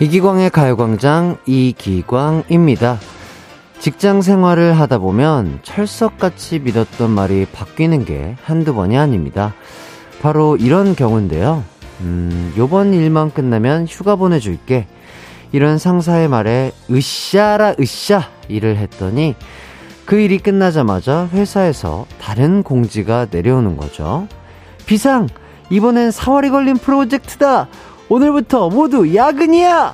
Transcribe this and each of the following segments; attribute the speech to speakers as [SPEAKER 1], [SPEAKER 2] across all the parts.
[SPEAKER 1] 이기광의 가요광장 이기광입니다. 직장 생활을 하다 보면 철석같이 믿었던 말이 바뀌는 게 한두 번이 아닙니다. 바로 이런 경우인데요. 음, 요번 일만 끝나면 휴가 보내줄게. 이런 상사의 말에 으쌰라 으쌰 일을 했더니 그 일이 끝나자마자 회사에서 다른 공지가 내려오는 거죠. 비상! 이번엔 4월이 걸린 프로젝트다! 오늘부터 모두 야근이야!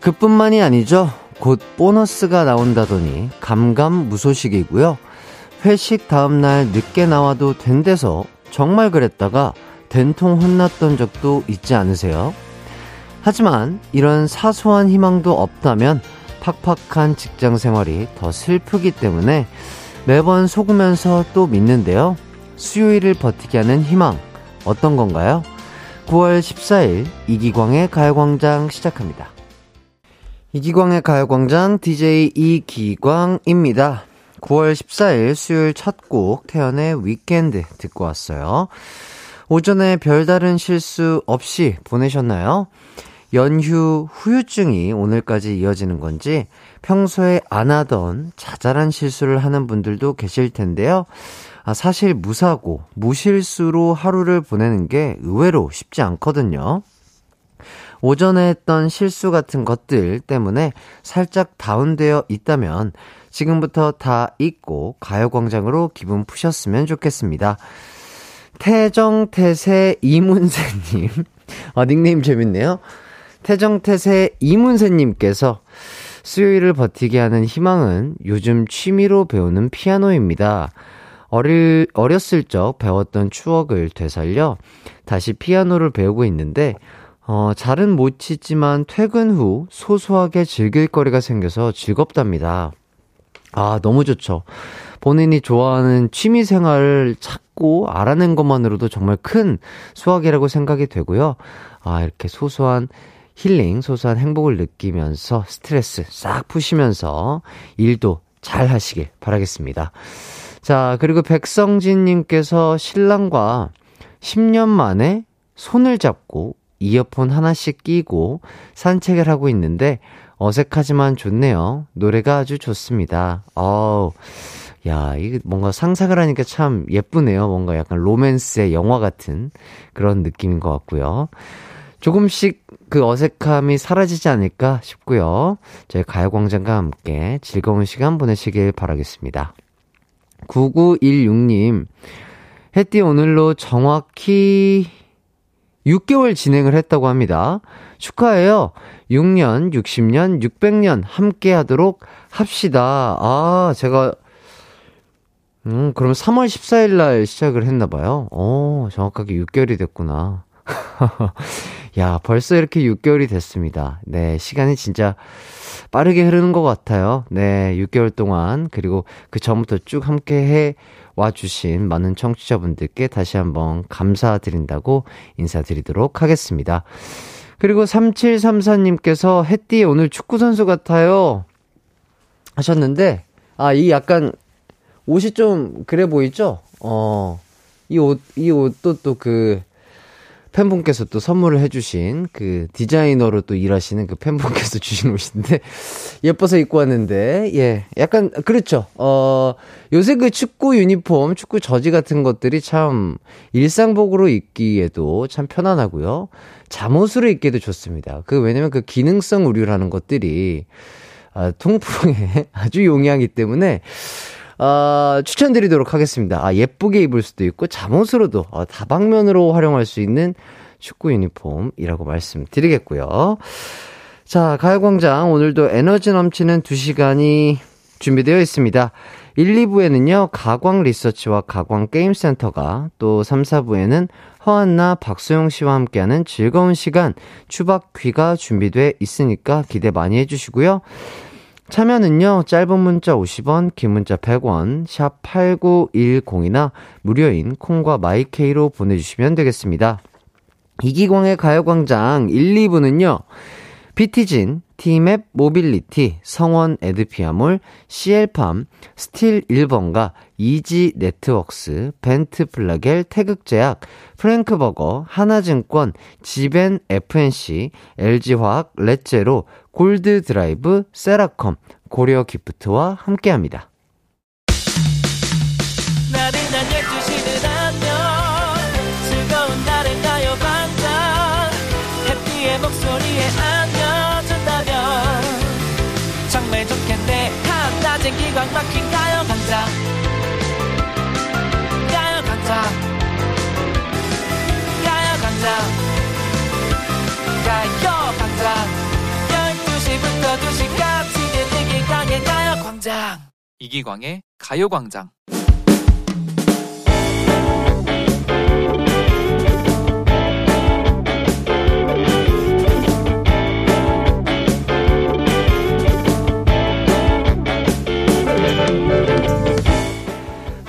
[SPEAKER 1] 그뿐만이 아니죠. 곧 보너스가 나온다더니 감감무소식이고요. 회식 다음날 늦게 나와도 된대서 정말 그랬다가 된통 혼났던 적도 있지 않으세요? 하지만 이런 사소한 희망도 없다면 팍팍한 직장 생활이 더 슬프기 때문에 매번 속으면서 또 믿는데요. 수요일을 버티게 하는 희망, 어떤 건가요? 9월 14일 이기광의 가요광장 시작합니다. 이기광의 가요광장 DJ 이기광입니다. 9월 14일 수요일 첫 곡 태연의 위켄드 듣고 왔어요. 오전에 별다른 실수 없이 보내셨나요? 연휴 후유증이 오늘까지 이어지는 건지 평소에 안 하던 자잘한 실수를 하는 분들도 계실 텐데요. 아, 사실 무사고, 무실수로 하루를 보내는 게 의외로 쉽지 않거든요. 오전에 했던 실수 같은 것들 때문에 살짝 다운되어 있다면 지금부터 다 잊고 가요광장으로 기분 푸셨으면 좋겠습니다. 태정태세 이문세님. 아, 닉네임 재밌네요. 태정태세 이문세님께서 수요일을 버티게 하는 희망은 요즘 취미로 배우는 피아노입니다. 어릴, 어렸을 적 배웠던 추억을 되살려 다시 피아노를 배우고 있는데, 어, 잘은 못 치지만 퇴근 후 소소하게 즐길 거리가 생겨서 즐겁답니다. 아, 너무 좋죠. 본인이 좋아하는 취미 생활을 찾고 알아낸 것만으로도 정말 큰 수확이라고 생각이 되고요. 아, 이렇게 소소한 힐링, 소소한 행복을 느끼면서 스트레스 싹 푸시면서 일도 잘 하시길 바라겠습니다. 자, 그리고 백성진님께서 신랑과 10년 만에 손을 잡고 이어폰 하나씩 끼고 산책을 하고 있는데 어색하지만 좋네요. 노래가 아주 좋습니다. 어우, 야, 이게 뭔가 상상을 하니까 참 예쁘네요. 뭔가 약간 로맨스의 영화 같은 그런 느낌인 것 같고요. 조금씩 그 어색함이 사라지지 않을까 싶고요. 저희 가요광장과 함께 즐거운 시간 보내시길 바라겠습니다. 9916님, 햇띠 오늘로 정확히 6개월 진행을 했다고 합니다. 축하해요. 6년, 60년, 600년 함께 하도록 합시다. 아, 제가, 음, 그럼 3월 14일 날 시작을 했나봐요. 어, 정확하게 6개월이 됐구나. 야, 벌써 이렇게 6개월이 됐습니다. 네, 시간이 진짜 빠르게 흐르는 것 같아요. 네, 6개월 동안, 그리고 그 전부터 쭉 함께 해 와주신 많은 청취자분들께 다시 한번 감사드린다고 인사드리도록 하겠습니다. 그리고 3734님께서 햇띠 오늘 축구선수 같아요. 하셨는데, 아, 이 약간 옷이 좀 그래 보이죠? 어, 이 옷, 이 옷도 또 그, 팬분께서 또 선물을 해주신 그 디자이너로 또 일하시는 그 팬분께서 주신 옷인데 예뻐서 입고 왔는데 예 약간 그렇죠. 어 요새 그 축구 유니폼 축구 저지 같은 것들이 참 일상복으로 입기에도 참 편안하고요. 잠옷으로 입기도 좋습니다. 그 왜냐면 그 기능성 의류라는 것들이 아, 통풍에 아주 용이하기 때문에 어, 추천드리도록 하겠습니다. 아, 예쁘게 입을 수도 있고, 잠옷으로도, 어, 다방면으로 활용할 수 있는 축구 유니폼이라고 말씀드리겠고요. 자, 가요광장, 오늘도 에너지 넘치는 2시간이 준비되어 있습니다. 1, 2부에는요, 가광 리서치와 가광 게임센터가, 또 3, 4부에는 허한나, 박소영 씨와 함께하는 즐거운 시간, 추박 귀가 준비돼 있으니까 기대 많이 해주시고요. 참여는요, 짧은 문자 50원, 긴 문자 100원, 샵 8910이나 무료인 콩과 마이케이로 보내주시면 되겠습니다. 이기광의 가요광장 1, 2부는요, 비티진, 티맵 모빌리티, 성원 에드피아몰, CL팜, 스틸 1번가, 이지 네트웍스, 벤트 플라겔, 태극제약, 프랭크버거, 하나증권, 지벤 FNC, LG화학, 렛제로, 골드 드라이브, 세라컴, 고려 기프트와 함께합니다. 광장 이기광의 가요광장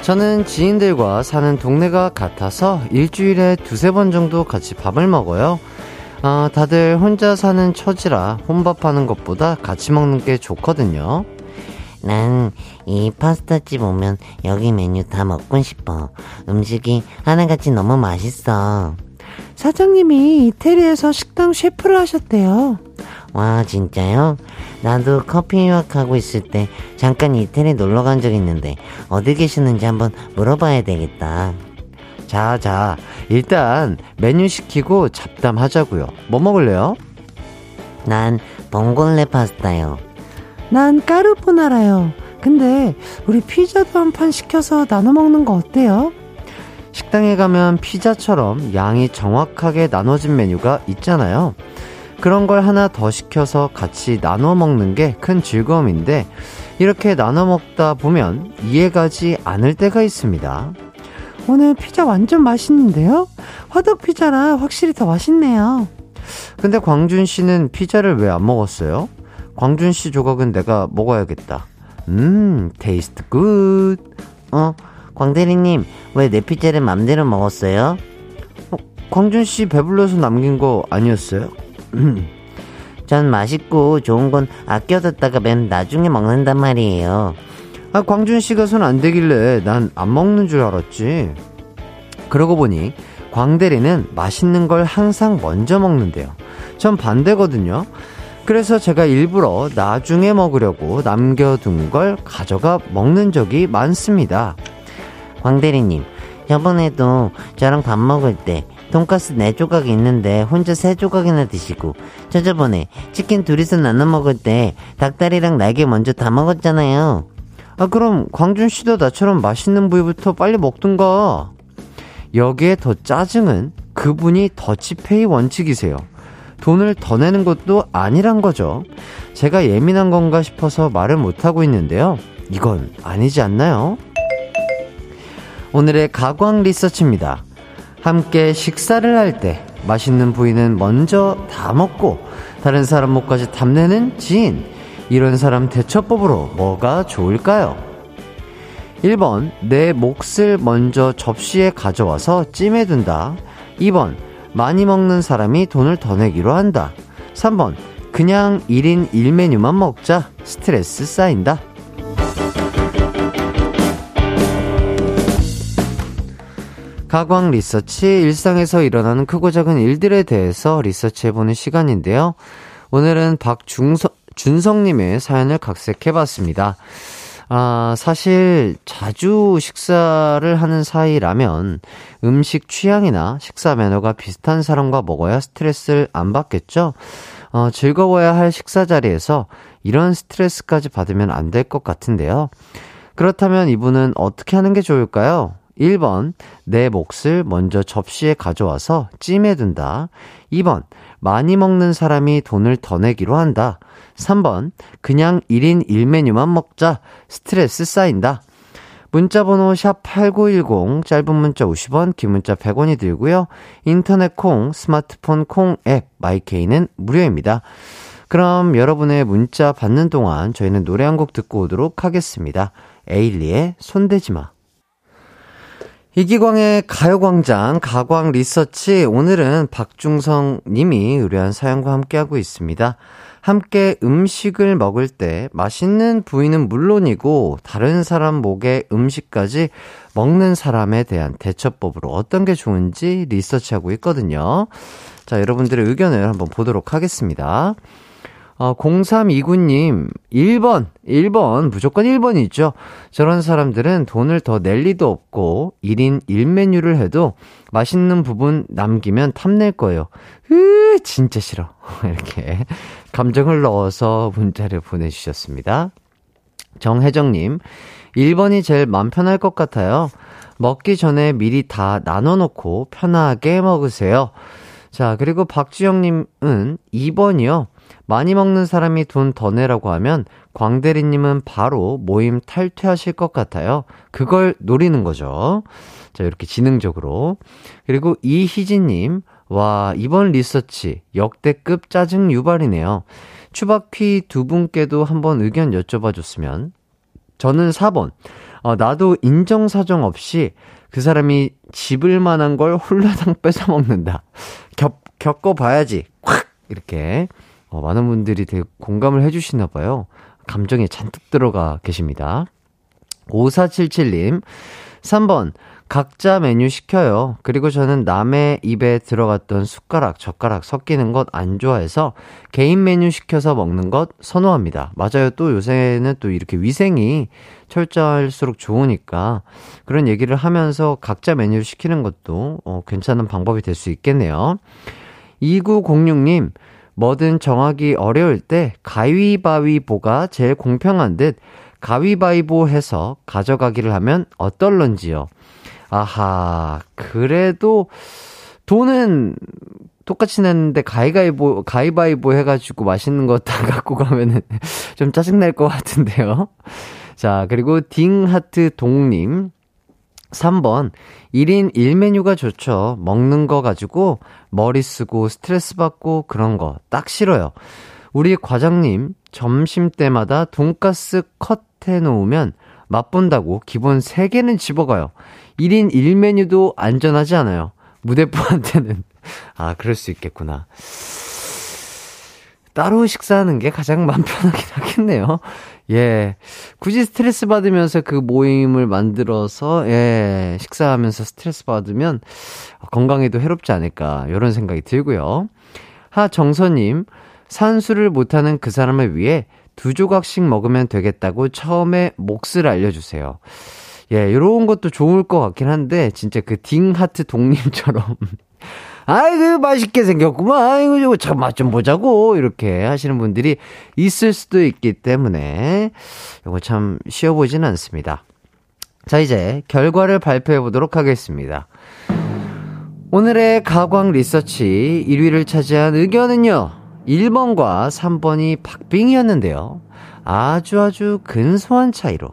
[SPEAKER 1] 저는 지인들과 사는 동네가 같아서 일주일에 두세 번 정도 같이 밥을 먹어요. 아, 다들 혼자 사는 처지라 혼밥하는 것보다 같이 먹는 게 좋거든요.
[SPEAKER 2] 난 이 파스타집 오면 여기 메뉴 다 먹고 싶어. 음식이 하나같이 너무 맛있어.
[SPEAKER 3] 사장님이 이태리에서 식당 셰프를 하셨대요.
[SPEAKER 2] 와, 진짜요? 나도 커피 유학하고 있을 때 잠깐 이태리 놀러 간 적 있는데 어디 계시는지 한번 물어봐야 되겠다.
[SPEAKER 1] 자, 자, 일단 메뉴 시키고 잡담하자고요. 뭐 먹을래요?
[SPEAKER 2] 난 봉골레 파스타요.
[SPEAKER 3] 난 까르보나라요. 근데 우리 피자도 한 판 시켜서 나눠 먹는 거 어때요?
[SPEAKER 1] 식당에 가면 피자처럼 양이 정확하게 나눠진 메뉴가 있잖아요. 그런 걸 하나 더 시켜서 같이 나눠 먹는 게 큰 즐거움인데 이렇게 나눠 먹다 보면 이해가지 않을 때가 있습니다.
[SPEAKER 3] 오늘 피자 완전 맛있는데요? 화덕 피자라 확실히 더 맛있네요.
[SPEAKER 1] 근데 광준 씨는 피자를 왜 안 먹었어요? 광준 씨 조각은 내가 먹어야겠다. 음, taste good.
[SPEAKER 2] 어, 광대리님, 왜 내 피자를 맘대로 먹었어요?
[SPEAKER 1] 어, 광준 씨 배불러서 남긴 거 아니었어요?
[SPEAKER 2] 전 맛있고 좋은 건 아껴뒀다가 맨 나중에 먹는단 말이에요.
[SPEAKER 1] 아, 광준 씨가 손 안 대길래 난 안 먹는 줄 알았지. 그러고 보니 광대리는 맛있는 걸 항상 먼저 먹는데요. 전 반대거든요. 그래서 제가 일부러 나중에 먹으려고 남겨둔 걸 가져가 먹는 적이 많습니다.
[SPEAKER 2] 광대리님, 저번에도 저랑 밥 먹을 때 돈가스 4조각 있는데 혼자 3조각이나 드시고 저 저번에 치킨 둘이서 나눠 먹을 때 닭다리랑 날개 먼저 다 먹었잖아요.
[SPEAKER 1] 아 그럼 광준 씨도 나처럼 맛있는 부위부터 빨리 먹든가. 여기에 더 짜증은 그분이 더치페이 원칙이세요. 돈을 더 내는 것도 아니란 거죠. 제가 예민한 건가 싶어서 말을 못하고 있는데요. 이건 아니지 않나요? 오늘의 가광 리서치입니다. 함께 식사를 할 때 맛있는 부위는 먼저 다 먹고 다른 사람 목까지 탐내는 지인. 이런 사람 대처법으로 뭐가 좋을까요? 1번, 내 몫을 먼저 접시에 가져와서 찜해 둔다. 2번, 많이 먹는 사람이 돈을 더 내기로 한다. 3번, 그냥 1인 1메뉴만 먹자. 스트레스 쌓인다. 가광 리서치 일상에서 일어나는 크고 작은 일들에 대해서 리서치해보는 시간인데요. 오늘은 박중성 준성님의 사연을 각색해봤습니다. 아, 사실 자주 식사를 하는 사이라면 음식 취향이나 식사 매너가 비슷한 사람과 먹어야 스트레스를 안 받겠죠? 어, 즐거워야 할 식사 자리에서 이런 스트레스까지 받으면 안 될 것 같은데요. 그렇다면 이분은 어떻게 하는 게 좋을까요? 1번, 내 몫을 먼저 접시에 가져와서 찜해 둔다. 2번, 많이 먹는 사람이 돈을 더 내기로 한다. 3번, 그냥 1인 1메뉴만 먹자. 스트레스 쌓인다. 문자번호 샵8910, 짧은 문자 50원, 긴 문자 100원이 들고요. 인터넷 콩, 스마트폰 콩 앱, 마이케이는 무료입니다. 그럼 여러분의 문자 받는 동안 저희는 노래 한 곡 듣고 오도록 하겠습니다. 에일리의 손대지마. 이기광의 가요광장 가광 리서치 오늘은 박중성 님이 의뢰한 사연과 함께하고 있습니다. 함께 음식을 먹을 때 맛있는 부위는 물론이고 다른 사람 목에 음식까지 먹는 사람에 대한 대처법으로 어떤 게 좋은지 리서치하고 있거든요. 자, 여러분들의 의견을 한번 보도록 하겠습니다. 어, 0329님, 1번, 1번, 무조건 1번이죠. 저런 사람들은 돈을 더 낼 리도 없고, 1인 1메뉴를 해도 맛있는 부분 남기면 탐낼 거예요. 으, 진짜 싫어. 이렇게 감정을 넣어서 문자를 보내주셨습니다. 정혜정님, 1번이 제일 맘 편할 것 같아요. 먹기 전에 미리 다 나눠놓고 편하게 먹으세요. 자, 그리고 박주영님은 2번이요. 많이 먹는 사람이 돈 더 내라고 하면 광대리님은 바로 모임 탈퇴하실 것 같아요. 그걸 노리는 거죠. 자, 이렇게 지능적으로. 그리고 이희진님, 와, 이번 리서치 역대급 짜증 유발이네요. 추바퀴 두 분께도 한번 의견 여쭤봐 줬으면. 저는 4번. 어, 나도 인정사정 없이 그 사람이 집을 만한 걸 홀라당 뺏어 먹는다. 겪, 겪어봐야지. 콱! 이렇게. 어, 많은 분들이 되게 공감을 해주시나 봐요. 감정에 잔뜩 들어가 계십니다. 5477님, 3번, 각자 메뉴 시켜요. 그리고 저는 남의 입에 들어갔던 숟가락, 젓가락 섞이는 것 안 좋아해서 개인 메뉴 시켜서 먹는 것 선호합니다. 맞아요. 또 요새는 또 이렇게 위생이 철저할수록 좋으니까 그런 얘기를 하면서 각자 메뉴를 시키는 것도 어, 괜찮은 방법이 될 수 있겠네요. 2906님, 뭐든 정하기 어려울 때 가위바위보가 제일 공평한 듯 가위바위보 해서 가져가기를 하면 어떨런지요. 아하, 그래도 돈은 똑같이 냈는데 가위가위보, 가위바위보 해가지고 맛있는 거 다 갖고 가면은 좀 짜증날 것 같은데요. 자, 그리고 딩하트 동님. 3번, 1인 1메뉴가 좋죠. 먹는 거 가지고 머리 쓰고 스트레스 받고 그런 거 딱 싫어요. 우리 과장님, 점심 때마다 돈가스 컷 해 놓으면 맛본다고 기본 3개는 집어가요. 1인 1메뉴도 안전하지 않아요. 무대포한테는. 아, 그럴 수 있겠구나. 따로 식사하는 게 가장 마음 편하긴 하겠네요. 예. 굳이 스트레스 받으면서 그 모임을 만들어서, 예, 식사하면서 스트레스 받으면 건강에도 해롭지 않을까, 이런 생각이 들고요. 하정서님, 산수를 못하는 그 사람을 위해 두 조각씩 먹으면 되겠다고 처음에 몫을 알려주세요. 예, 요런 것도 좋을 것 같긴 한데, 진짜 그 딩하트 동님처럼. 아이고, 맛있게 생겼구만. 아이고, 이거 참 맛 좀 보자고. 이렇게 하시는 분들이 있을 수도 있기 때문에, 이거 참 쉬워보진 않습니다. 자, 이제 결과를 발표해 보도록 하겠습니다. 오늘의 가광 리서치 1위를 차지한 의견은요, 1번과 3번이 박빙이었는데요. 아주 아주 근소한 차이로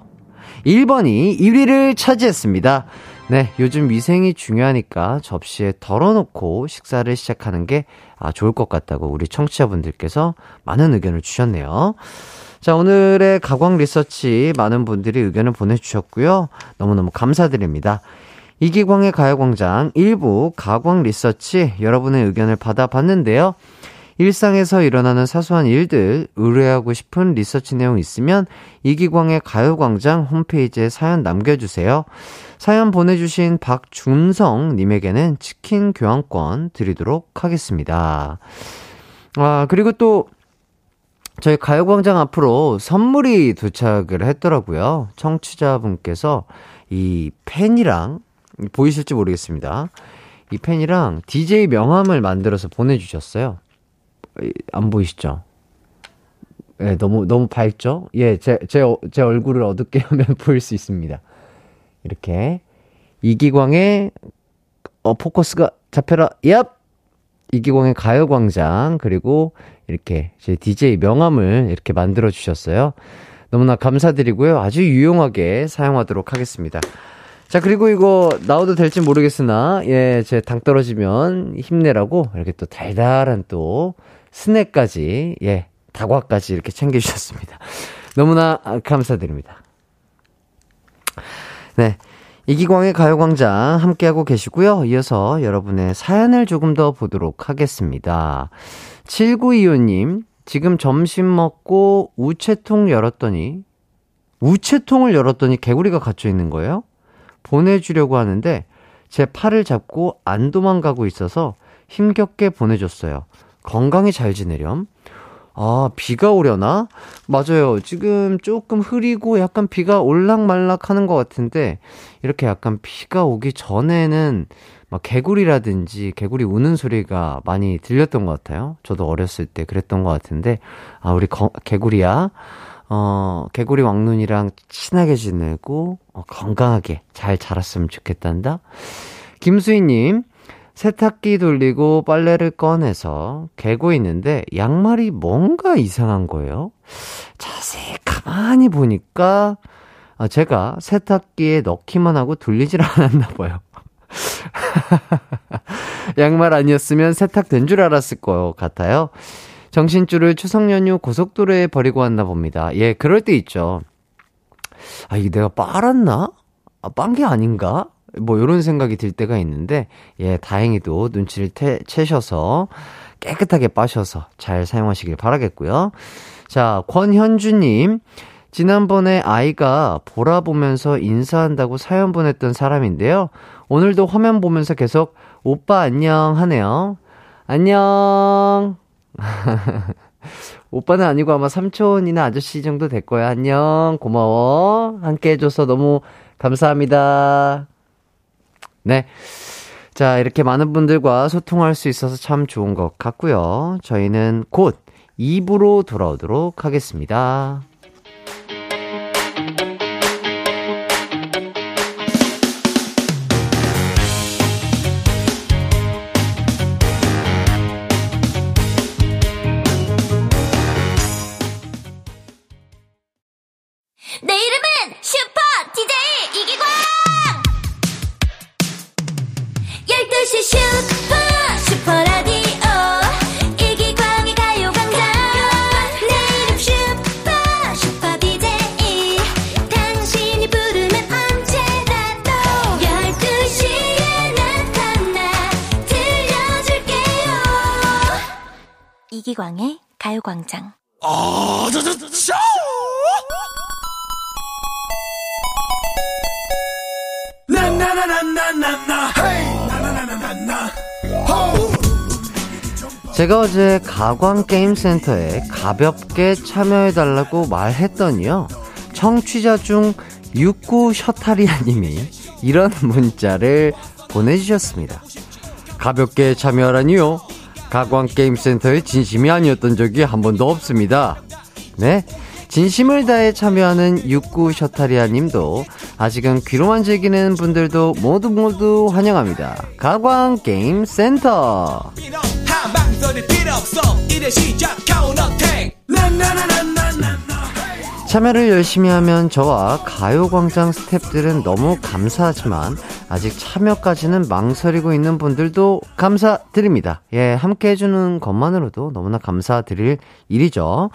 [SPEAKER 1] 1번이 1위를 차지했습니다. 네, 요즘 위생이 중요하니까 접시에 덜어놓고 식사를 시작하는 게 아, 좋을 것 같다고 우리 청취자분들께서 많은 의견을 주셨네요. 자, 오늘의 가광 리서치 많은 분들이 의견을 보내주셨고요. 너무너무 감사드립니다. 이기광의 가요광장 1부 가광 리서치 여러분의 의견을 받아봤는데요. 일상에서 일어나는 사소한 일들, 의뢰하고 싶은 리서치 내용 있으면 이기광의 가요광장 홈페이지에 사연 남겨주세요. 사연 보내주신 박준성님에게는 치킨 교환권 드리도록 하겠습니다. 아, 그리고 또, 저희 가요광장 앞으로 선물이 도착을 했더라고요. 청취자분께서 이 펜이랑, 보이실지 모르겠습니다. 이 펜이랑 DJ 명함을 만들어서 보내주셨어요. 안 보이시죠? 예, 네, 너무, 너무 밝죠? 예, 제, 제, 제 얼굴을 어둡게 하면 보일 수 있습니다. 이렇게. 이기광의, 어, 포커스가 잡혀라, 얍! 이기광의 가요광장, 그리고 이렇게 제 DJ 명함을 이렇게 만들어 주셨어요. 너무나 감사드리고요. 아주 유용하게 사용하도록 하겠습니다. 자, 그리고 이거 나와도 될지 모르겠으나, 예, 제 당 떨어지면 힘내라고 이렇게 또 달달한 또 스낵까지, 예, 다과까지 이렇게 챙겨주셨습니다. 너무나 감사드립니다. 네. 이기광의 가요광장 함께하고 계시고요. 이어서 여러분의 사연을 조금 더 보도록 하겠습니다. 7925님, 지금 점심 먹고 우체통 열었더니, 우체통을 열었더니 개구리가 갇혀 있는 거예요? 보내주려고 하는데, 제 팔을 잡고 안 도망가고 있어서 힘겹게 보내줬어요. 건강히 잘 지내렴. 아, 비가 오려나? 맞아요. 지금 조금 흐리고 약간 비가 올락말락 하는 것 같은데, 이렇게 약간 비가 오기 전에는 막 개구리라든지 개구리 우는 소리가 많이 들렸던 것 같아요. 저도 어렸을 때 그랬던 것 같은데, 아, 우리 거, 개구리야. 어, 개구리 왕눈이랑 친하게 지내고, 어, 건강하게 잘 자랐으면 좋겠단다. 김수희님, 세탁기 돌리고 빨래를 꺼내서 개고 있는데 양말이 뭔가 이상한 거예요. 자세히 가만히 보니까 아, 제가 세탁기에 넣기만 하고 돌리질 않았나 봐요. 양말 아니었으면 세탁된 줄 알았을 것 같아요. 정신줄을 추석 연휴 고속도로에 버리고 왔나 봅니다. 예, 그럴 때 있죠. 아, 이게 내가 빨았나? 아, 빤 게 아닌가? 뭐 이런 생각이 들 때가 있는데 예 다행히도 눈치를 태, 채셔서 깨끗하게 빠셔서 잘 사용하시길 바라겠고요. 자 권현주님 지난번에 아이가 보라 보면서 인사한다고 사연 보냈던 사람인데요. 오늘도 화면 보면서 계속 오빠 안녕 하네요. 안녕. 오빠는 아니고 아마 삼촌이나 아저씨 정도 될 거야. 안녕. 고마워. 함께 해줘서 너무 감사합니다. 네. 자, 이렇게 많은 분들과 소통할 수 있어서 참 좋은 것 같고요. 저희는 곧 2부로 돌아오도록 하겠습니다.
[SPEAKER 4] 이기광의 가요광장.
[SPEAKER 1] 제가 어제 가광게임센터에 가볍게 참여해달라고 말했더니요. 청취자 중 육구 셔타리아님이 이런 문자를 보내주셨습니다. 가볍게 참여하라니요. 가광게임센터의 진심이 아니었던 적이 한 번도 없습니다. 네? 진심을 다해 참여하는 육구 셔타리아 님도 아직은 귀로만 즐기는 분들도 모두 모두 환영합니다. 가광 게임 센터. 참여를 열심히 하면 저와 가요광장 스탭들은 너무 감사하지만 아직 참여까지는 망설이고 있는 분들도 감사드립니다. 예, 함께 해주는 것만으로도 너무나 감사드릴 일이죠.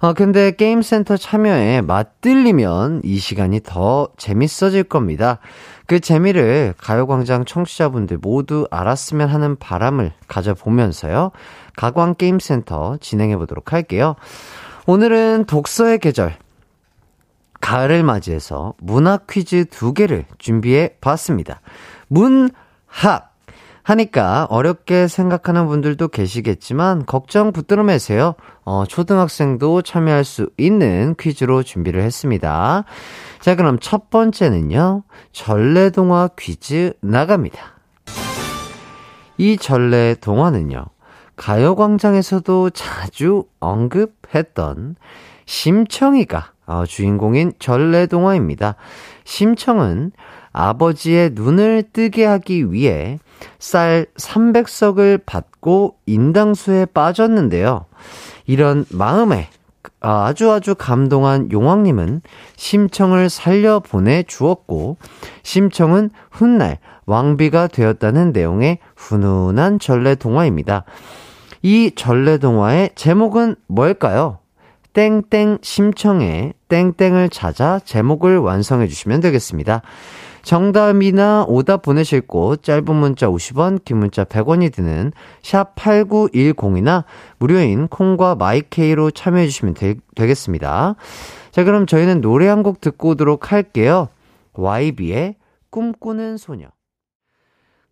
[SPEAKER 1] 어, 근데 게임센터 참여에 맞들리면 이 시간이 더 재밌어질 겁니다. 그 재미를 가요광장 청취자분들 모두 알았으면 하는 바람을 가져보면서요. 가광게임센터 진행해 보도록 할게요. 오늘은 독서의 계절, 가을을 맞이해서 문학 퀴즈 두 개를 준비해 봤습니다. 문학! 하니까 어렵게 생각하는 분들도 계시겠지만 걱정 붙들어 매세요. 어, 초등학생도 참여할 수 있는 퀴즈로 준비를 했습니다. 자, 그럼 첫 번째는요. 전래동화 퀴즈 나갑니다. 이 전래동화는요. 가요광장에서도 자주 언급했던 심청이가 어, 주인공인 전래동화입니다. 심청은 아버지의 눈을 뜨게 하기 위해 쌀 300석을 받고 인당수에 빠졌는데요. 이런 마음에 아주 아주 감동한 용왕님은 심청을 살려 보내 주었고, 심청은 훗날 왕비가 되었다는 내용의 훈훈한 전래 동화입니다. 이 전래동화의 제목은 뭘까요? 땡땡 심청에 땡땡을 찾아 제목을 완성해 주시면 되겠습니다. 정답이나 오답 보내실 곳 짧은 문자 50원, 긴 문자 100원이 드는 샵 8910이나 무료인 콩과 마이케이로 참여해 주시면 되, 되겠습니다. 자, 그럼 저희는 노래 한 곡 듣고 오도록 할게요. YB의 꿈꾸는 소녀.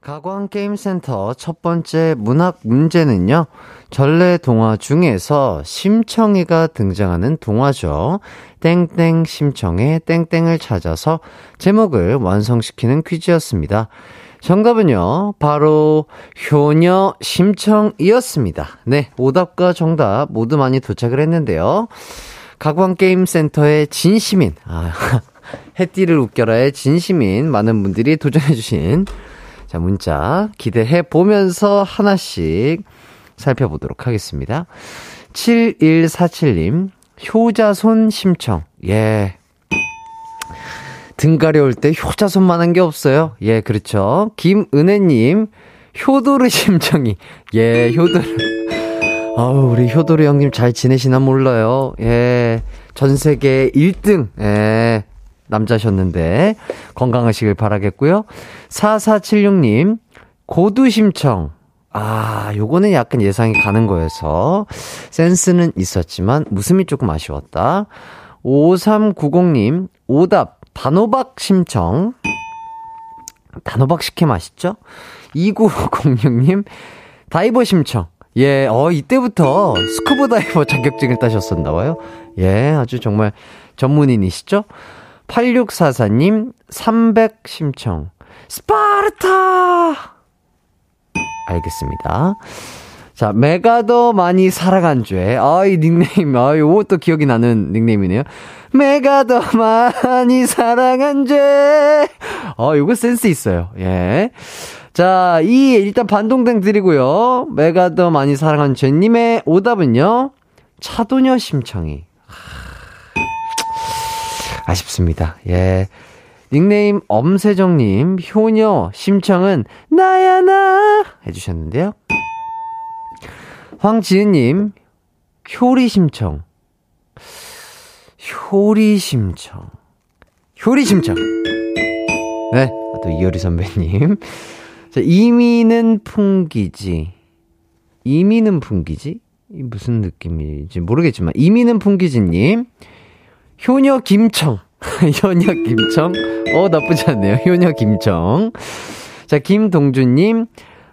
[SPEAKER 1] 가광게임센터 첫 번째 문학 문제는요, 전래 동화 중에서 심청이가 등장하는 동화죠. 땡땡 심청의 땡땡을 찾아서 제목을 완성시키는 퀴즈였습니다. 정답은요, 바로 효녀 심청이었습니다. 네, 오답과 정답 모두 많이 도착을 했는데요. 가광게임센터의 진시민, 아, 해띠를 웃겨라의 진시민 많은 분들이 도전해주신 자, 문자 기대해 보면서 하나씩 살펴보도록 하겠습니다. 7147님, 효자손 심청. 예. 등 가려울 때 효자손만한 게 없어요. 예, 그렇죠. 김은혜님, 효도르 심청이. 예, 효도르. 아우, 우리 효도르 형님 잘 지내시나 몰라요. 예. 전 세계 1등. 예. 남자셨는데 건강하시길 바라겠고요. 4476님 고두 심청. 아, 요거는 약간 예상이 가는 거여서 센스는 있었지만 웃음이 조금 아쉬웠다. 5390님 오답 단호박 심청. 단호박 식혜 맛있죠? 2906님 다이버 심청. 예, 어, 이때부터 스쿠버 다이버 자격증을 따셨었나 봐요. 예, 아주 정말 전문인이시죠? 8644님, 300 심청. 스파르타! 알겠습니다. 자, 내가 더 많이 사랑한 죄. 아, 이 닉네임, 아, 요것도 기억이 나는 닉네임이네요. 내가 더 많이 사랑한 죄. 어, 요거 센스 있어요. 예. 자, 이, 일단 반동댕 드리고요. 내가 더 많이 사랑한 죄님의 오답은요. 차도녀 심청이. 아쉽습니다. 예. 닉네임 엄세정님, 효녀, 심청은 나야, 나! 해주셨는데요. 황지은님, 효리 심청. 효리 심청. 효리 심청. 네. 또 이효리 선배님. 자, 이미는 풍기지. 이미는 풍기지? 이 무슨 느낌인지 모르겠지만, 이미는 풍기지님. 효녀 김청. 효녀 김청. 어, 나쁘지 않네요. 효녀 김청. 자, 김동준님.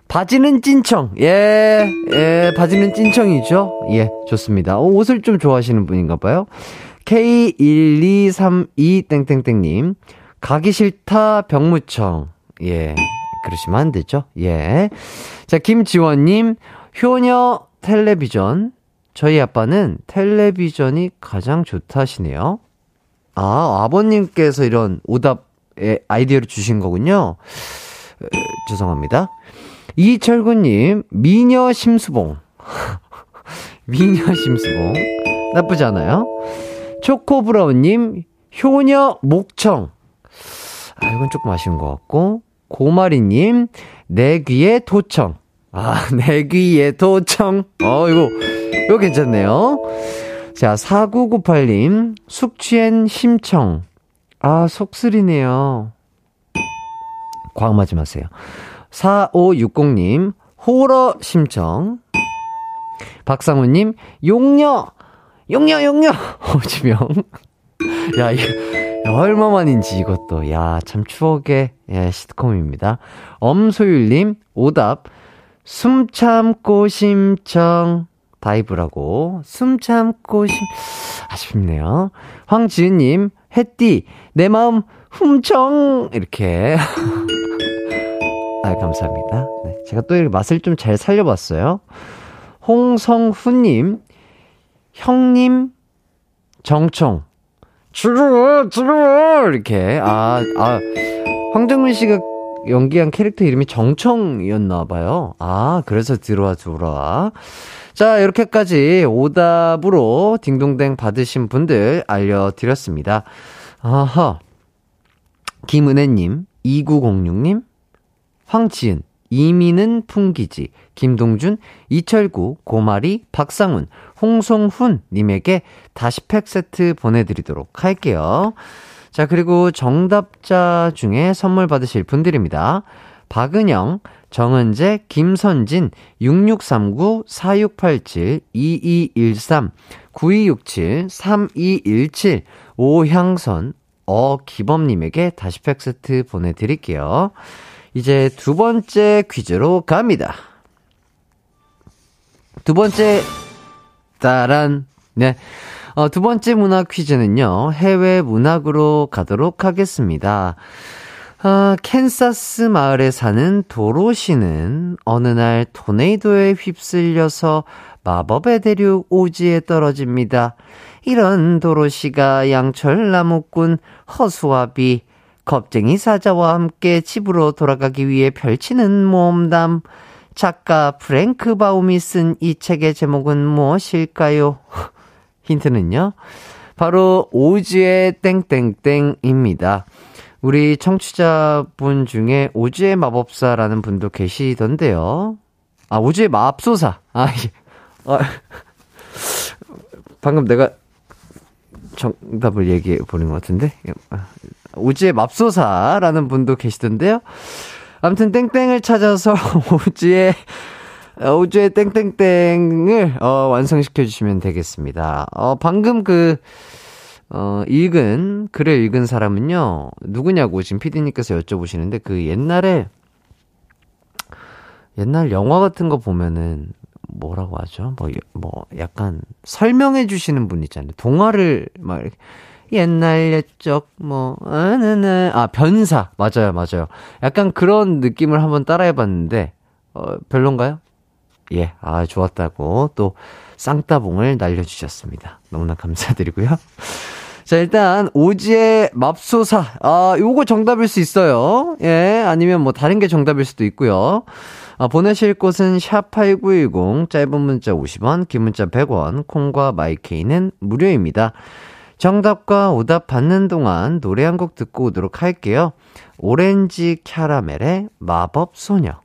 [SPEAKER 1] 바지는 찐청. 예, 예, 바지는 찐청이죠. 예, 좋습니다. 어, 옷을 좀 좋아하시는 분인가 봐요. K1232땡땡땡님. 가기 싫다 병무청. 예, 그러시면 안 되죠. 예. 자, 김지원님. 효녀 텔레비전. 저희 아빠는 텔레비전이 가장 좋다시네요. 아, 아버님께서 이런 오답의 아이디어를 주신 거군요. 에, 죄송합니다. 이철구님, 미녀 심수봉. 미녀 심수봉. 나쁘지 않아요. 초코브라운님, 효녀 목청. 아, 이건 조금 아쉬운 것 같고. 고마리님, 내 귀에 도청. 아, 내 귀에 도청. 어, 이거 이거 괜찮네요. 자, 4998님, 숙취엔 심청. 아, 속 쓰리네요. 과학 맞지 마세요. 4560님, 호러 심청. 박상우님, 용녀! 용녀, 용녀! 호지명. 야, 이거, 얼마만인지 이것도. 야, 참 추억의 예, 시트콤입니다. 엄소율님, 오답. 숨 참고 심청. 다이브라고 숨 참고 심 아쉽네요. 황지은님 햇띠 내 마음 훔청 이렇게 아 감사합니다. 네, 제가 또 이렇게 맛을 좀 잘 살려봤어요. 홍성훈님 형님 정청 주르 주르 이렇게 아아 아, 황정민 씨가 연기한 캐릭터 이름이 정청이었나 봐요. 아 그래서 들어와 들어와. 자, 이렇게까지 오답으로 딩동댕 받으신 분들 알려드렸습니다. 아하. 김은혜님, 2906님, 황지은, 이민은 풍기지, 김동준, 이철구, 고마리, 박상훈, 홍송훈님에게 다시 팩 세트 보내드리도록 할게요. 자, 그리고 정답자 중에 선물 받으실 분들입니다. 박은영, 정은재, 김선진, 6639-4687-2213, 9267, 3217, 오향선, 어기범님에게 다시 팩스트 보내드릴게요. 이제 두 번째 퀴즈로 갑니다. 두 번째, 따란, 네. 어, 두 번째 문학 퀴즈는요, 해외 문학으로 가도록 하겠습니다. 아, 캔사스 마을에 사는 도로시는 어느 날 토네이도에 휩쓸려서 마법의 대륙 오즈에 떨어집니다. 이런 도로시가 양철 나무꾼 허수아비, 겁쟁이 사자와 함께 집으로 돌아가기 위해 펼치는 모험담. 작가 프랭크 바움이 쓴 이 책의 제목은 무엇일까요? 힌트는요. 바로 오지의 땡땡땡입니다. 우리 청취자분 중에 오지의 마법사라는 분도 계시던데요. 아, 오지의 마법소사. 아, 예. 아, 방금 내가 정답을 얘기해 보는 것 같은데. 오지의 맙소사라는 분도 계시던데요. 아무튼 땡땡을 찾아서 오지의 오주의 땡땡땡을 어, 완성시켜 주시면 되겠습니다. 어, 방금 그 어, 읽은 글을 읽은 사람은요 누구냐고 지금 피디님께서 여쭤보시는데 그 옛날에 옛날 영화 같은 거 보면은 뭐라고 하죠? 뭐, 뭐, 약간 설명해 주시는 분 있잖아요. 동화를 막 이렇게 옛날 옛적 뭐, 아, 네, 네. 아, 변사. 맞아요, 맞아요. 약간 그런 느낌을 한번 따라해 봤는데, 어, 별론가요? 예, 아, 좋았다고 또 쌍따봉을 날려주셨습니다. 너무나 감사드리고요. 자, 일단, 오지의 맙소사. 아, 요거 정답일 수 있어요. 예, 아니면 뭐 다른 게 정답일 수도 있고요. 아, 보내실 곳은 샵8910, 짧은 문자 50원, 긴 문자 100원, 콩과 마이케이는 무료입니다. 정답과 오답 받는 동안 노래 한 곡 듣고 오도록 할게요. 오렌지 캐러멜의 마법 소녀.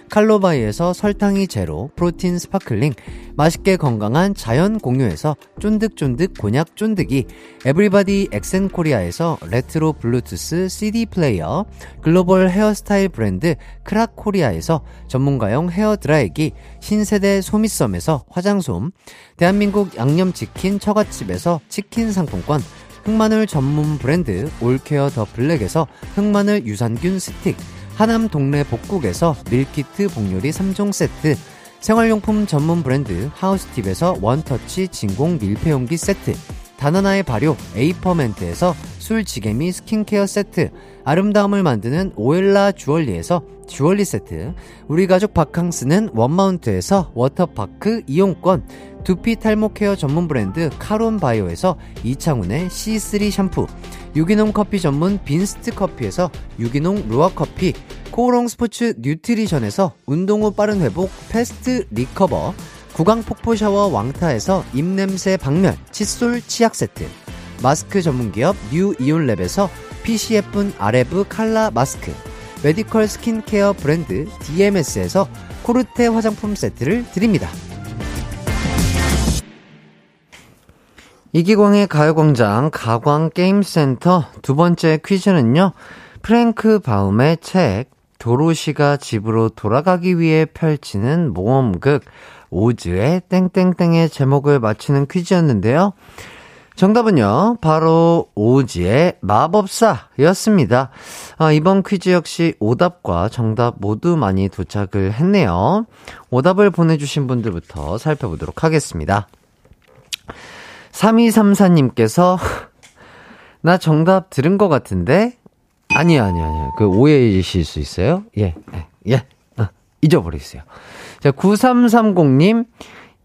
[SPEAKER 1] 칼로바이에서 설탕이 제로 프로틴 스파클링, 맛있게 건강한 자연 공유에서 쫀득쫀득 곤약 쫀득이, 에브리바디 엑센코리아에서 레트로 블루투스 CD 플레이어, 글로벌 헤어스타일 브랜드 크라코리아에서 전문가용 헤어 드라이기, 신세대 소미썸에서 화장솜, 대한민국 양념치킨 처갓집에서 치킨 상품권, 흑마늘 전문 브랜드 올케어 더 블랙에서 흑마늘 유산균 스틱, 하남 동네 복국에서 밀키트 복요리 3종 세트, 생활용품 전문 브랜드 하우스팁에서 원터치 진공 밀폐용기 세트, 다나나의 발효 에이퍼멘트에서 술지개미 스킨케어 세트, 아름다움을 만드는 오엘라 주얼리에서 주얼리 세트, 우리 가족 바캉스는 원마운트에서 워터파크 이용권, 두피 탈모 케어 전문 브랜드 카론 바이오에서 이창훈의 C3 샴푸, 유기농 커피 전문 빈스트 커피에서 유기농 루아 커피, 코오롱 스포츠 뉴트리션에서 운동 후 빠른 회복 패스트 리커버, 구강 폭포 샤워 왕타에서 입냄새 박멸 칫솔 치약 세트 마스크 전문 기업 뉴 이온랩에서 PCF 아레브 칼라 마스크 메디컬 스킨케어 브랜드 DMS에서 코르테 화장품 세트를 드립니다. 이기광의 가요광장 가광게임센터 두 번째 퀴즈는요. 프랭크 바움의 책 도로시가 집으로 돌아가기 위해 펼치는 모험극 오즈의 땡땡땡의 제목을 맞히는 퀴즈였는데요. 정답은요, 바로 오즈의 마법사였습니다. 아, 이번 퀴즈 역시 오답과 정답 모두 많이 도착을 했네요. 오답을 보내주신 분들부터 살펴보도록 하겠습니다. 3234님께서, 나 정답 들은 것 같은데? 아니요, 아니요, 아니요. 그 오해이실 수 있어요? 예, 예, 예. 어, 잊어버리세요. 자, 9330님,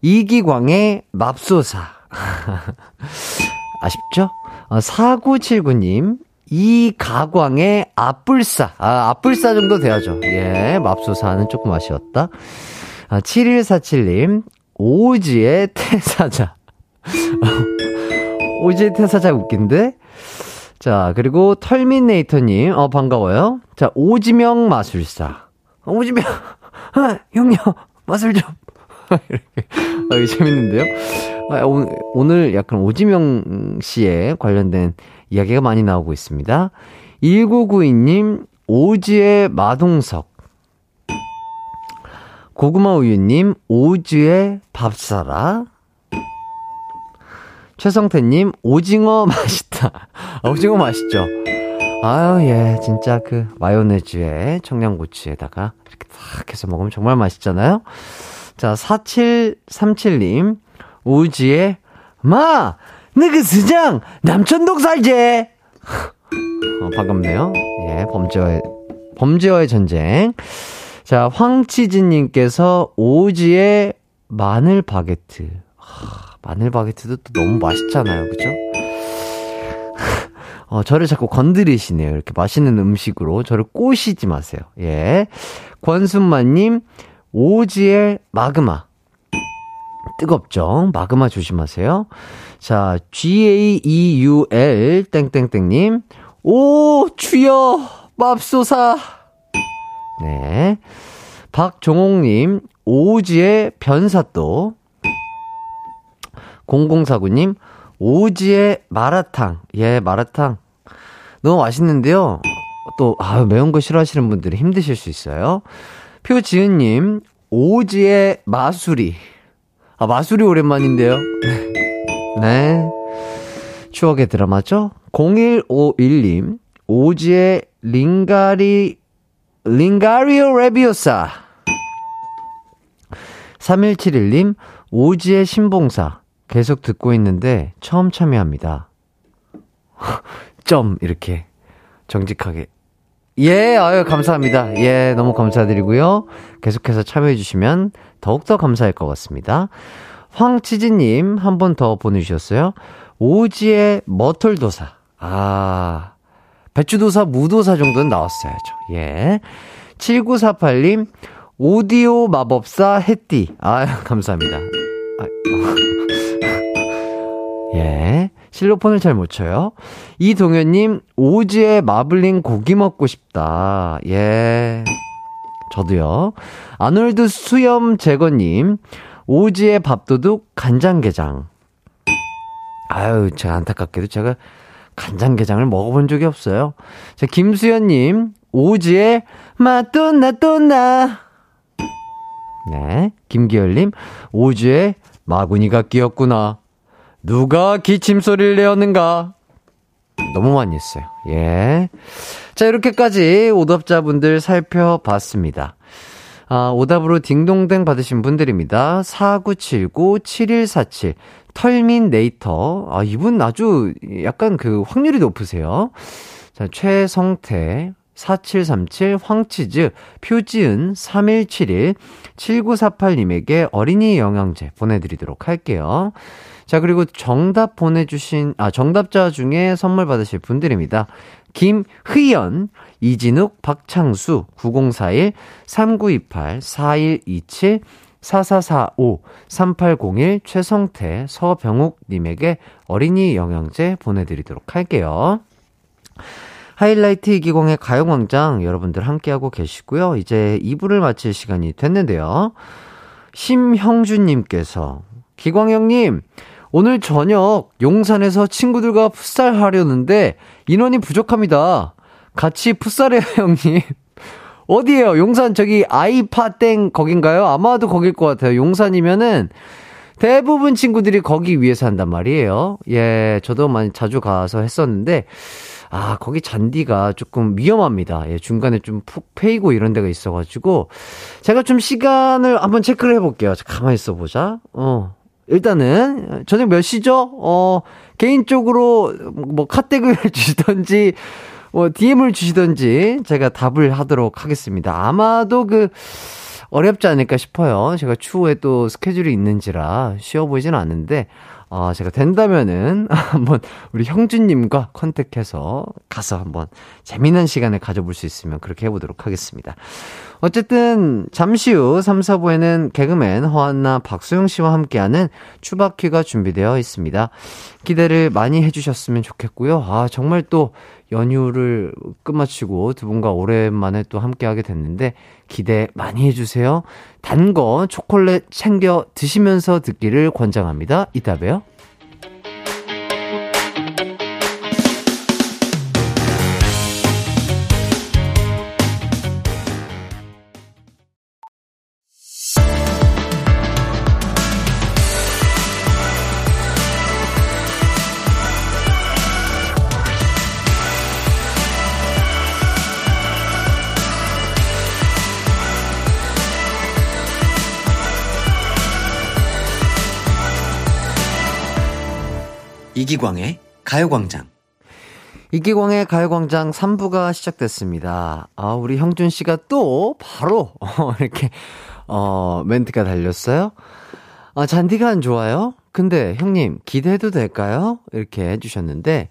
[SPEAKER 1] 이기광의 맙소사. 아쉽죠? 어, 4979님, 이가광의 앞불사. 아, 앞불사 정도 돼야죠. 예, 맙소사는 조금 아쉬웠다. 아, 7147님, 오지의 태사자. 오지의 태사자 웃긴데? 자, 그리고 털미네이터님, 어, 반가워요. 자, 오지명 마술사. 오지명, 아, 형님, 마술 좀. 이렇게. 아, 이거 재밌는데요? 아, 오늘 약간 오지명 씨에 관련된 이야기가 많이 나오고 있습니다. 1992님, 오지의 마동석. 고구마 우유님, 오지의 밥사라. 최성태님, 오징어 맛있다. 아, 오징어 맛있죠? 아유, 예, 진짜 그 마요네즈에 청양고추에다가 이렇게 탁 해서 먹으면 정말 맛있잖아요? 자, 4737님, 우지의, 마! 너그 스장! 남천동 살제! 어, 반갑네요. 예, 범죄와의, 범죄와의 전쟁. 자, 황치즈님께서 오지의 마늘 바게트. 하, 마늘 바게트도 또 너무 맛있잖아요. 그죠? 어, 저를 자꾸 건드리시네요. 이렇게 맛있는 음식으로. 저를 꼬시지 마세요. 예. 권순마님, 오지의 마그마. 뜨겁죠? 마그마 조심하세요. 자, G-A-E-U-L, 땡땡땡님. 오, 주여, 맙소사. 네. 박종옥님, 오지의 변사또. 0049님, 오지의 마라탕. 예, 마라탕. 너무 맛있는데요. 또, 아, 매운 거 싫어하시는 분들이 힘드실 수 있어요. 표지은님, 오지의 마수리. 아, 마수리 오랜만인데요. 네. 추억의 드라마죠? 0151님, 오지의 링가리, 링가리오 레비오사. 3171님, 오지의 신봉사. 계속 듣고 있는데 처음 참여합니다. 점, 이렇게. 정직하게. 예, 아유, 감사합니다. 예, 너무 감사드리고요. 계속해서 참여해 주시면 더욱더 감사할 것 같습니다. 황치즈님, 한 번 더 보내 주셨어요. 오지의 머털도사. 아, 배추도사, 무도사 정도는 나왔어야죠. 예. 7948님, 오디오 마법사 해띠. 아, 감사합니다. 아, 예. 실로폰을 잘 못 쳐요. 이동현님, 오지의 마블링 고기 먹고 싶다. 예. 저도요. 아놀드 수염 제거님, 오지의 밥도둑 간장게장. 아유, 제가 안타깝게도 제가 간장게장을 먹어본 적이 없어요. 자, 김수현님, 오지의 마또나 또나. 네. 김기열님, 오지의 마구니가 끼었구나. 누가 기침 소리를 내었는가? 너무 많이 했어요. 예. 자, 이렇게까지 오답자분들 살펴봤습니다. 아, 오답으로 딩동댕 받으신 분들입니다. 4979-7147, 털민 네이터. 아, 이분 아주 약간 그 확률이 높으세요. 자, 최성태, 4737, 황치즈, 표지은, 3171, 7948님에게 어린이 영양제 보내드리도록 할게요. 자, 그리고 정답 보내주신, 아, 정답자 중에 선물 받으실 분들입니다. 김희연, 이진욱, 박창수, 9041, 3928, 4127, 4445, 3801, 최성태, 서병욱님에게 어린이 영양제 보내드리도록 할게요. 하이라이트 이기공의 가요광장 여러분들 함께하고 계시고요. 이제 2부를 마칠 시간이 됐는데요. 심형준님께서, 기광형님, 오늘 저녁 용산에서 친구들과 풋살 하려는데 인원이 부족합니다. 같이 풋살해요, 형님. 어디에요? 용산 저기 아이파땡 거긴가요? 아마도 거길 것 같아요. 용산이면은 대부분 친구들이 거기 위에서 한단 말이에요. 예, 저도 많이 자주 가서 했었는데 아, 거기 잔디가 조금 위험합니다. 예, 중간에 좀 푹 패이고 이런 데가 있어가지고 제가 좀 시간을 한번 체크를 해볼게요. 가만히 있어 보자. 어, 일단은 저녁 몇 시죠? 어, 개인적으로 뭐 카텍을 주시던지 뭐 DM을 주시던지 제가 답을 하도록 하겠습니다. 아마도 그 어렵지 않을까 싶어요. 제가 추후에 또 스케줄이 있는지라 쉬어 보이진 않는데 어, 제가 된다면은 한번 우리 형준님과 컨택해서 가서 한번 재미난 시간을 가져볼 수 있으면 그렇게 해보도록 하겠습니다. 어쨌든 잠시 후 3, 4부에는 개그맨 허한나 박수영 씨와 함께하는 추바퀴가 준비되어 있습니다. 기대를 많이 해주셨으면 좋겠고요. 아, 정말 또 연휴를 끝마치고 두 분과 오랜만에 또 함께하게 됐는데 기대 많이 해주세요. 단 거 초콜릿 챙겨 드시면서 듣기를 권장합니다. 이따 봬요. 이기광의 가요광장. 이기광의 가요광장 3부가 시작됐습니다. 아, 우리 형준 씨가 또 바로, 어, 이렇게, 어, 멘트가 달렸어요. 아, 잔디가 안 좋아요? 근데 형님, 기대해도 될까요? 이렇게 해주셨는데,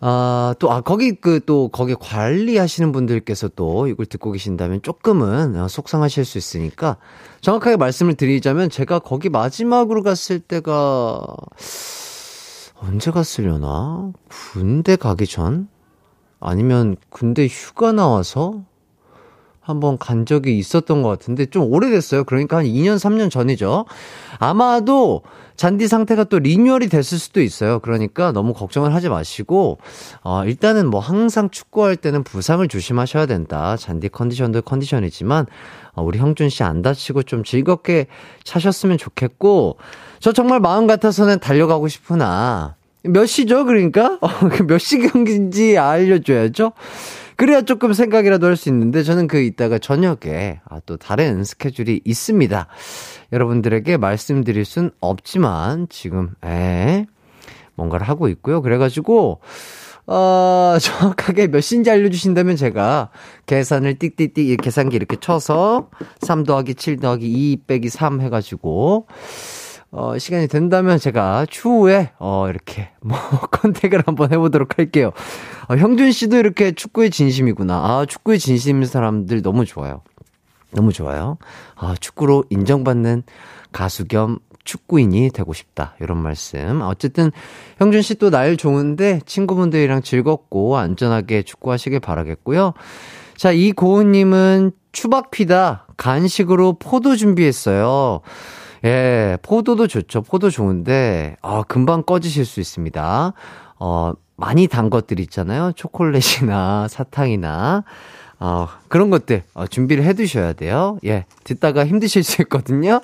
[SPEAKER 1] 아, 또, 아, 거기 그, 또, 거기 관리하시는 분들께서 또 이걸 듣고 계신다면 조금은 어, 속상하실 수 있으니까 정확하게 말씀을 드리자면 제가 거기 마지막으로 갔을 때가, 언제 갔으려나? 군대 가기 전? 아니면 군대 휴가 나와서 한번 간 적이 있었던 것 같은데 좀 오래됐어요. 그러니까 한 2년, 3년 전이죠. 아마도 잔디 상태가 또 리뉴얼이 됐을 수도 있어요. 그러니까 너무 걱정을 하지 마시고, 어, 일단은 뭐 항상 축구할 때는 부상을 조심하셔야 된다. 잔디 컨디션도 컨디션이지만, 어, 우리 형준 씨 안 다치고 좀 즐겁게 차셨으면 좋겠고, 저 정말 마음 같아서는 달려가고 싶으나, 몇 시죠, 그러니까? 어, 그 몇시 경기인지 알려줘야죠? 그래야 조금 생각이라도 할 수 있는데, 저는 그 이따가 저녁에, 아, 또 다른 스케줄이 있습니다. 여러분들에게 말씀드릴 순 없지만, 지금, 에, 뭔가를 하고 있고요. 그래가지고, 어, 정확하게 몇 시인지 알려주신다면 제가 계산을 띡띡띡 계산기 이렇게 쳐서 3 더하기 7 더하기 2 빼기 3 해가지고 어, 시간이 된다면 제가 추후에, 어, 이렇게, 뭐, 컨택을 한번 해보도록 할게요. 어, 형준 씨도 이렇게 축구의 진심이구나. 아, 축구의 진심인 사람들 너무 좋아요. 너무 좋아요. 아, 축구로 인정받는 가수 겸 축구인이 되고 싶다. 이런 말씀. 어쨌든, 형준 씨 또 날 좋은데 친구분들이랑 즐겁고 안전하게 축구하시길 바라겠고요. 자, 이 고은님은 추박피다. 간식으로 포도 준비했어요. 예, 포도도 좋죠. 포도 좋은데, 아, 금방 꺼지실 수 있습니다. 어, 많이 단 것들 있잖아요. 초콜릿이나 사탕이나, 어, 그런 것들, 어, 준비를 해 두셔야 돼요. 예, 듣다가 힘드실 수 있거든요.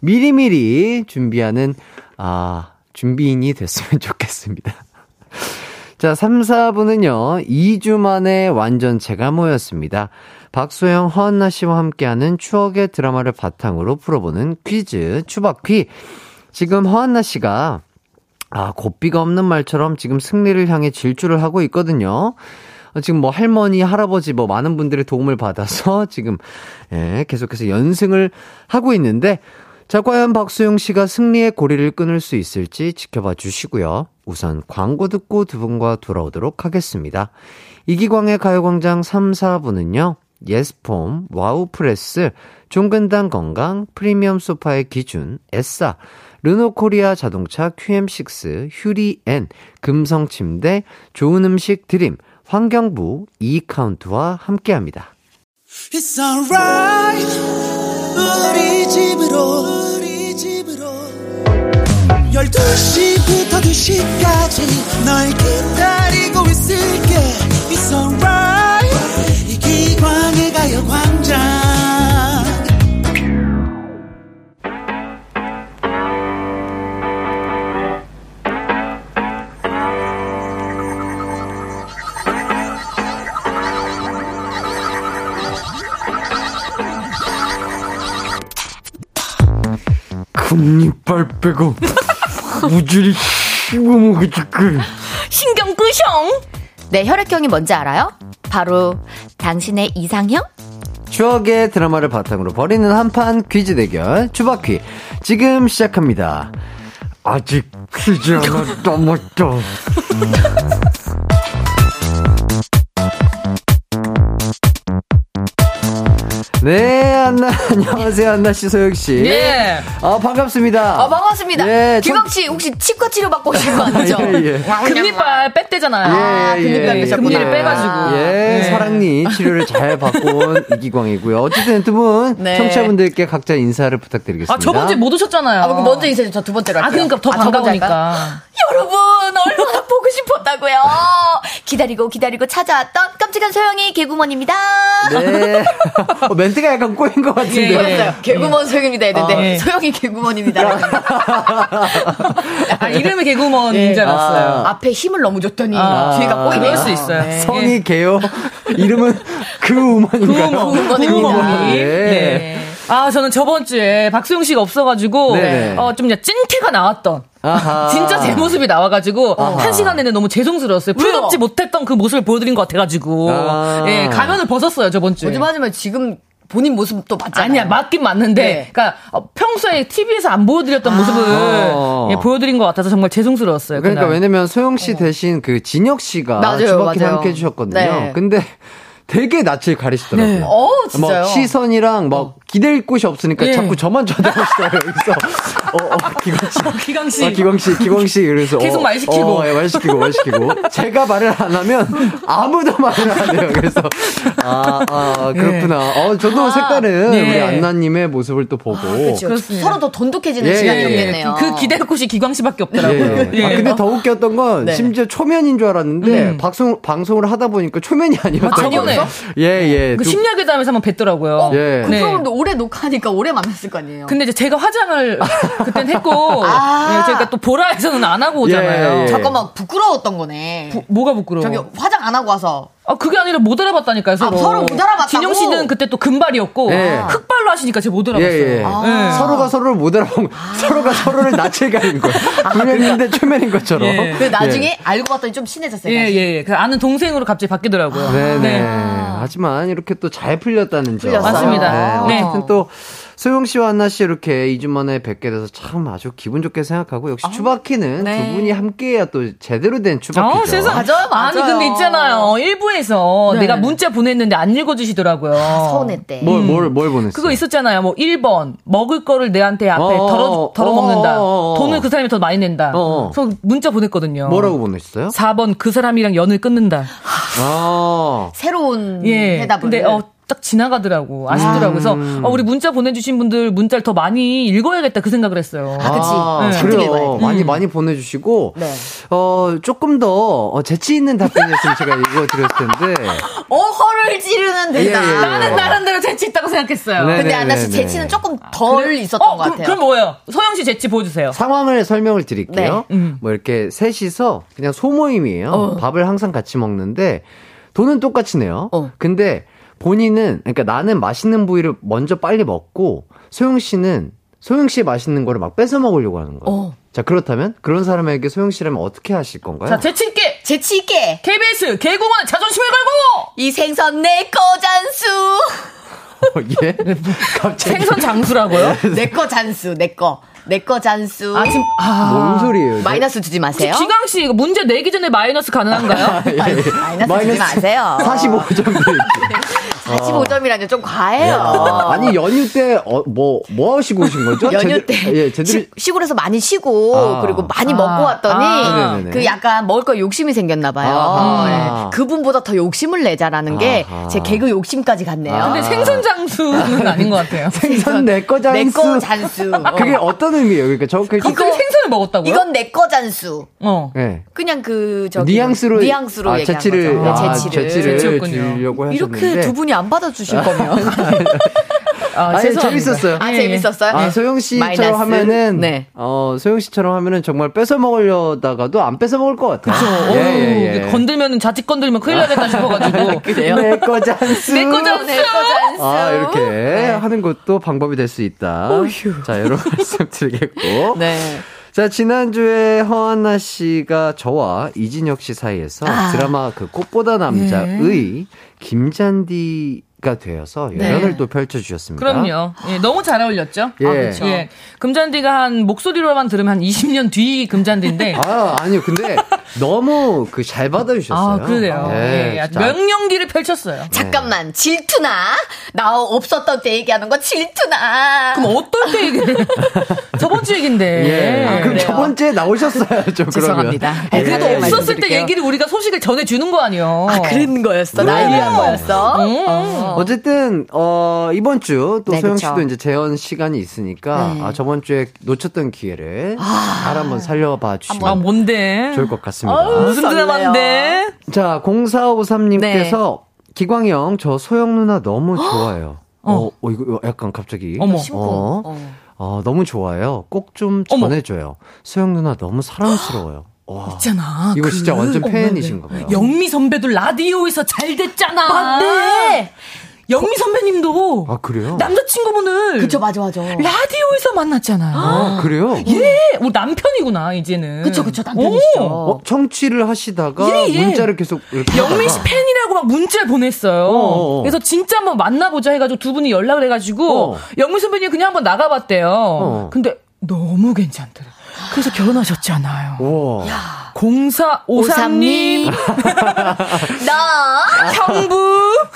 [SPEAKER 1] 미리미리 준비하는, 아, 준비인이 됐으면 좋겠습니다. 자, 3, 4분은요, 2주 만에 완전체가 모였습니다. 박소영, 허한나 씨와 함께하는 추억의 드라마를 바탕으로 풀어보는 퀴즈, 추박퀴. 지금 허한나 씨가, 아, 고삐가 없는 말처럼 지금 승리를 향해 질주를 하고 있거든요. 어, 지금 뭐 할머니, 할아버지 뭐 많은 분들의 도움을 받아서 지금, 예, 계속해서 연승을 하고 있는데, 자, 과연 박소영 씨가 승리의 고리를 끊을 수 있을지 지켜봐 주시고요. 우선 광고 듣고 두 분과 돌아오도록 하겠습니다. 이기광의 가요광장 3, 4부는요. 예스폼, 와우프레스, 종근당 건강, 프리미엄 소파의 기준, 에싸, 르노코리아 자동차 QM6, 휴리엔, 금성침대, 좋은 음식 드림, 환경부, 이카운트와 함께합니다. It's alright, 우리 집으로, 우리 집으로. 12시부터 2시까지 널 기다리고 있을게. It's alright. 이기광의 가요 광장. 금리빨 빼고 무지리 씹어먹어줄게
[SPEAKER 4] 신경 끄숑 내 혈액형이 뭔지 알아요? 바로 당신의 이상형?
[SPEAKER 1] 추억의 드라마를 바탕으로 벌이는 한판 퀴즈 대결 추바퀴 지금 시작합니다. 아직 퀴즈 하나 넘었죠. 네, 안나, 안녕하세요, 안나 씨, 소영씨.
[SPEAKER 5] 예.
[SPEAKER 1] 아, 반갑습니다.
[SPEAKER 4] 아, 반갑습니다.
[SPEAKER 1] 예,
[SPEAKER 4] 기광 씨 혹시 치과 치료 받고 오신 거 아니죠?
[SPEAKER 1] 예, 예.
[SPEAKER 5] 금리빨 뺐대잖아요.
[SPEAKER 4] 아,
[SPEAKER 1] 예, 예,
[SPEAKER 4] 금리빨
[SPEAKER 1] 예.
[SPEAKER 4] 빼셨구나.
[SPEAKER 5] 금리를 빼가지고.
[SPEAKER 1] 예,
[SPEAKER 5] 네.
[SPEAKER 1] 사랑니 치료를 잘 받고 온 이기광이고요. 어쨌든 두 분,
[SPEAKER 4] 네.
[SPEAKER 1] 청취자분들께 각자 인사를 부탁드리겠습니다.
[SPEAKER 5] 아, 저번 주에 못 오셨잖아요.
[SPEAKER 4] 아, 그럼 먼저 인사해 저 두 번째로
[SPEAKER 5] 아,
[SPEAKER 4] 할게요.
[SPEAKER 5] 그러니까 더
[SPEAKER 4] 아?
[SPEAKER 5] 반가우니까.
[SPEAKER 4] 여러분 얼마나 보고 싶었다고요. 기다리고 기다리고 찾아왔던 깜찍한 소영이 개구먼입니다.
[SPEAKER 1] 네. 어, 멘트가 약간 꼬인 것 같은데.
[SPEAKER 5] 예, 예.
[SPEAKER 4] 개구먼 소영입니다 했는데
[SPEAKER 5] 아, 예.
[SPEAKER 4] 소영이 개구먼입니다.
[SPEAKER 5] 아, 이름이 개구먼인
[SPEAKER 4] 예.
[SPEAKER 5] 줄 알았어요.
[SPEAKER 4] 앞에 힘을 너무 줬더니
[SPEAKER 5] 아,
[SPEAKER 4] 뒤가 꼬이네요.
[SPEAKER 5] 그럴 수 있어요.
[SPEAKER 4] 네.
[SPEAKER 1] 성이 개요? 이름은 그 우먼인가요?
[SPEAKER 5] 구우먼,
[SPEAKER 4] 구우먼입니다.
[SPEAKER 5] 구우먼이.
[SPEAKER 1] 예.
[SPEAKER 5] 네. 아, 저는 저번 주에 박수영 씨가 없어가지고,
[SPEAKER 1] 네네.
[SPEAKER 5] 어, 좀 그냥 찐캐가 나왔던.
[SPEAKER 1] 아하.
[SPEAKER 5] 진짜 제 모습이 나와가지고, 한 시간 내내 너무 죄송스러웠어요. 풀덥지 못했던 그 모습을 보여드린 것 같아가지고,
[SPEAKER 1] 아.
[SPEAKER 5] 예, 가면을 벗었어요, 저번 주에.
[SPEAKER 4] 거짓말하지만 지금 본인 모습도 맞잖아요.
[SPEAKER 5] 아니야, 맞긴 맞는데,
[SPEAKER 4] 네.
[SPEAKER 5] 그니까, 어, 평소에 TV에서 안 보여드렸던 모습을
[SPEAKER 1] 어.
[SPEAKER 5] 예, 보여드린 것 같아서 정말 죄송스러웠어요.
[SPEAKER 1] 그러니까
[SPEAKER 5] 그날.
[SPEAKER 1] 왜냐면 소영 씨 대신 그 진혁 씨가
[SPEAKER 4] 맞아요, 맞아요.
[SPEAKER 1] 함께 해주셨거든요.
[SPEAKER 4] 네.
[SPEAKER 1] 근데 되게 낯을 가리시더라고요.
[SPEAKER 5] 네.
[SPEAKER 4] 어, 진짜요?
[SPEAKER 1] 막 시선이랑 막 기댈 곳이 없으니까
[SPEAKER 5] 예.
[SPEAKER 1] 자꾸 저만 쳐다보시더라고요. 그래서 어, 어, 기광 씨.
[SPEAKER 5] 기강 씨.
[SPEAKER 1] 아, 기광 씨, 기광 씨, 그래서.
[SPEAKER 5] 계속
[SPEAKER 1] 어,
[SPEAKER 5] 말 시키고.
[SPEAKER 1] 어, 예, 말 시키고, 말 시키고. 제가 말을 안 하면 아무도 말을 안 해요. 그래서, 아, 아, 그렇구나. 어, 저도 색다른
[SPEAKER 5] 네.
[SPEAKER 1] 우리 안나님의 모습을 또 보고.
[SPEAKER 4] 그렇죠.
[SPEAKER 5] 그렇습니다.
[SPEAKER 4] 서로 더 돈독해지는
[SPEAKER 1] 예,
[SPEAKER 4] 시간이었겠네요.
[SPEAKER 5] 그 기댈 곳이 기광 씨밖에 없더라고요.
[SPEAKER 1] 예.
[SPEAKER 5] 예.
[SPEAKER 1] 아, 근데 더 웃겼던 건
[SPEAKER 4] 네.
[SPEAKER 1] 심지어 초면인 줄 알았는데
[SPEAKER 5] 음.
[SPEAKER 1] 방송 방송을 하다 보니까 초면이 아니었던
[SPEAKER 5] 저번에
[SPEAKER 1] 거예요. 예, 예.
[SPEAKER 5] 그
[SPEAKER 1] 두-
[SPEAKER 5] 심야괴담에서 한번 뵀더라고요.
[SPEAKER 1] 예.
[SPEAKER 4] 그
[SPEAKER 5] 네.
[SPEAKER 4] 오래 녹화하니까 오래 만났을 거 아니에요.
[SPEAKER 5] 근데 이제 제가 화장을 그땐 했고,
[SPEAKER 4] 아.
[SPEAKER 5] 예, 제가 또 보라에서는 안 하고 오잖아요.
[SPEAKER 1] 예, 예.
[SPEAKER 4] 잠깐만 부끄러웠던 거네.
[SPEAKER 5] 부- 뭐가 부끄러워?
[SPEAKER 4] 저기 화장 안 하고 와서
[SPEAKER 5] 아, 그게 아니라 못 알아봤다니까요, 서로.
[SPEAKER 4] 아, 서로 못 알아봤다고?
[SPEAKER 5] 진영 씨는 그때 또 금발이었고,
[SPEAKER 1] 예.
[SPEAKER 5] 흑발로 하시니까 제가 못
[SPEAKER 1] 예,
[SPEAKER 5] 알아봤어요.
[SPEAKER 1] 예.
[SPEAKER 4] 아.
[SPEAKER 1] 서로가 서로를 못 알아보고 서로가 서로를 낯을 가린 거예요. 분명인데 초면인 것처럼.
[SPEAKER 5] 예.
[SPEAKER 4] 그 나중에 알고 봤더니 좀 친해졌어요.
[SPEAKER 5] 예,
[SPEAKER 4] 다시.
[SPEAKER 5] 예, 예. 그 아는 동생으로 갑자기 바뀌더라고요.
[SPEAKER 1] 네네.
[SPEAKER 5] 네.
[SPEAKER 1] 하지만 이렇게 또 잘 풀렸다는 점.
[SPEAKER 4] 풀렸어요.
[SPEAKER 5] 맞습니다.
[SPEAKER 1] 네.
[SPEAKER 5] 네.
[SPEAKER 1] 어쨌든 또 소영 씨와 한나 씨 이렇게 2주 만에 뵙게 돼서 참 아주 기분 좋게 생각하고 역시 추바키는
[SPEAKER 4] 네.
[SPEAKER 1] 두 분이 함께해야 또 제대로 된 추바키죠.
[SPEAKER 5] 어, 세상.
[SPEAKER 4] 맞아요, 맞아요.
[SPEAKER 5] 아니, 근데 있잖아요. 일부에서
[SPEAKER 4] 네.
[SPEAKER 5] 내가 문자 보냈는데 안 읽어 주시더라고요.
[SPEAKER 4] 서운했대.
[SPEAKER 1] 뭘, 뭘, 뭘 보냈어요?
[SPEAKER 5] 그거 있었잖아요. 뭐 1번 먹을 거를 내한테 앞에
[SPEAKER 1] 어,
[SPEAKER 5] 덜어 덜어
[SPEAKER 1] 어,
[SPEAKER 5] 먹는다.
[SPEAKER 1] 어, 어.
[SPEAKER 5] 돈을 그 사람이 더 많이 낸다.
[SPEAKER 1] 어, 어.
[SPEAKER 5] 그래서 문자 보냈거든요.
[SPEAKER 1] 뭐라고 보냈어요?
[SPEAKER 5] 4번 그 사람이랑 연을 끊는다.
[SPEAKER 1] 아.
[SPEAKER 4] 새로운
[SPEAKER 5] 예.
[SPEAKER 4] 해답을.
[SPEAKER 5] 근데 어, 딱 지나가더라고. 아쉽더라고. 그래서 어, 우리 문자 보내주신 분들 문자를 더 많이 읽어야겠다 그 생각을 했어요.
[SPEAKER 4] 아, 그치.
[SPEAKER 1] 아,
[SPEAKER 5] 네.
[SPEAKER 1] 그래요.
[SPEAKER 4] 돼.
[SPEAKER 1] 많이 많이 보내주시고
[SPEAKER 4] 네.
[SPEAKER 1] 어 조금 더 어, 재치 있는 답변이었으면 제가 읽어드렸을 텐데.
[SPEAKER 4] 어, 허를 찌르는 대답.
[SPEAKER 1] 예, 예, 예.
[SPEAKER 5] 나는 나름대로 재치 있다고 생각했어요.
[SPEAKER 1] 네.
[SPEAKER 4] 근데 안나 씨
[SPEAKER 1] 네네네.
[SPEAKER 4] 재치는 조금 덜
[SPEAKER 5] 그래?
[SPEAKER 4] 있었던
[SPEAKER 5] 어,
[SPEAKER 4] 것
[SPEAKER 5] 그,
[SPEAKER 4] 같아요.
[SPEAKER 5] 그럼 뭐예요? 소영 씨 재치 보여주세요.
[SPEAKER 1] 상황을 설명을 드릴게요.
[SPEAKER 4] 네.
[SPEAKER 5] 음.
[SPEAKER 1] 뭐 이렇게 셋이서 그냥 소모임이에요.
[SPEAKER 4] 어.
[SPEAKER 1] 밥을 항상 같이 먹는데 돈은 똑같이 내요.
[SPEAKER 4] 어.
[SPEAKER 1] 근데 본인은 그러니까 나는 맛있는 부위를 먼저 빨리 먹고 소영 씨는 소영 씨 맛있는 거를 막 뺏어 먹으려고 하는 거예요.
[SPEAKER 4] 어.
[SPEAKER 1] 자 그렇다면 그런 사람에게 소영 씨라면 어떻게 하실 건가요?
[SPEAKER 5] 자, 재치 있게
[SPEAKER 4] 재치 있게
[SPEAKER 5] KBS 개그우먼 자존심을 걸고
[SPEAKER 4] 이 생선 내 거 잔수.
[SPEAKER 1] 예? 갑자기
[SPEAKER 5] 생선 장수라고요?
[SPEAKER 4] 내 거 잔수. 내 거. 내 거 잔수.
[SPEAKER 5] 아, 지금 아.
[SPEAKER 1] 뭔 소리예요? 이게?
[SPEAKER 4] 마이너스 주지 마세요.
[SPEAKER 5] 기강 씨 이거 문제 내기 전에 마이너스 가능한가요?
[SPEAKER 1] 예, 예.
[SPEAKER 4] 마이너스 주지 마세요.
[SPEAKER 1] 45점 드릴게요.
[SPEAKER 4] 45점이라뇨 좀 과해요.
[SPEAKER 1] 아니 연휴 때뭐뭐 하시고 오신 거죠?
[SPEAKER 4] 연휴
[SPEAKER 1] 제대-
[SPEAKER 4] 때
[SPEAKER 1] 예, 제대로
[SPEAKER 4] 시, 시골에서 많이 쉬고
[SPEAKER 1] 아.
[SPEAKER 4] 그리고 많이
[SPEAKER 5] 아.
[SPEAKER 4] 먹고 왔더니
[SPEAKER 1] 아. 네네네.
[SPEAKER 4] 그 약간 먹을 거 욕심이 생겼나 봐요.
[SPEAKER 1] 아하.
[SPEAKER 4] 네. 그분보다 더 욕심을 내자라는 게. 제 개그 욕심까지 갔네요.
[SPEAKER 1] 아.
[SPEAKER 5] 근데 생선 장수는 아닌 것 같아요.
[SPEAKER 1] 생선 내거 잔수.
[SPEAKER 4] 내거 잔수. 어.
[SPEAKER 1] 그게 어떤 의미예요? 그러니까 정확하게
[SPEAKER 5] 갑자기 생선을 먹었다고요?
[SPEAKER 4] 이건 내 거 잔수.
[SPEAKER 5] 어.
[SPEAKER 1] 네.
[SPEAKER 4] 그냥 그 저기
[SPEAKER 1] 뉘앙스로
[SPEAKER 4] 뉘앙스로
[SPEAKER 1] 아,
[SPEAKER 4] 얘기한
[SPEAKER 1] 재치를
[SPEAKER 4] 거죠.
[SPEAKER 1] 아,
[SPEAKER 4] 네, 재치를.
[SPEAKER 1] 재치를. 주려고 하셨는데
[SPEAKER 4] 이렇게 두 분이 안 받아주실 거면
[SPEAKER 5] 아,
[SPEAKER 1] 아니. 재밌었어요.
[SPEAKER 4] 아
[SPEAKER 5] 예,
[SPEAKER 4] 재밌었어요.
[SPEAKER 1] 아, 소영 씨처럼. 하면은,
[SPEAKER 4] 네.
[SPEAKER 1] 어, 소영 씨처럼 하면은 정말 뺏어 먹으려다가도 안 뺏어 먹을 것 같아요.
[SPEAKER 5] 그쵸.
[SPEAKER 1] 예, 예, 예.
[SPEAKER 5] 건들면 자칫 건들면 큰일 나겠다 싶어가지고.
[SPEAKER 4] 그래요?
[SPEAKER 1] 내 거 잔수.
[SPEAKER 5] 내거 잔수.
[SPEAKER 4] 내거 잔수.
[SPEAKER 1] 아, 이렇게
[SPEAKER 4] 네.
[SPEAKER 1] 하는 것도 방법이 될 수 있다. 자, 여러 말씀 드리겠고.
[SPEAKER 4] 네.
[SPEAKER 1] 자, 지난주에 허한나 씨가 저와 이진혁 씨 사이에서
[SPEAKER 4] 아.
[SPEAKER 1] 드라마 그 꽃보다 남자의 김잔디 가 되어서 열연을 또 펼쳐주셨습니다.
[SPEAKER 5] 그럼요. 예, 너무 잘 어울렸죠?
[SPEAKER 1] 예.
[SPEAKER 5] 아, 그렇죠. 예. 금잔디가 한 목소리로만 들으면 한 20년 뒤 금잔디인데.
[SPEAKER 1] 아, 아니요. 근데 너무 그 잘 받아주셨어요.
[SPEAKER 5] 아, 그래요.
[SPEAKER 1] 네,
[SPEAKER 5] 예,
[SPEAKER 1] 진짜.
[SPEAKER 5] 명령기를 펼쳤어요.
[SPEAKER 4] 잠깐만 질투나 나 없었던 때 얘기하는 거 질투나
[SPEAKER 5] 그럼 어떨 때 얘기를? 저번 주 얘긴데.
[SPEAKER 1] 예. 아, 그럼
[SPEAKER 4] 그래요.
[SPEAKER 1] 저번 주에 나오셨어요, 좀
[SPEAKER 4] 죄송합니다.
[SPEAKER 1] 그러면.
[SPEAKER 5] 아, 그래도
[SPEAKER 1] 예.
[SPEAKER 5] 없었을 때. 얘기를 우리가 소식을 전해주는 거 아니에요.
[SPEAKER 4] 아 그런 거였어 날 위한 거였어
[SPEAKER 5] 음.
[SPEAKER 1] 어 쨌든 어 이번 주 또
[SPEAKER 4] 네,
[SPEAKER 1] 소영
[SPEAKER 4] 그쵸.
[SPEAKER 1] 씨도 이제 재연 시간이 있으니까
[SPEAKER 4] 네.
[SPEAKER 1] 아, 저번 주에 놓쳤던 기회를 잘 한번 살려봐
[SPEAKER 5] 아,
[SPEAKER 1] 주시면
[SPEAKER 5] 뭔데?
[SPEAKER 1] 좋을 것 같습니다.
[SPEAKER 5] 무슨 드라마인데?
[SPEAKER 1] 자, 0453님께서
[SPEAKER 4] 네.
[SPEAKER 1] 기광이 형, 저 소영 누나 너무 좋아요. 어, 어, 이거 약간 갑자기.
[SPEAKER 5] 어머.
[SPEAKER 1] 어,
[SPEAKER 4] 어.
[SPEAKER 1] 어, 너무 좋아요. 꼭좀
[SPEAKER 5] 어머.
[SPEAKER 1] 전해줘요. 소영 누나 너무 사랑스러워요. 와.
[SPEAKER 5] 있잖아.
[SPEAKER 1] 이거
[SPEAKER 5] 그-
[SPEAKER 1] 진짜 완전
[SPEAKER 5] 어,
[SPEAKER 1] 팬이신가 봐요.
[SPEAKER 5] 영미 선배도 라디오에서 잘 됐잖아.
[SPEAKER 4] 맞네
[SPEAKER 5] 영미 선배님도
[SPEAKER 1] 아, 그래요?
[SPEAKER 5] 남자친구분을
[SPEAKER 4] 그쵸 맞아 맞아
[SPEAKER 5] 라디오에서 만났잖아요.
[SPEAKER 1] 아, 그래요?
[SPEAKER 5] 예, 우리 남편이구나 이제는.
[SPEAKER 4] 그쵸 그쵸 남편이시죠
[SPEAKER 1] 어, 청취를 하시다가
[SPEAKER 5] 예, 예.
[SPEAKER 1] 문자를 계속 이렇게
[SPEAKER 5] 영미 씨 팬이라고 막 문자를 보냈어요.
[SPEAKER 1] 어, 어, 어.
[SPEAKER 5] 그래서 진짜 한번 만나보자 해가지고 두 분이 연락을 해가지고
[SPEAKER 1] 어.
[SPEAKER 5] 영미 선배님 그냥 한번 나가봤대요.
[SPEAKER 1] 어.
[SPEAKER 5] 근데 너무 괜찮더래. 그래서 결혼하셨잖아요.
[SPEAKER 1] 우와.
[SPEAKER 5] 0453님,
[SPEAKER 4] 나
[SPEAKER 5] 형부.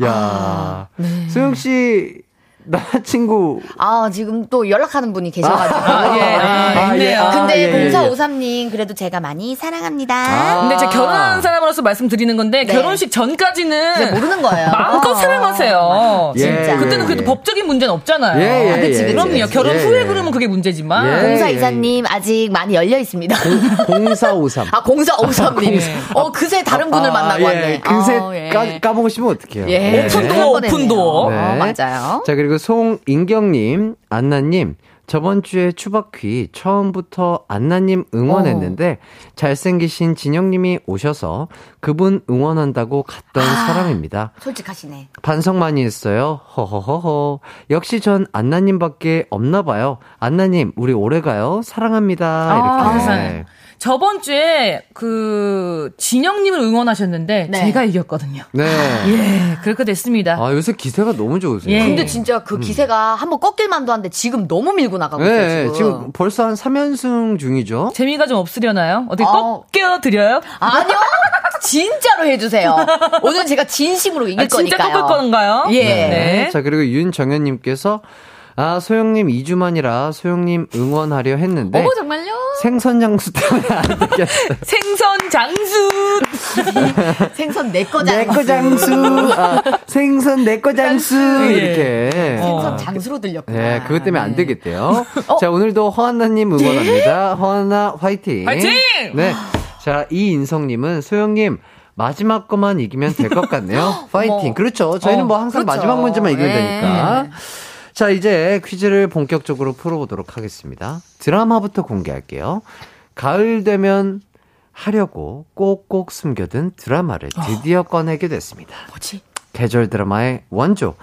[SPEAKER 1] 야.
[SPEAKER 5] 네.
[SPEAKER 1] 소영 씨 남자친구
[SPEAKER 4] 아, 지금 또 연락하는 분이 계셔가지고.
[SPEAKER 5] 아, 예, 아,
[SPEAKER 1] 아,
[SPEAKER 5] 있네요.
[SPEAKER 1] 예, 아,
[SPEAKER 4] 근데
[SPEAKER 1] 예, 예, 예.
[SPEAKER 4] 0453님, 그래도 제가 많이 사랑합니다.
[SPEAKER 1] 아.
[SPEAKER 5] 근데 이제 결혼한 사람으로서 말씀드리는 건데
[SPEAKER 4] 네.
[SPEAKER 5] 결혼식 전까지는
[SPEAKER 4] 모르는 거예요.
[SPEAKER 5] 마음껏
[SPEAKER 4] 어.
[SPEAKER 5] 사랑하세요.
[SPEAKER 1] 예,
[SPEAKER 4] 진짜.
[SPEAKER 5] 그때는 그래도
[SPEAKER 1] 예.
[SPEAKER 5] 법적인 문제는 없잖아요.
[SPEAKER 1] 예, 예,
[SPEAKER 4] 아, 그치,
[SPEAKER 1] 예,
[SPEAKER 4] 그치.
[SPEAKER 5] 그럼요.
[SPEAKER 1] 예.
[SPEAKER 5] 결혼
[SPEAKER 1] 예,
[SPEAKER 5] 후에
[SPEAKER 1] 예.
[SPEAKER 5] 그러면 그게 문제지만.
[SPEAKER 1] 예.
[SPEAKER 4] 공사 이사님 아직 많이 열려 있습니다.
[SPEAKER 1] 0453.
[SPEAKER 4] 아, 공사 오삼님.
[SPEAKER 5] 공사.
[SPEAKER 4] 어, 그새 다른 분을
[SPEAKER 1] 아,
[SPEAKER 4] 만나고
[SPEAKER 1] 예.
[SPEAKER 4] 왔네.
[SPEAKER 1] 그새
[SPEAKER 4] 어, 예.
[SPEAKER 1] 까, 까먹으시면 어떡해요.
[SPEAKER 4] 예.
[SPEAKER 1] 네.
[SPEAKER 5] 오픈도
[SPEAKER 4] 그럴 뻔했네요.
[SPEAKER 5] 오픈도.
[SPEAKER 1] 네.
[SPEAKER 4] 어, 맞아요.
[SPEAKER 1] 자, 그리고 송인경님, 안나님, 저번 주에 추바퀴 처음부터 안나님 응원했는데 잘생기신 진영님이 오셔서 그분 응원한다고 갔던 사람입니다.
[SPEAKER 4] 솔직하시네.
[SPEAKER 1] 반성 많이 했어요. 허허허허. 역시 전 안나님밖에 없나 봐요. 안나님, 우리 오래 가요. 사랑합니다. 이렇게.
[SPEAKER 5] 세상에. 저번 주에 그 진영님을 응원하셨는데
[SPEAKER 4] 네.
[SPEAKER 5] 제가 이겼거든요.
[SPEAKER 1] 네.
[SPEAKER 5] 예, 그렇게 됐습니다.
[SPEAKER 1] 아, 요새 기세가 너무 좋으세요.
[SPEAKER 5] 예.
[SPEAKER 4] 근데 진짜 그 기세가 한번 꺾일 만도 한데 지금 너무 밀고 나가고
[SPEAKER 1] 네,
[SPEAKER 4] 있어요, 지금.
[SPEAKER 1] 지금 벌써 한 3연승 중이죠.
[SPEAKER 5] 재미가 좀 없으려나요? 어떻게
[SPEAKER 4] 어.
[SPEAKER 5] 꺾여 드려요?
[SPEAKER 4] 아니요. 진짜로 해주세요. 오늘 제가 진심으로 이길
[SPEAKER 5] 아, 진짜
[SPEAKER 4] 거니까요.
[SPEAKER 5] 꺾을 건가요?
[SPEAKER 4] 예.
[SPEAKER 5] 네.
[SPEAKER 1] 자, 그리고 윤정현님께서 아, 소영님 2주 만이라 소영님 응원하려 했는데
[SPEAKER 4] 어머 정말요?
[SPEAKER 1] 생선 장수 때문에 안 되겠어요.
[SPEAKER 5] 생선 장수.
[SPEAKER 4] 생선 내거 장수.
[SPEAKER 1] 내꺼 장수. 아, 생선 내꺼 장수.
[SPEAKER 5] 예.
[SPEAKER 1] 이렇게.
[SPEAKER 4] 생선
[SPEAKER 5] 어.
[SPEAKER 4] 장수로 들렸구나.
[SPEAKER 1] 네, 그것 때문에 안
[SPEAKER 4] 네.
[SPEAKER 1] 되겠대요. 자, 오늘도 허한나님 응원합니다. 허한나 화이팅.
[SPEAKER 5] 화이팅!
[SPEAKER 1] 네. 자, 이인성님은 소영님, 마지막 거만 이기면 될 것 같네요. 파이팅.
[SPEAKER 4] 어머.
[SPEAKER 1] 그렇죠. 저희는
[SPEAKER 5] 어,
[SPEAKER 1] 뭐 항상
[SPEAKER 4] 그렇죠.
[SPEAKER 1] 마지막 문제만 이기면
[SPEAKER 4] 네.
[SPEAKER 1] 되니까. 자, 이제 퀴즈를 본격적으로 풀어보도록 하겠습니다. 드라마부터 공개할게요. 가을 되면 하려고 꼭꼭 숨겨둔 드라마를 드디어 꺼내게 됐습니다.
[SPEAKER 4] 뭐지?
[SPEAKER 1] 계절 드라마의 원조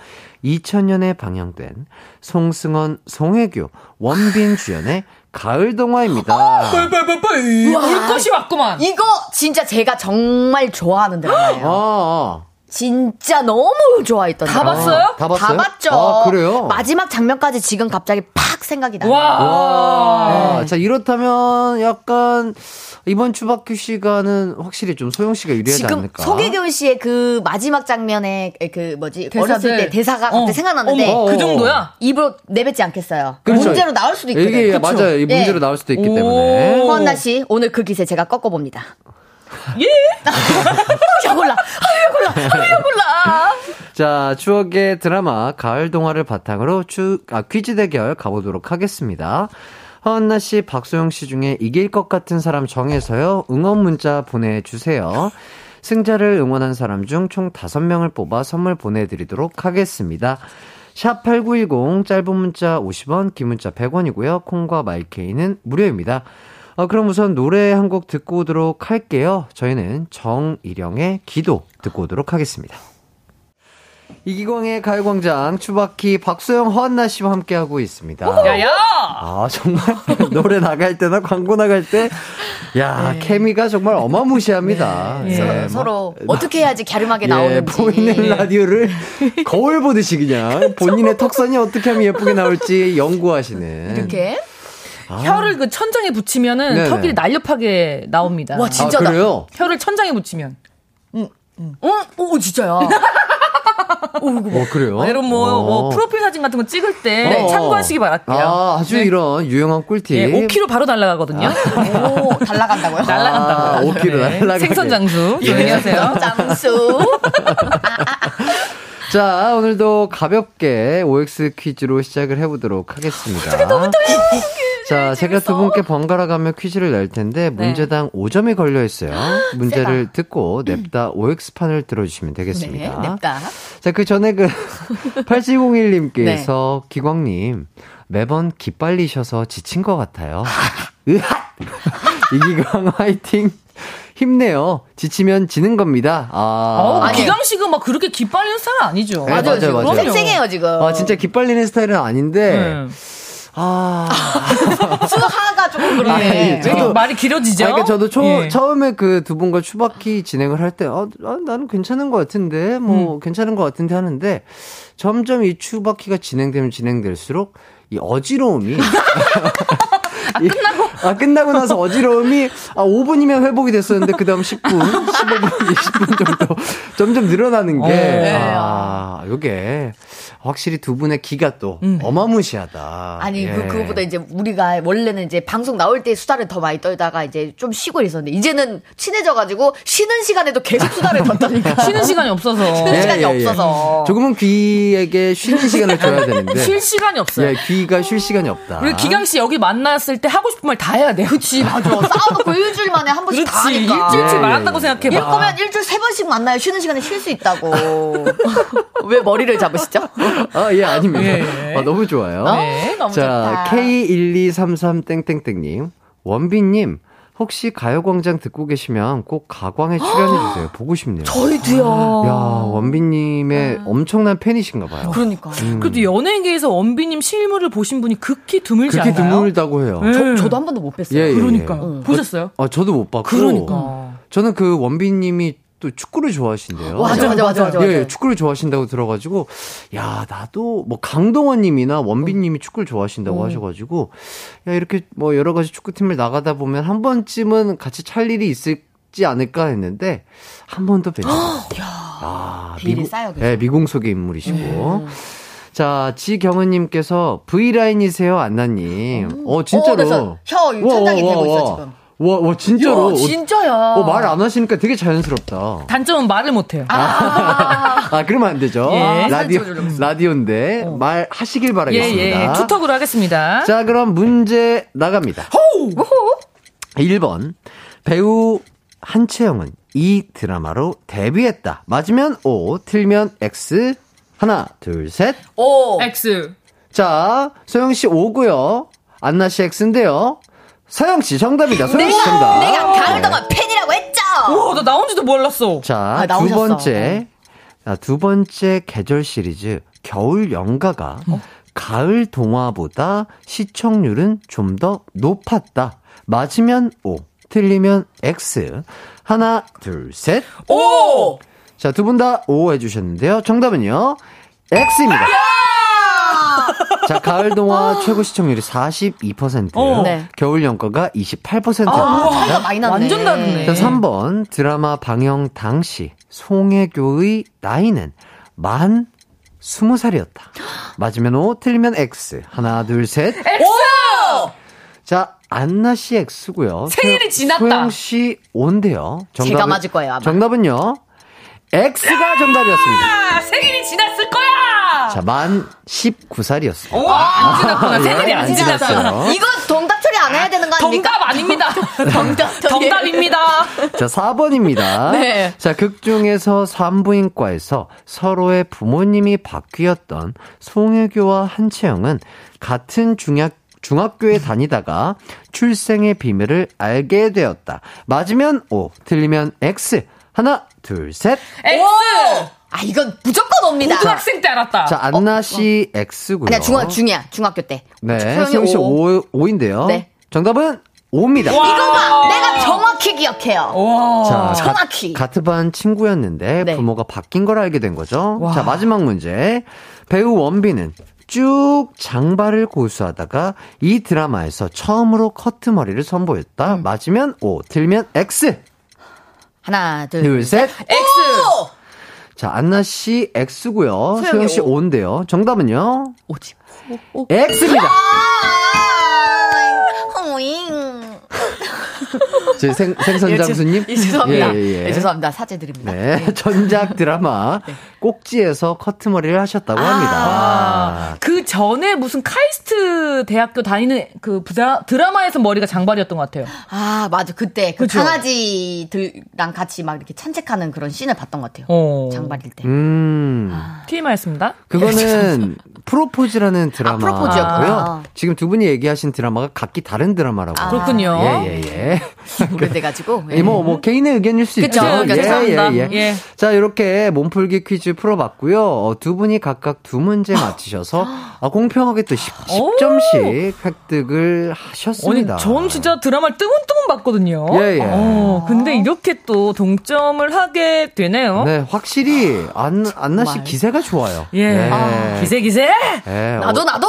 [SPEAKER 1] 2000년에 방영된 송승헌, 송혜교, 원빈 주연의 가을 동화입니다.
[SPEAKER 5] 뿔뿔뿔뿔. 올 것이 왔구만.
[SPEAKER 4] 이거 진짜 제가 정말 좋아하는 드라마예요.
[SPEAKER 1] 어,
[SPEAKER 4] 진짜 너무 좋아했던
[SPEAKER 5] 다. 봤어요?
[SPEAKER 1] 다 봤어요?
[SPEAKER 4] 봤죠.
[SPEAKER 1] 아, 그래요?
[SPEAKER 4] 마지막 장면까지 지금 갑자기 팍 생각이 나요.
[SPEAKER 5] 와.
[SPEAKER 1] 아, 자, 이렇다면 약간 이번 추바큐 시간은 확실히 좀 소영 씨가 유리하지
[SPEAKER 4] 지금
[SPEAKER 1] 않을까?
[SPEAKER 4] 소개균 씨의 그 마지막 장면에 그 뭐지
[SPEAKER 5] 대사들.
[SPEAKER 4] 어렸을 때 대사가 갑자기
[SPEAKER 5] 어.
[SPEAKER 4] 생각났는데
[SPEAKER 5] 어머, 그 정도야?
[SPEAKER 4] 입으로 내뱉지 않겠어요.
[SPEAKER 1] 그렇죠.
[SPEAKER 4] 문제로 나올 수도 있거든요.
[SPEAKER 1] 이게
[SPEAKER 4] 그쵸?
[SPEAKER 1] 맞아요. 이 문제로
[SPEAKER 4] 예.
[SPEAKER 1] 나올 수도 있기
[SPEAKER 5] 오.
[SPEAKER 1] 때문에.
[SPEAKER 4] 허한나 씨 오늘 그 기세 제가 꺾어 봅니다.
[SPEAKER 5] 예?
[SPEAKER 4] 야 골라, 아유 골라, 아유 골라.
[SPEAKER 1] 자, 추억의 드라마 가을 동화를 바탕으로 추, 아, 퀴즈 대결 가보도록 하겠습니다. 허은나 씨, 박소영 씨 중에 이길 것 같은 사람 정해서요. 응원 문자 보내주세요. 승자를 응원한 사람 중 총 5명을 뽑아 선물 보내드리도록 하겠습니다. 샵8910 짧은 문자 50원, 긴 문자 100원이고요. 콩과 마이케이는 무료입니다. 어, 그럼 우선 노래 한 곡 듣고 오도록 할게요. 저희는 정일영의 기도 듣고 오도록 하겠습니다. 이기광의 가요광장 추바키 박소영 허한나 씨와 함께하고 있습니다.
[SPEAKER 5] 야야!
[SPEAKER 1] 아 정말 노래 나갈 때나 광고 나갈 때, 야 케미가 정말 어마무시합니다.
[SPEAKER 5] 네.
[SPEAKER 1] 예,
[SPEAKER 4] 서, 로
[SPEAKER 1] 막-
[SPEAKER 4] 어떻게 해야지 갸름하게
[SPEAKER 1] 예,
[SPEAKER 4] 나오는지.
[SPEAKER 1] 보이는 라디오를 거울 보듯이 그냥 본인의 턱선이 어떻게 하면 예쁘게 나올지 연구하시는.
[SPEAKER 4] 이렇게.
[SPEAKER 5] 혀를 그 천장에 붙이면은
[SPEAKER 1] 네네.
[SPEAKER 5] 턱이 날렵하게 나옵니다.
[SPEAKER 4] 와, 진짜다.
[SPEAKER 1] 아, 그래요?
[SPEAKER 5] 혀를 천장에 붙이면.
[SPEAKER 4] 어? 오, 진짜야.
[SPEAKER 1] 어 그래요?
[SPEAKER 5] 이런 뭐,
[SPEAKER 1] 어.
[SPEAKER 5] 뭐 프로필 사진 같은 거 찍을 때
[SPEAKER 1] 어.
[SPEAKER 5] 참고하시기 바랄게요.
[SPEAKER 1] 아, 아주
[SPEAKER 5] 네.
[SPEAKER 1] 이런 유용한 꿀팁.
[SPEAKER 5] 예, 5kg 바로 날아가거든요.
[SPEAKER 4] 오, 달라간다고요?
[SPEAKER 5] 날아간다고.
[SPEAKER 1] 아, 5kg 날아가게.
[SPEAKER 5] 생선 장수. 조용히 하세요.
[SPEAKER 4] 장수.
[SPEAKER 1] 자, 오늘도 가볍게 OX 퀴즈로 시작을 해보도록 하겠습니다. 자, 제가 두 분께 번갈아 가며 퀴즈를 낼 텐데, 문제당 5점이 걸려 있어요. 문제를 듣고 냅다 OX판을 들어 주시면
[SPEAKER 4] 네,
[SPEAKER 1] 되겠습니다.
[SPEAKER 4] 냅다.
[SPEAKER 1] 자, 그 전에 그, 8701님께서, 기광 님, 매번 기빨리셔서 지친 것 같아요. 으핫! 이기광 화이팅! 힘내요. 지치면 지는 겁니다. 아.
[SPEAKER 5] 어,
[SPEAKER 4] 아니에요.
[SPEAKER 5] 기강 씨가 막 그렇게 기빨리는 스타일은 아니죠.
[SPEAKER 1] 네,
[SPEAKER 4] 맞아요,
[SPEAKER 1] 맞아요,
[SPEAKER 4] 지금.
[SPEAKER 1] 맞아요.
[SPEAKER 4] 쌩쌩해요, 지금.
[SPEAKER 1] 아, 진짜 기빨리는 스타일은 아닌데,
[SPEAKER 5] 네.
[SPEAKER 1] 아.
[SPEAKER 4] 수하가 조금
[SPEAKER 1] 아니,
[SPEAKER 4] 그러네.
[SPEAKER 1] 저-
[SPEAKER 5] 왜 이렇게
[SPEAKER 1] 저도-
[SPEAKER 5] 말이 길어지죠?
[SPEAKER 1] 아, 그러니까 저도 초,
[SPEAKER 5] 예.
[SPEAKER 1] 처음에 그 두 분과 추바키 진행을 할 때, 아, 아, 나는 괜찮은 것 같은데, 뭐,
[SPEAKER 5] 음.
[SPEAKER 1] 괜찮은 것 같은데 하는데, 점점 이 추바키가 진행되면 진행될수록, 이 어지러움이. 아, 끝나고? 아, 끝나고 나서 어지러움이, 아, 5분이면 회복이 됐었는데, 그 다음 10분, 15분, 20분 정도, 점점 늘어나는 게,
[SPEAKER 5] 어.
[SPEAKER 1] 아, 요게, 확실히 두 분의 기가 또, 어마무시하다.
[SPEAKER 4] 아니,
[SPEAKER 1] 예.
[SPEAKER 4] 그, 그거보다 이제 우리가 원래는 이제 방송 나올 때 수다를 더 많이 떨다가 이제 좀 쉬고 있었는데, 이제는 친해져 가지고 쉬는 시간에도 계속 수다를 더 떠니까.
[SPEAKER 5] 쉬는 시간이 없어서.
[SPEAKER 4] 쉬는 시간이 없어서.
[SPEAKER 1] 조금은 귀에게 쉬는 시간을 줘야 되는데.
[SPEAKER 5] 쉴 시간이 없어요.
[SPEAKER 1] 예, 귀가 쉴 시간이 없다.
[SPEAKER 5] 우리 기강 씨 여기 만났을 때 하고 싶은 말 다 해야 돼요.
[SPEAKER 4] 그치, 맞아. 쌓아놓고 일주일 만에 한 번씩 다
[SPEAKER 5] 그렇지.
[SPEAKER 4] 하니까.
[SPEAKER 5] 일주일치
[SPEAKER 1] 예,
[SPEAKER 5] 말한다고
[SPEAKER 1] 예.
[SPEAKER 5] 생각해 봐.
[SPEAKER 4] 이럴 거면 일주일 세 번씩 만나요. 쉬는 시간에 쉴 수 있다고. 왜 머리를 잡으시죠?
[SPEAKER 1] 아, 예, 아닙니다.
[SPEAKER 5] 예.
[SPEAKER 1] 아, 너무 좋아요.
[SPEAKER 4] 네, 너무
[SPEAKER 1] 자,
[SPEAKER 4] 좋다.
[SPEAKER 1] K1233땡땡땡님. 원빈님, 혹시 가요광장 듣고 계시면 꼭 가광에 출연해주세요. 보고 싶네요.
[SPEAKER 4] 저희도요.
[SPEAKER 1] 야, 원빈님의 엄청난 팬이신가 봐요.
[SPEAKER 4] 그러니까.
[SPEAKER 5] 그래도 연예계에서 원빈님 실물을 보신 분이 극히 드물지
[SPEAKER 1] 그렇게
[SPEAKER 5] 않나요?
[SPEAKER 1] 드물다고 해요.
[SPEAKER 5] 네.
[SPEAKER 4] 저, 저도 한 번도 못 뵀어요.
[SPEAKER 1] 예, 예,
[SPEAKER 5] 그러니까
[SPEAKER 1] 예.
[SPEAKER 5] 보셨어요?
[SPEAKER 1] 아, 저도 못 봤고.
[SPEAKER 5] 그러니까.
[SPEAKER 1] 저는 그 원빈님이 또 축구를 좋아하신대요.
[SPEAKER 4] 맞아, 맞아, 맞아, 맞아.
[SPEAKER 1] 예, 축구를 좋아하신다고 들어가지고, 야, 나도, 뭐, 강동원님이나 원빈님이 축구를 좋아하신다고 하셔가지고, 야, 이렇게 뭐, 여러 가지 축구팀을 나가다 보면 한 번쯤은 같이 찰 일이 있을지 않을까 했는데, 한 번도 뵌 적이 없어요. 아,
[SPEAKER 4] 쌓여.
[SPEAKER 1] 예, 미궁 속의 인물이시고. 자, 지경은님께서 V라인이세요, 안나님. 어, 진짜로.
[SPEAKER 4] 어, 그래서 혀 천장이 되고 있어, 지금.
[SPEAKER 1] 와, 와, 진짜로.
[SPEAKER 4] 야, 진짜야.
[SPEAKER 1] 어, 말안 하시니까 되게 자연스럽다.
[SPEAKER 5] 단점은 말을 못해요.
[SPEAKER 1] 아, 그러면 안 되죠.
[SPEAKER 5] 예.
[SPEAKER 1] 라디오, 라디오인데, 말 하시길
[SPEAKER 5] 예,
[SPEAKER 1] 바라겠습니다.
[SPEAKER 5] 예, 예. 투턱으로 하겠습니다.
[SPEAKER 1] 자, 그럼 문제 나갑니다. 1번. 배우 한채영은 이 드라마로 데뷔했다. 맞으면 O, 틀면 X. 하나, 둘, 셋.
[SPEAKER 4] 오.
[SPEAKER 5] X.
[SPEAKER 1] 자, 소영 씨 O고요 안나 씨 X인데요. 서영 씨 정답이다. 소영씨 정답.
[SPEAKER 4] 내가 가을 동안 팬이라고 했죠?
[SPEAKER 5] 와, 나 나온지도 몰랐어.
[SPEAKER 1] 자,
[SPEAKER 4] 아,
[SPEAKER 1] 두
[SPEAKER 4] 나오셨어.
[SPEAKER 1] 번째. 자, 두 번째 계절 시리즈 겨울 연가가
[SPEAKER 4] 어?
[SPEAKER 1] 가을 동화보다 시청률은 좀 더 높았다. 맞으면 O, 틀리면 X. 하나, 둘, 셋.
[SPEAKER 4] 오!
[SPEAKER 1] 자, 두 분 다 O 해주셨는데요. 정답은요, X입니다. 자, 가을 동화 최고 시청률이 42%예요.
[SPEAKER 5] 어.
[SPEAKER 4] 네.
[SPEAKER 1] 겨울 연가가 28%였습니다.
[SPEAKER 4] 차이가 많이 났네.
[SPEAKER 5] 완전 다르네.
[SPEAKER 1] 자, 3번 드라마 방영 당시 송혜교의 나이는 만 20살이었다. 맞으면 O, 틀리면 X. 하나, 둘, 셋.
[SPEAKER 5] X!
[SPEAKER 1] 자, 안나 씨 X고요.
[SPEAKER 5] 생일이 지났다.
[SPEAKER 1] 소영 씨 O인데요.
[SPEAKER 4] 제가 맞을 거예요, 아마.
[SPEAKER 1] 정답은요. X가 정답이었습니다.
[SPEAKER 5] 아, 생일이 지났을 거야!
[SPEAKER 1] 자, 만 19살이었습니다.
[SPEAKER 5] 오, 안 지났구나.
[SPEAKER 1] 예, 안안
[SPEAKER 5] 지났어.
[SPEAKER 1] 지났어요.
[SPEAKER 4] 이거 동답 처리 안 해야 되는 거 아닙니까?
[SPEAKER 5] 정답 아닙니다.
[SPEAKER 4] 정답.
[SPEAKER 5] 정답입니다.
[SPEAKER 1] 자, 4번입니다.
[SPEAKER 4] 네.
[SPEAKER 1] 자, 극 중에서 산부인과에서 서로의 부모님이 바뀌었던 송혜교와 한채영은 같은 중학, 중학교에 다니다가 출생의 비밀을 알게 되었다. 맞으면 O, 틀리면 X. 하나, 둘, 셋.
[SPEAKER 5] X!
[SPEAKER 4] 아, 이건 무조건 옵니다.
[SPEAKER 5] 고등학생 때 알았다.
[SPEAKER 1] 자, 안나 씨 X고요.
[SPEAKER 4] 아니야, 중학, 중이야. 중학교 때.
[SPEAKER 1] 네,
[SPEAKER 4] 소영
[SPEAKER 1] 씨
[SPEAKER 4] 오.
[SPEAKER 1] 5, 5인데요.
[SPEAKER 4] 네.
[SPEAKER 1] 정답은 5입니다.
[SPEAKER 4] 이거 봐! 내가 정확히 기억해요.
[SPEAKER 5] 와.
[SPEAKER 1] 자,
[SPEAKER 4] 정확히.
[SPEAKER 1] 가, 같은 반 친구였는데
[SPEAKER 4] 네.
[SPEAKER 1] 부모가 바뀐 걸 알게 된 거죠. 자, 마지막 문제. 배우 원빈은 쭉 장발을 고수하다가 이 드라마에서 처음으로 커트 머리를 선보였다.
[SPEAKER 4] 음.
[SPEAKER 1] 맞으면 O, 틀면 X.
[SPEAKER 4] 하나, 둘,
[SPEAKER 1] 둘, 셋.
[SPEAKER 5] X.
[SPEAKER 1] 자, 안나 씨 X고요.
[SPEAKER 4] 소영이
[SPEAKER 1] 소영 씨
[SPEAKER 4] O.
[SPEAKER 1] O인데요. 정답은요?
[SPEAKER 4] 오지.
[SPEAKER 1] X입니다.
[SPEAKER 4] 아, 호잉.
[SPEAKER 1] 제 생, 생선 장수님.
[SPEAKER 4] 예, 죄송합니다.
[SPEAKER 1] 예, 예, 예.
[SPEAKER 4] 예, 죄송합니다. 사죄 드립니다.
[SPEAKER 1] 네, 전작 드라마 꼭지에서 커트머리를 하셨다고 합니다.
[SPEAKER 5] 아, 그 전에 무슨 카이스트 대학교 다니는 그 부자, 드라마에서 머리가 장발이었던 것 같아요.
[SPEAKER 4] 아, 맞아. 그때 그
[SPEAKER 5] 그쵸?
[SPEAKER 4] 강아지들랑 같이 막 이렇게 산책하는 그런 씬을 봤던 것 같아요.
[SPEAKER 5] 어.
[SPEAKER 4] 장발일 때.
[SPEAKER 1] 음,
[SPEAKER 5] TMI였습니다.
[SPEAKER 1] 그거는 프로포즈라는
[SPEAKER 4] 프로포즈였구나.
[SPEAKER 1] 드라마고요. 지금 두 분이 얘기하신 드라마가 각기 다른 드라마라고.
[SPEAKER 4] 아,
[SPEAKER 5] 그렇군요.
[SPEAKER 1] 예, 예, 예.
[SPEAKER 4] 오래돼가지고. 예.
[SPEAKER 1] 예, 뭐, 뭐, 개인의 의견일 수
[SPEAKER 4] 그쵸,
[SPEAKER 1] 있죠.
[SPEAKER 4] 그쵸,
[SPEAKER 5] 죄송합니다. 예.
[SPEAKER 1] 자, 이렇게 몸풀기 퀴즈 풀어봤고요. 어, 두 분이 각각 두 문제 맞히셔서 아, 공평하게 또 10, 점씩 획득을
[SPEAKER 5] 아니,
[SPEAKER 1] 하셨습니다.
[SPEAKER 5] 전 진짜 드라마를 뜨문뜨문 봤거든요.
[SPEAKER 1] 예, 예.
[SPEAKER 5] 어, 근데 이렇게 또 동점을 하게 되네요.
[SPEAKER 1] 네, 확실히 안, 안나 씨. 기세가 좋아요.
[SPEAKER 5] 예.
[SPEAKER 1] 네.
[SPEAKER 5] 기세, 기세!
[SPEAKER 1] 예,
[SPEAKER 4] 나도, 나도!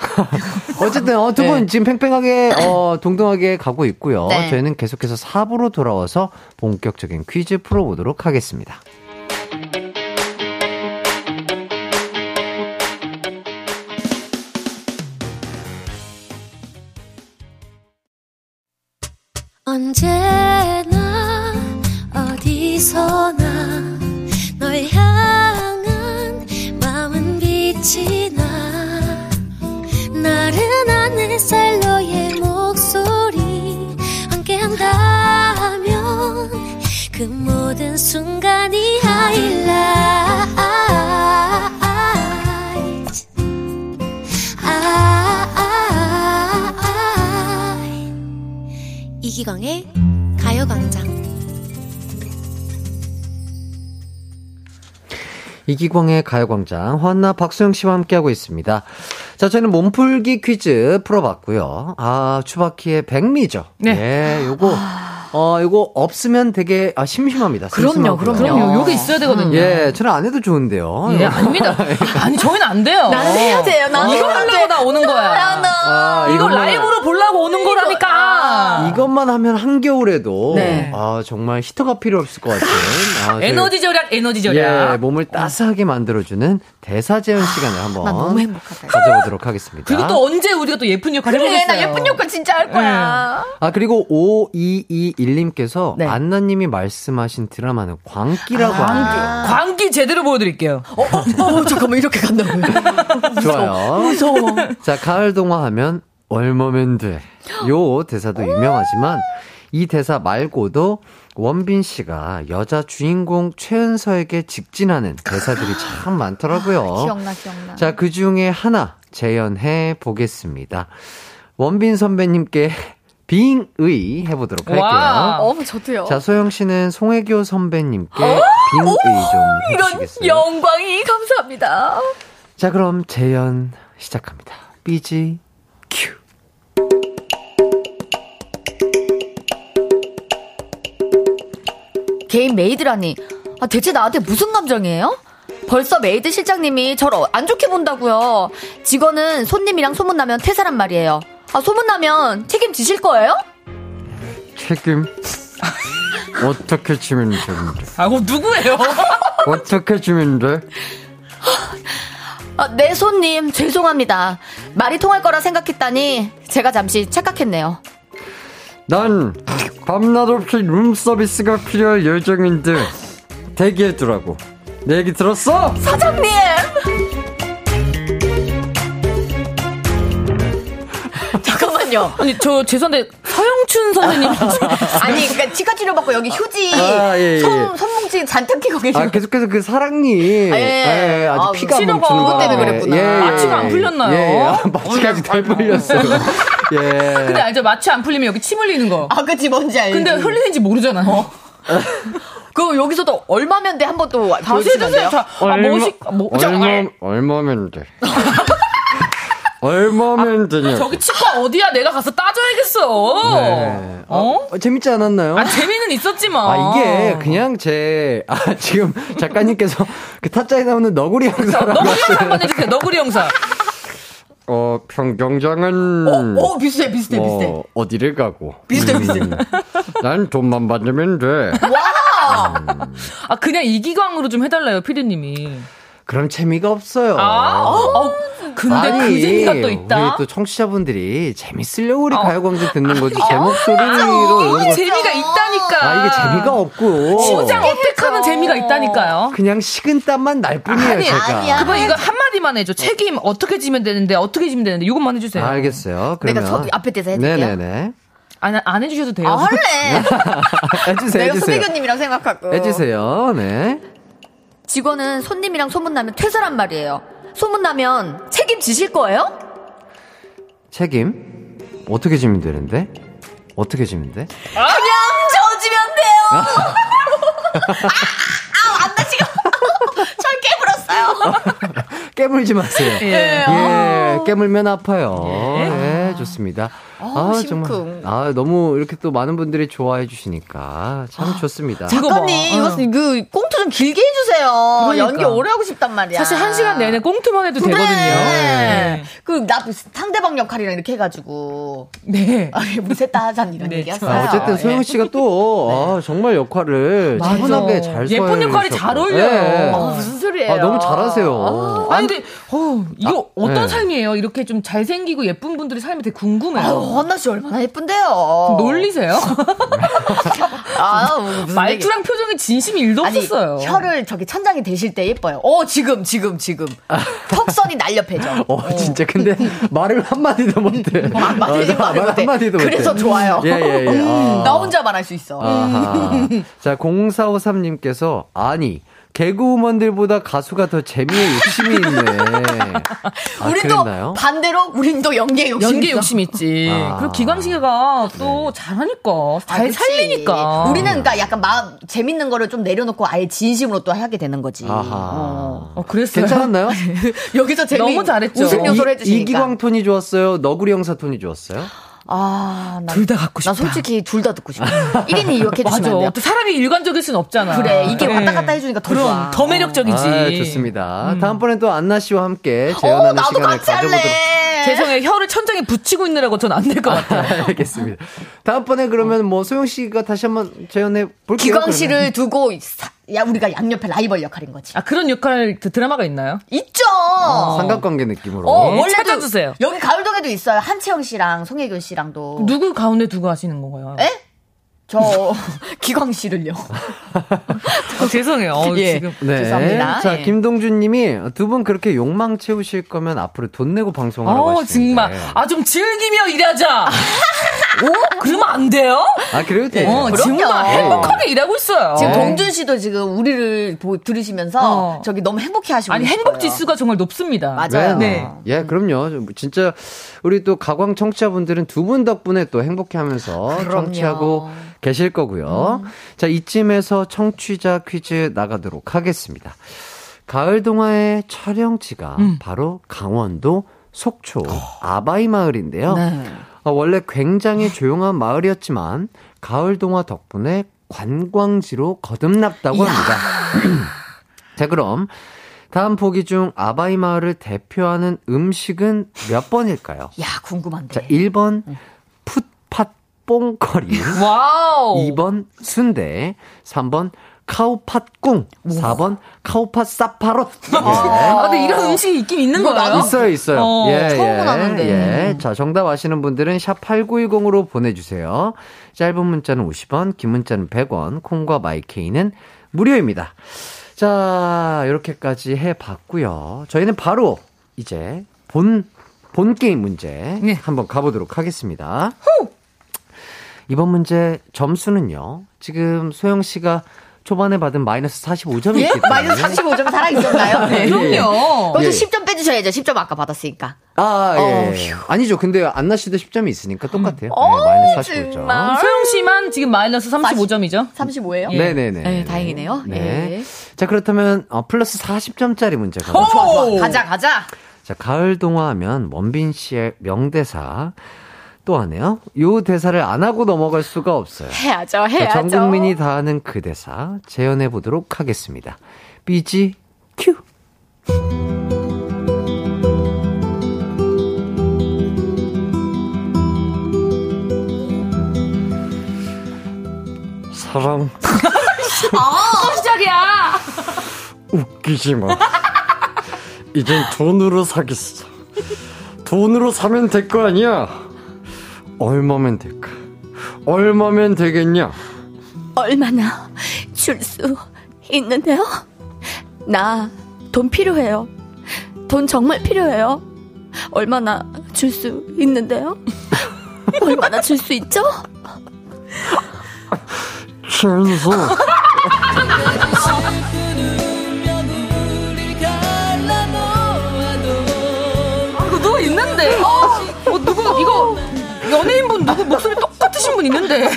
[SPEAKER 1] 어, 쨌든 어, 두분
[SPEAKER 4] 네.
[SPEAKER 1] 지금 팽팽하게, 어, 동등하게 가고 있고요.
[SPEAKER 4] 네.
[SPEAKER 1] 저희는 계속해서 4부로 돌아와서 본격적인 퀴즈 풀어보도록 하겠습니다.
[SPEAKER 6] 언제나 어디서나 널 향한 마음은 빛이 나 햇살 너의 목소리 함께한다면 그 모든 순간이 하이라이트 아, 이기광의 가요광장.
[SPEAKER 1] 이기광의 가요광장, 화나 박수영 씨와 함께하고 있습니다. 자, 저희는 몸풀기 퀴즈 풀어봤고요. 아, 추바키의 백미죠.
[SPEAKER 5] 네.
[SPEAKER 1] 예, 요거, 어, 요거 없으면 되게, 아, 심심합니다.
[SPEAKER 4] 그럼요. 그럼요.
[SPEAKER 5] 그럼요. 요게 있어야 되거든요.
[SPEAKER 1] 예, 저는 안 해도 좋은데요.
[SPEAKER 5] 예, 아닙니다. 아니, 저희는 안 돼요.
[SPEAKER 4] 나는 해야 돼요. 나는
[SPEAKER 5] 이거 하려고
[SPEAKER 4] 돼.
[SPEAKER 5] 나 오는 거야.
[SPEAKER 1] 아,
[SPEAKER 5] 이거
[SPEAKER 1] 이것만-
[SPEAKER 5] 라이브로 보려고 오는 거라니까.
[SPEAKER 1] 이것만 하면 한겨울에도
[SPEAKER 4] 네.
[SPEAKER 1] 아 정말 히터가 필요 없을 것 같은 아, 저희-
[SPEAKER 5] 에너지 절약, 에너지 절약.
[SPEAKER 1] 예, 몸을 따스하게 만들어주는 대사 재현 시간을 한번
[SPEAKER 4] 나 너무 행복하다.
[SPEAKER 1] 가져보도록 하겠습니다.
[SPEAKER 5] 그리고 또 언제 우리가 또 예쁜 역할
[SPEAKER 4] 그래,
[SPEAKER 5] 해보겠어요.
[SPEAKER 4] 나 예쁜 역할 진짜 할 거야.
[SPEAKER 1] 아 그리고 5221 님께서
[SPEAKER 4] 네.
[SPEAKER 1] 안나님이 말씀하신 드라마는 광기라고
[SPEAKER 5] 광기,
[SPEAKER 1] 합니다.
[SPEAKER 5] 광기 제대로 보여드릴게요.
[SPEAKER 4] 어, 어, 어, 잠깐만, 이렇게 간다고요.
[SPEAKER 1] 좋아요.
[SPEAKER 4] 무서워.
[SPEAKER 1] 자 가을 동화 하면 얼마면 돼. 요 대사도 유명하지만 이 대사 말고도 원빈 씨가 여자 주인공 최은서에게 직진하는 대사들이 참 많더라고요.
[SPEAKER 4] 기억나, 기억나.
[SPEAKER 1] 자, 그 중에 하나 재연해 보겠습니다. 원빈 선배님께 빙의 해보도록 할게요.
[SPEAKER 5] 와.
[SPEAKER 4] 어, 저도요.
[SPEAKER 1] 자, 소영 씨는 송혜교 선배님께 빙의 좀
[SPEAKER 4] 이런
[SPEAKER 1] 해주시겠어요?
[SPEAKER 4] 영광이 감사합니다.
[SPEAKER 1] 자, 그럼 재연 시작합니다. BG 큐.
[SPEAKER 4] 개인 메이드라니. 아, 대체 나한테 무슨 감정이에요? 벌써 메이드 실장님이 저를 안 좋게 본다고요. 직원은 손님이랑 소문나면 퇴사란 말이에요. 아, 소문나면 책임 지실 거예요?
[SPEAKER 1] 책임 어떻게 주면 되는데?
[SPEAKER 5] 아, 그 누구예요?
[SPEAKER 1] 어떻게 주면 돼?
[SPEAKER 4] 아, 네, 손님, 죄송합니다. 말이 통할 거라 생각했다니, 제가 잠시 착각했네요.
[SPEAKER 1] 난 밤낮 없이 룸 서비스가 필요할 예정인데 대기해두라고. 내 얘기 들었어?
[SPEAKER 4] 사장님! 잠깐만요.
[SPEAKER 5] 아니, 저 죄송한데, 서영춘 선생님.
[SPEAKER 4] 아니, 그러니까 치과 치료 받고 여기 휴지,
[SPEAKER 1] 아, 예, 예.
[SPEAKER 4] 손, 손뭉치 잔뜩 끼고 계시고.
[SPEAKER 1] 아 계속해서 그 사랑니
[SPEAKER 4] 아, 예.
[SPEAKER 1] 예, 아주
[SPEAKER 4] 아,
[SPEAKER 1] 피가
[SPEAKER 5] 치료가 그것 때문에.
[SPEAKER 4] 그랬구나.
[SPEAKER 5] 마취가 안 풀렸나요?
[SPEAKER 1] 예, 예. 마취가 아직 덜 풀렸어요. 예.
[SPEAKER 5] 근데 알죠? 마취 안 풀리면 여기 침 흘리는 거.
[SPEAKER 4] 아, 그치, 뭔지 알지.
[SPEAKER 5] 근데 흘리는지 모르잖아요.
[SPEAKER 4] 그또 여기서도 얼마면 돼 한번 또
[SPEAKER 5] 다시 해주세요. 자, 아, 멋있, 뭐, 저,
[SPEAKER 1] 얼마, 얼마면 돼? 얼마면 되냐?
[SPEAKER 5] 저기 치과 어디야? 내가 가서 따져야겠어.
[SPEAKER 1] 네.
[SPEAKER 5] 어?
[SPEAKER 1] 어, 재밌지 않았나요?
[SPEAKER 5] 아, 재미는 있었지만.
[SPEAKER 1] 아, 이게 그냥 제, 아, 지금 작가님께서 그 타짜에 나오는 너구리 형사라고.
[SPEAKER 5] 너구리 형사 한번 해주세요. 너구리 형사.
[SPEAKER 1] 어, 평경장은.
[SPEAKER 4] 어, 비슷해, 비슷해, 비슷해.
[SPEAKER 1] 어, 어디를 가고.
[SPEAKER 4] 비슷해, 비슷해.
[SPEAKER 1] 난 돈만 받으면 돼.
[SPEAKER 5] 아, 그냥 이기광으로 좀 해달라요, 피디님이.
[SPEAKER 1] 그럼 재미가 없어요.
[SPEAKER 5] 아, 어, 근데 그 재미가 또
[SPEAKER 1] 우리
[SPEAKER 5] 있다.
[SPEAKER 1] 또 청취자분들이 재밌으려고 우리
[SPEAKER 5] 어.
[SPEAKER 1] 가요광장 듣는 거지. 제 목소리로
[SPEAKER 5] 이게
[SPEAKER 1] 거.
[SPEAKER 5] 재미가 있다니까.
[SPEAKER 1] 아, 이게 재미가 없고.
[SPEAKER 5] 심장 어택하는 재미가 있다니까요.
[SPEAKER 1] 그냥 식은 땀만 날 뿐이에요,
[SPEAKER 5] 아니,
[SPEAKER 1] 제가.
[SPEAKER 4] 아니야.
[SPEAKER 5] 그럼 이거 한마디만 해줘. 책임 어떻게 지면 되는데, 어떻게 지면 되는데, 이것만 해주세요.
[SPEAKER 1] 알겠어요. 그러면.
[SPEAKER 4] 내가 저 앞에 대서 해드릴게요.
[SPEAKER 1] 네네네.
[SPEAKER 5] 안, 안 해주셔도 돼요.
[SPEAKER 4] 아, 할래.
[SPEAKER 1] 해주세요,
[SPEAKER 4] 내가. 소비교님이랑 생각하고.
[SPEAKER 1] 해주세요, 네.
[SPEAKER 4] 직원은 손님이랑 소문나면 퇴사란 말이에요. 소문나면 책임지실 거예요?
[SPEAKER 1] 책임? 어떻게 지면 되는데? 어떻게 지면 돼?
[SPEAKER 4] 그냥 져주면 돼요. 아, 아, 안나 지금. 절 깨물었어요.
[SPEAKER 1] 깨물지 마세요.
[SPEAKER 5] 예.
[SPEAKER 1] 예, 깨물면 아파요. 예, 좋습니다. 아,
[SPEAKER 4] 심쿵.
[SPEAKER 1] 정말. 아, 너무 이렇게 또 많은 분들이 좋아해 주시니까 참 좋습니다.
[SPEAKER 5] 이거 봐.
[SPEAKER 4] 작가님,
[SPEAKER 5] 어.
[SPEAKER 4] 이거 그 꽁트 좀 길게 해주세요.
[SPEAKER 5] 그러니까.
[SPEAKER 4] 연기 오래 하고 싶단 말이야.
[SPEAKER 5] 사실 한 시간 내내 꽁트만 해도
[SPEAKER 4] 그래.
[SPEAKER 5] 되거든요.
[SPEAKER 4] 네. 그, 나 상대방 역할이랑 이렇게 해가지고.
[SPEAKER 5] 네.
[SPEAKER 4] 우리 셋다 하자는 이런
[SPEAKER 5] 네,
[SPEAKER 4] 얘기였어요.
[SPEAKER 1] 아, 어쨌든 소영 씨가 또 아, 정말 역할을. 차분하게 잘
[SPEAKER 5] 예쁜 역할이. 잘 어울려요.
[SPEAKER 1] 예.
[SPEAKER 4] 아, 무슨 소리예요?
[SPEAKER 1] 아, 너무 잘하세요.
[SPEAKER 5] 아 니, 근데, 어, 이거 어떤
[SPEAKER 1] 네.
[SPEAKER 5] 삶이에요? 이렇게 좀 잘생기고 예쁜 분들이 삶이 되게 궁금해요.
[SPEAKER 4] 헌나 씨 얼마나 예쁜데요.
[SPEAKER 5] 놀리세요?
[SPEAKER 4] 아, 뭐 무슨
[SPEAKER 5] 말투랑 표정에 진심이 일도
[SPEAKER 4] 아니,
[SPEAKER 5] 없었어요.
[SPEAKER 4] 혀를 저기 천장이 대실 때 예뻐요. 어, 지금, 지금, 지금. 턱선이 날렵해져.
[SPEAKER 1] 어, 진짜 근데 말을 한마디도 못해.
[SPEAKER 4] 말- 말을
[SPEAKER 1] 어, 말
[SPEAKER 4] 못해.
[SPEAKER 1] 한마디도 못해.
[SPEAKER 4] 그래서 좋아요.
[SPEAKER 1] 예, 예, 예. 아.
[SPEAKER 4] 나 혼자만 할수 있어.
[SPEAKER 1] 자, 0453님께서, 아니, 개그우먼들보다 가수가 더 재미에 욕심이 있네. 아,
[SPEAKER 4] 우린
[SPEAKER 1] 그랬나요?
[SPEAKER 4] 또 반대로 우린 또 연기에 욕심
[SPEAKER 5] 연기
[SPEAKER 4] 있어.
[SPEAKER 5] 욕심 있지.
[SPEAKER 1] 아.
[SPEAKER 5] 그리고 기광씨가 또 잘하니까.
[SPEAKER 4] 아,
[SPEAKER 5] 잘
[SPEAKER 4] 그치.
[SPEAKER 5] 살리니까.
[SPEAKER 4] 우리는 그러니까 약간 마음 재밌는 거를 좀 내려놓고 아예 진심으로 또 하게 되는 거지.
[SPEAKER 1] 아하.
[SPEAKER 4] 어.
[SPEAKER 5] 어, 그랬어요.
[SPEAKER 1] 괜찮았나요?
[SPEAKER 4] 여기서 재미
[SPEAKER 5] 너무 잘했죠.
[SPEAKER 4] 웃음 요소를
[SPEAKER 1] 이-
[SPEAKER 4] 해주시니까.
[SPEAKER 1] 이기광 톤이 좋았어요? 너구리 형사 톤이 좋았어요?
[SPEAKER 4] 아, 난,
[SPEAKER 5] 둘다 갖고
[SPEAKER 4] 난
[SPEAKER 5] 싶다.
[SPEAKER 4] 솔직히 둘 다 듣고 싶어. 1인이 이렇게 해주시면
[SPEAKER 5] 맞아.
[SPEAKER 4] 안 돼요.
[SPEAKER 5] 또 사람이 일관적일 순 없잖아.
[SPEAKER 4] 그래, 이게
[SPEAKER 5] 네.
[SPEAKER 4] 왔다 갔다 해주니까 더
[SPEAKER 5] 그럼
[SPEAKER 4] 좋아.
[SPEAKER 5] 더 매력적이지.
[SPEAKER 1] 아, 좋습니다. 다음번엔 또 안나 씨와 함께
[SPEAKER 4] 어,
[SPEAKER 1] 재현하는
[SPEAKER 4] 나도
[SPEAKER 1] 시간을 가져보도록
[SPEAKER 4] 할래.
[SPEAKER 5] 죄송해요. 혀를 천장에 붙이고 있느라고 전 안 될 것 같아요.
[SPEAKER 1] 알겠습니다. 다음번에 그러면 뭐 소영 씨가 다시 한번 재현해 볼게요.
[SPEAKER 4] 기광
[SPEAKER 1] 그러면.
[SPEAKER 4] 씨를 두고 사- 야 우리가 양옆에 라이벌 역할인 거지.
[SPEAKER 5] 아, 그런 역할 그 드라마가 있나요?
[SPEAKER 4] 있죠.
[SPEAKER 1] 삼각관계 느낌으로.
[SPEAKER 4] 어,
[SPEAKER 5] 네,
[SPEAKER 4] 원래도
[SPEAKER 5] 찾아주세요.
[SPEAKER 4] 여기 가을동에도 있어요. 한채영 씨랑 송혜교 씨랑도.
[SPEAKER 5] 누구 가운데 두고 하시는 건가요?
[SPEAKER 4] 에? 저 기광 씨를요.
[SPEAKER 5] 어, 죄송해요. 어,
[SPEAKER 4] 예.
[SPEAKER 5] 지금.
[SPEAKER 1] 네.
[SPEAKER 4] 죄송합니다.
[SPEAKER 1] 자,
[SPEAKER 4] 예.
[SPEAKER 1] 김동준 님이 두 분 그렇게 욕망 채우실 거면 앞으로 돈 내고 방송하라고
[SPEAKER 5] 어. 정말. 아, 좀 즐기며 일하자. 오? 그러면 안 돼요?
[SPEAKER 1] 아, 그래도 되죠.
[SPEAKER 5] 어. 정말 행복하게 일하고 있어요.
[SPEAKER 4] 지금
[SPEAKER 1] 네.
[SPEAKER 4] 동준 씨도 지금 우리를 보, 들으시면서
[SPEAKER 5] 어.
[SPEAKER 4] 저기 너무 행복해 하시고
[SPEAKER 5] 아니, 행복. 지수가 정말 높습니다.
[SPEAKER 4] 맞아요.
[SPEAKER 5] 네.
[SPEAKER 1] 예, 그럼요. 진짜 우리 또 가광 청취자분들은 두 분 덕분에 또 행복해 하면서
[SPEAKER 4] 그럼요.
[SPEAKER 1] 청취하고 계실 거고요. 자, 이쯤에서 청취자 퀴즈 나가도록 하겠습니다. 가을 동화의 촬영지가 바로 강원도 속초 아바이 마을인데요.
[SPEAKER 4] 네.
[SPEAKER 1] 어, 원래 굉장히 조용한 마을이었지만 가을 동화 덕분에 관광지로 거듭났다고 합니다. 자, 그럼 다음 보기 중 아바이 마을을 대표하는 음식은 몇 번일까요?
[SPEAKER 4] 야 궁금한데.
[SPEAKER 1] 자, 1번 푸팟퐁커리,
[SPEAKER 5] 와우.
[SPEAKER 1] 2번 순대, 3번 카우팥กุ้, 4번 카우팥 사파롯.
[SPEAKER 5] 아, 근데 이런 음식이 있긴 있는 거예요?
[SPEAKER 1] 있어요, 있어요.
[SPEAKER 5] 어,
[SPEAKER 1] 예,
[SPEAKER 4] 처음은
[SPEAKER 1] 예,
[SPEAKER 4] 아는데.
[SPEAKER 1] 예. 자, 정답 아시는 분들은 샵 8910으로 보내주세요. 짧은 문자는 50원, 긴 문자는 100원, 콩과 마이케이는 무료입니다. 자, 이렇게까지 해봤고요. 저희는 바로 이제 본, 본 게임 문제
[SPEAKER 5] 네.
[SPEAKER 1] 한번 가보도록 하겠습니다. 이번 문제 점수는요, 지금 소영 씨가 초반에 받은 마이너스 45점이
[SPEAKER 4] 예?
[SPEAKER 1] 있기 때문에.
[SPEAKER 4] 마이너스 45점 살아있었나요? 네.
[SPEAKER 5] 그럼요.
[SPEAKER 4] 거기서
[SPEAKER 1] 예.
[SPEAKER 4] 10점 빼주셔야죠. 10점 아까 받았으니까.
[SPEAKER 1] 아,
[SPEAKER 4] 어,
[SPEAKER 1] 예. 아니죠. 근데 안나 씨도 10점이 있으니까 똑같아요.
[SPEAKER 4] 어,
[SPEAKER 1] 네, 마이너스 45점.
[SPEAKER 4] 정말.
[SPEAKER 5] 소영 씨만 지금 마이너스 35점이죠?
[SPEAKER 4] 35예요?
[SPEAKER 5] 예.
[SPEAKER 1] 네네네.
[SPEAKER 4] 네, 다행이네요.
[SPEAKER 1] 네.
[SPEAKER 4] 예.
[SPEAKER 1] 자, 그렇다면, 어, 플러스 40점짜리 문제
[SPEAKER 5] 오!
[SPEAKER 1] 가보죠.
[SPEAKER 4] 좋아, 좋아. 가자, 가자.
[SPEAKER 1] 자, 가을 동화 하면 원빈 씨의 명대사 또 하네요. 요 대사를 안 하고 넘어갈 수가 없어요.
[SPEAKER 4] 해야죠,
[SPEAKER 1] 자,
[SPEAKER 4] 해야죠.
[SPEAKER 1] 전 국민이 다 아는 그 대사 재현해 보도록 하겠습니다. 삐지 큐. 사랑
[SPEAKER 5] 어, 시작이야!
[SPEAKER 1] 웃기지 마. 이젠 돈으로 사겠어. 돈으로 사면 될 거 아니야. 얼마면 될까? 얼마면 되겠냐?
[SPEAKER 4] 얼마나 줄 수 있는데요? 나 돈 필요해요. 돈 정말 필요해요. 얼마나 줄 수 있는데요? 얼마나 줄 수 있죠?
[SPEAKER 1] 최연
[SPEAKER 5] 연예인분 누구 목소리 똑같으신 분 있는데?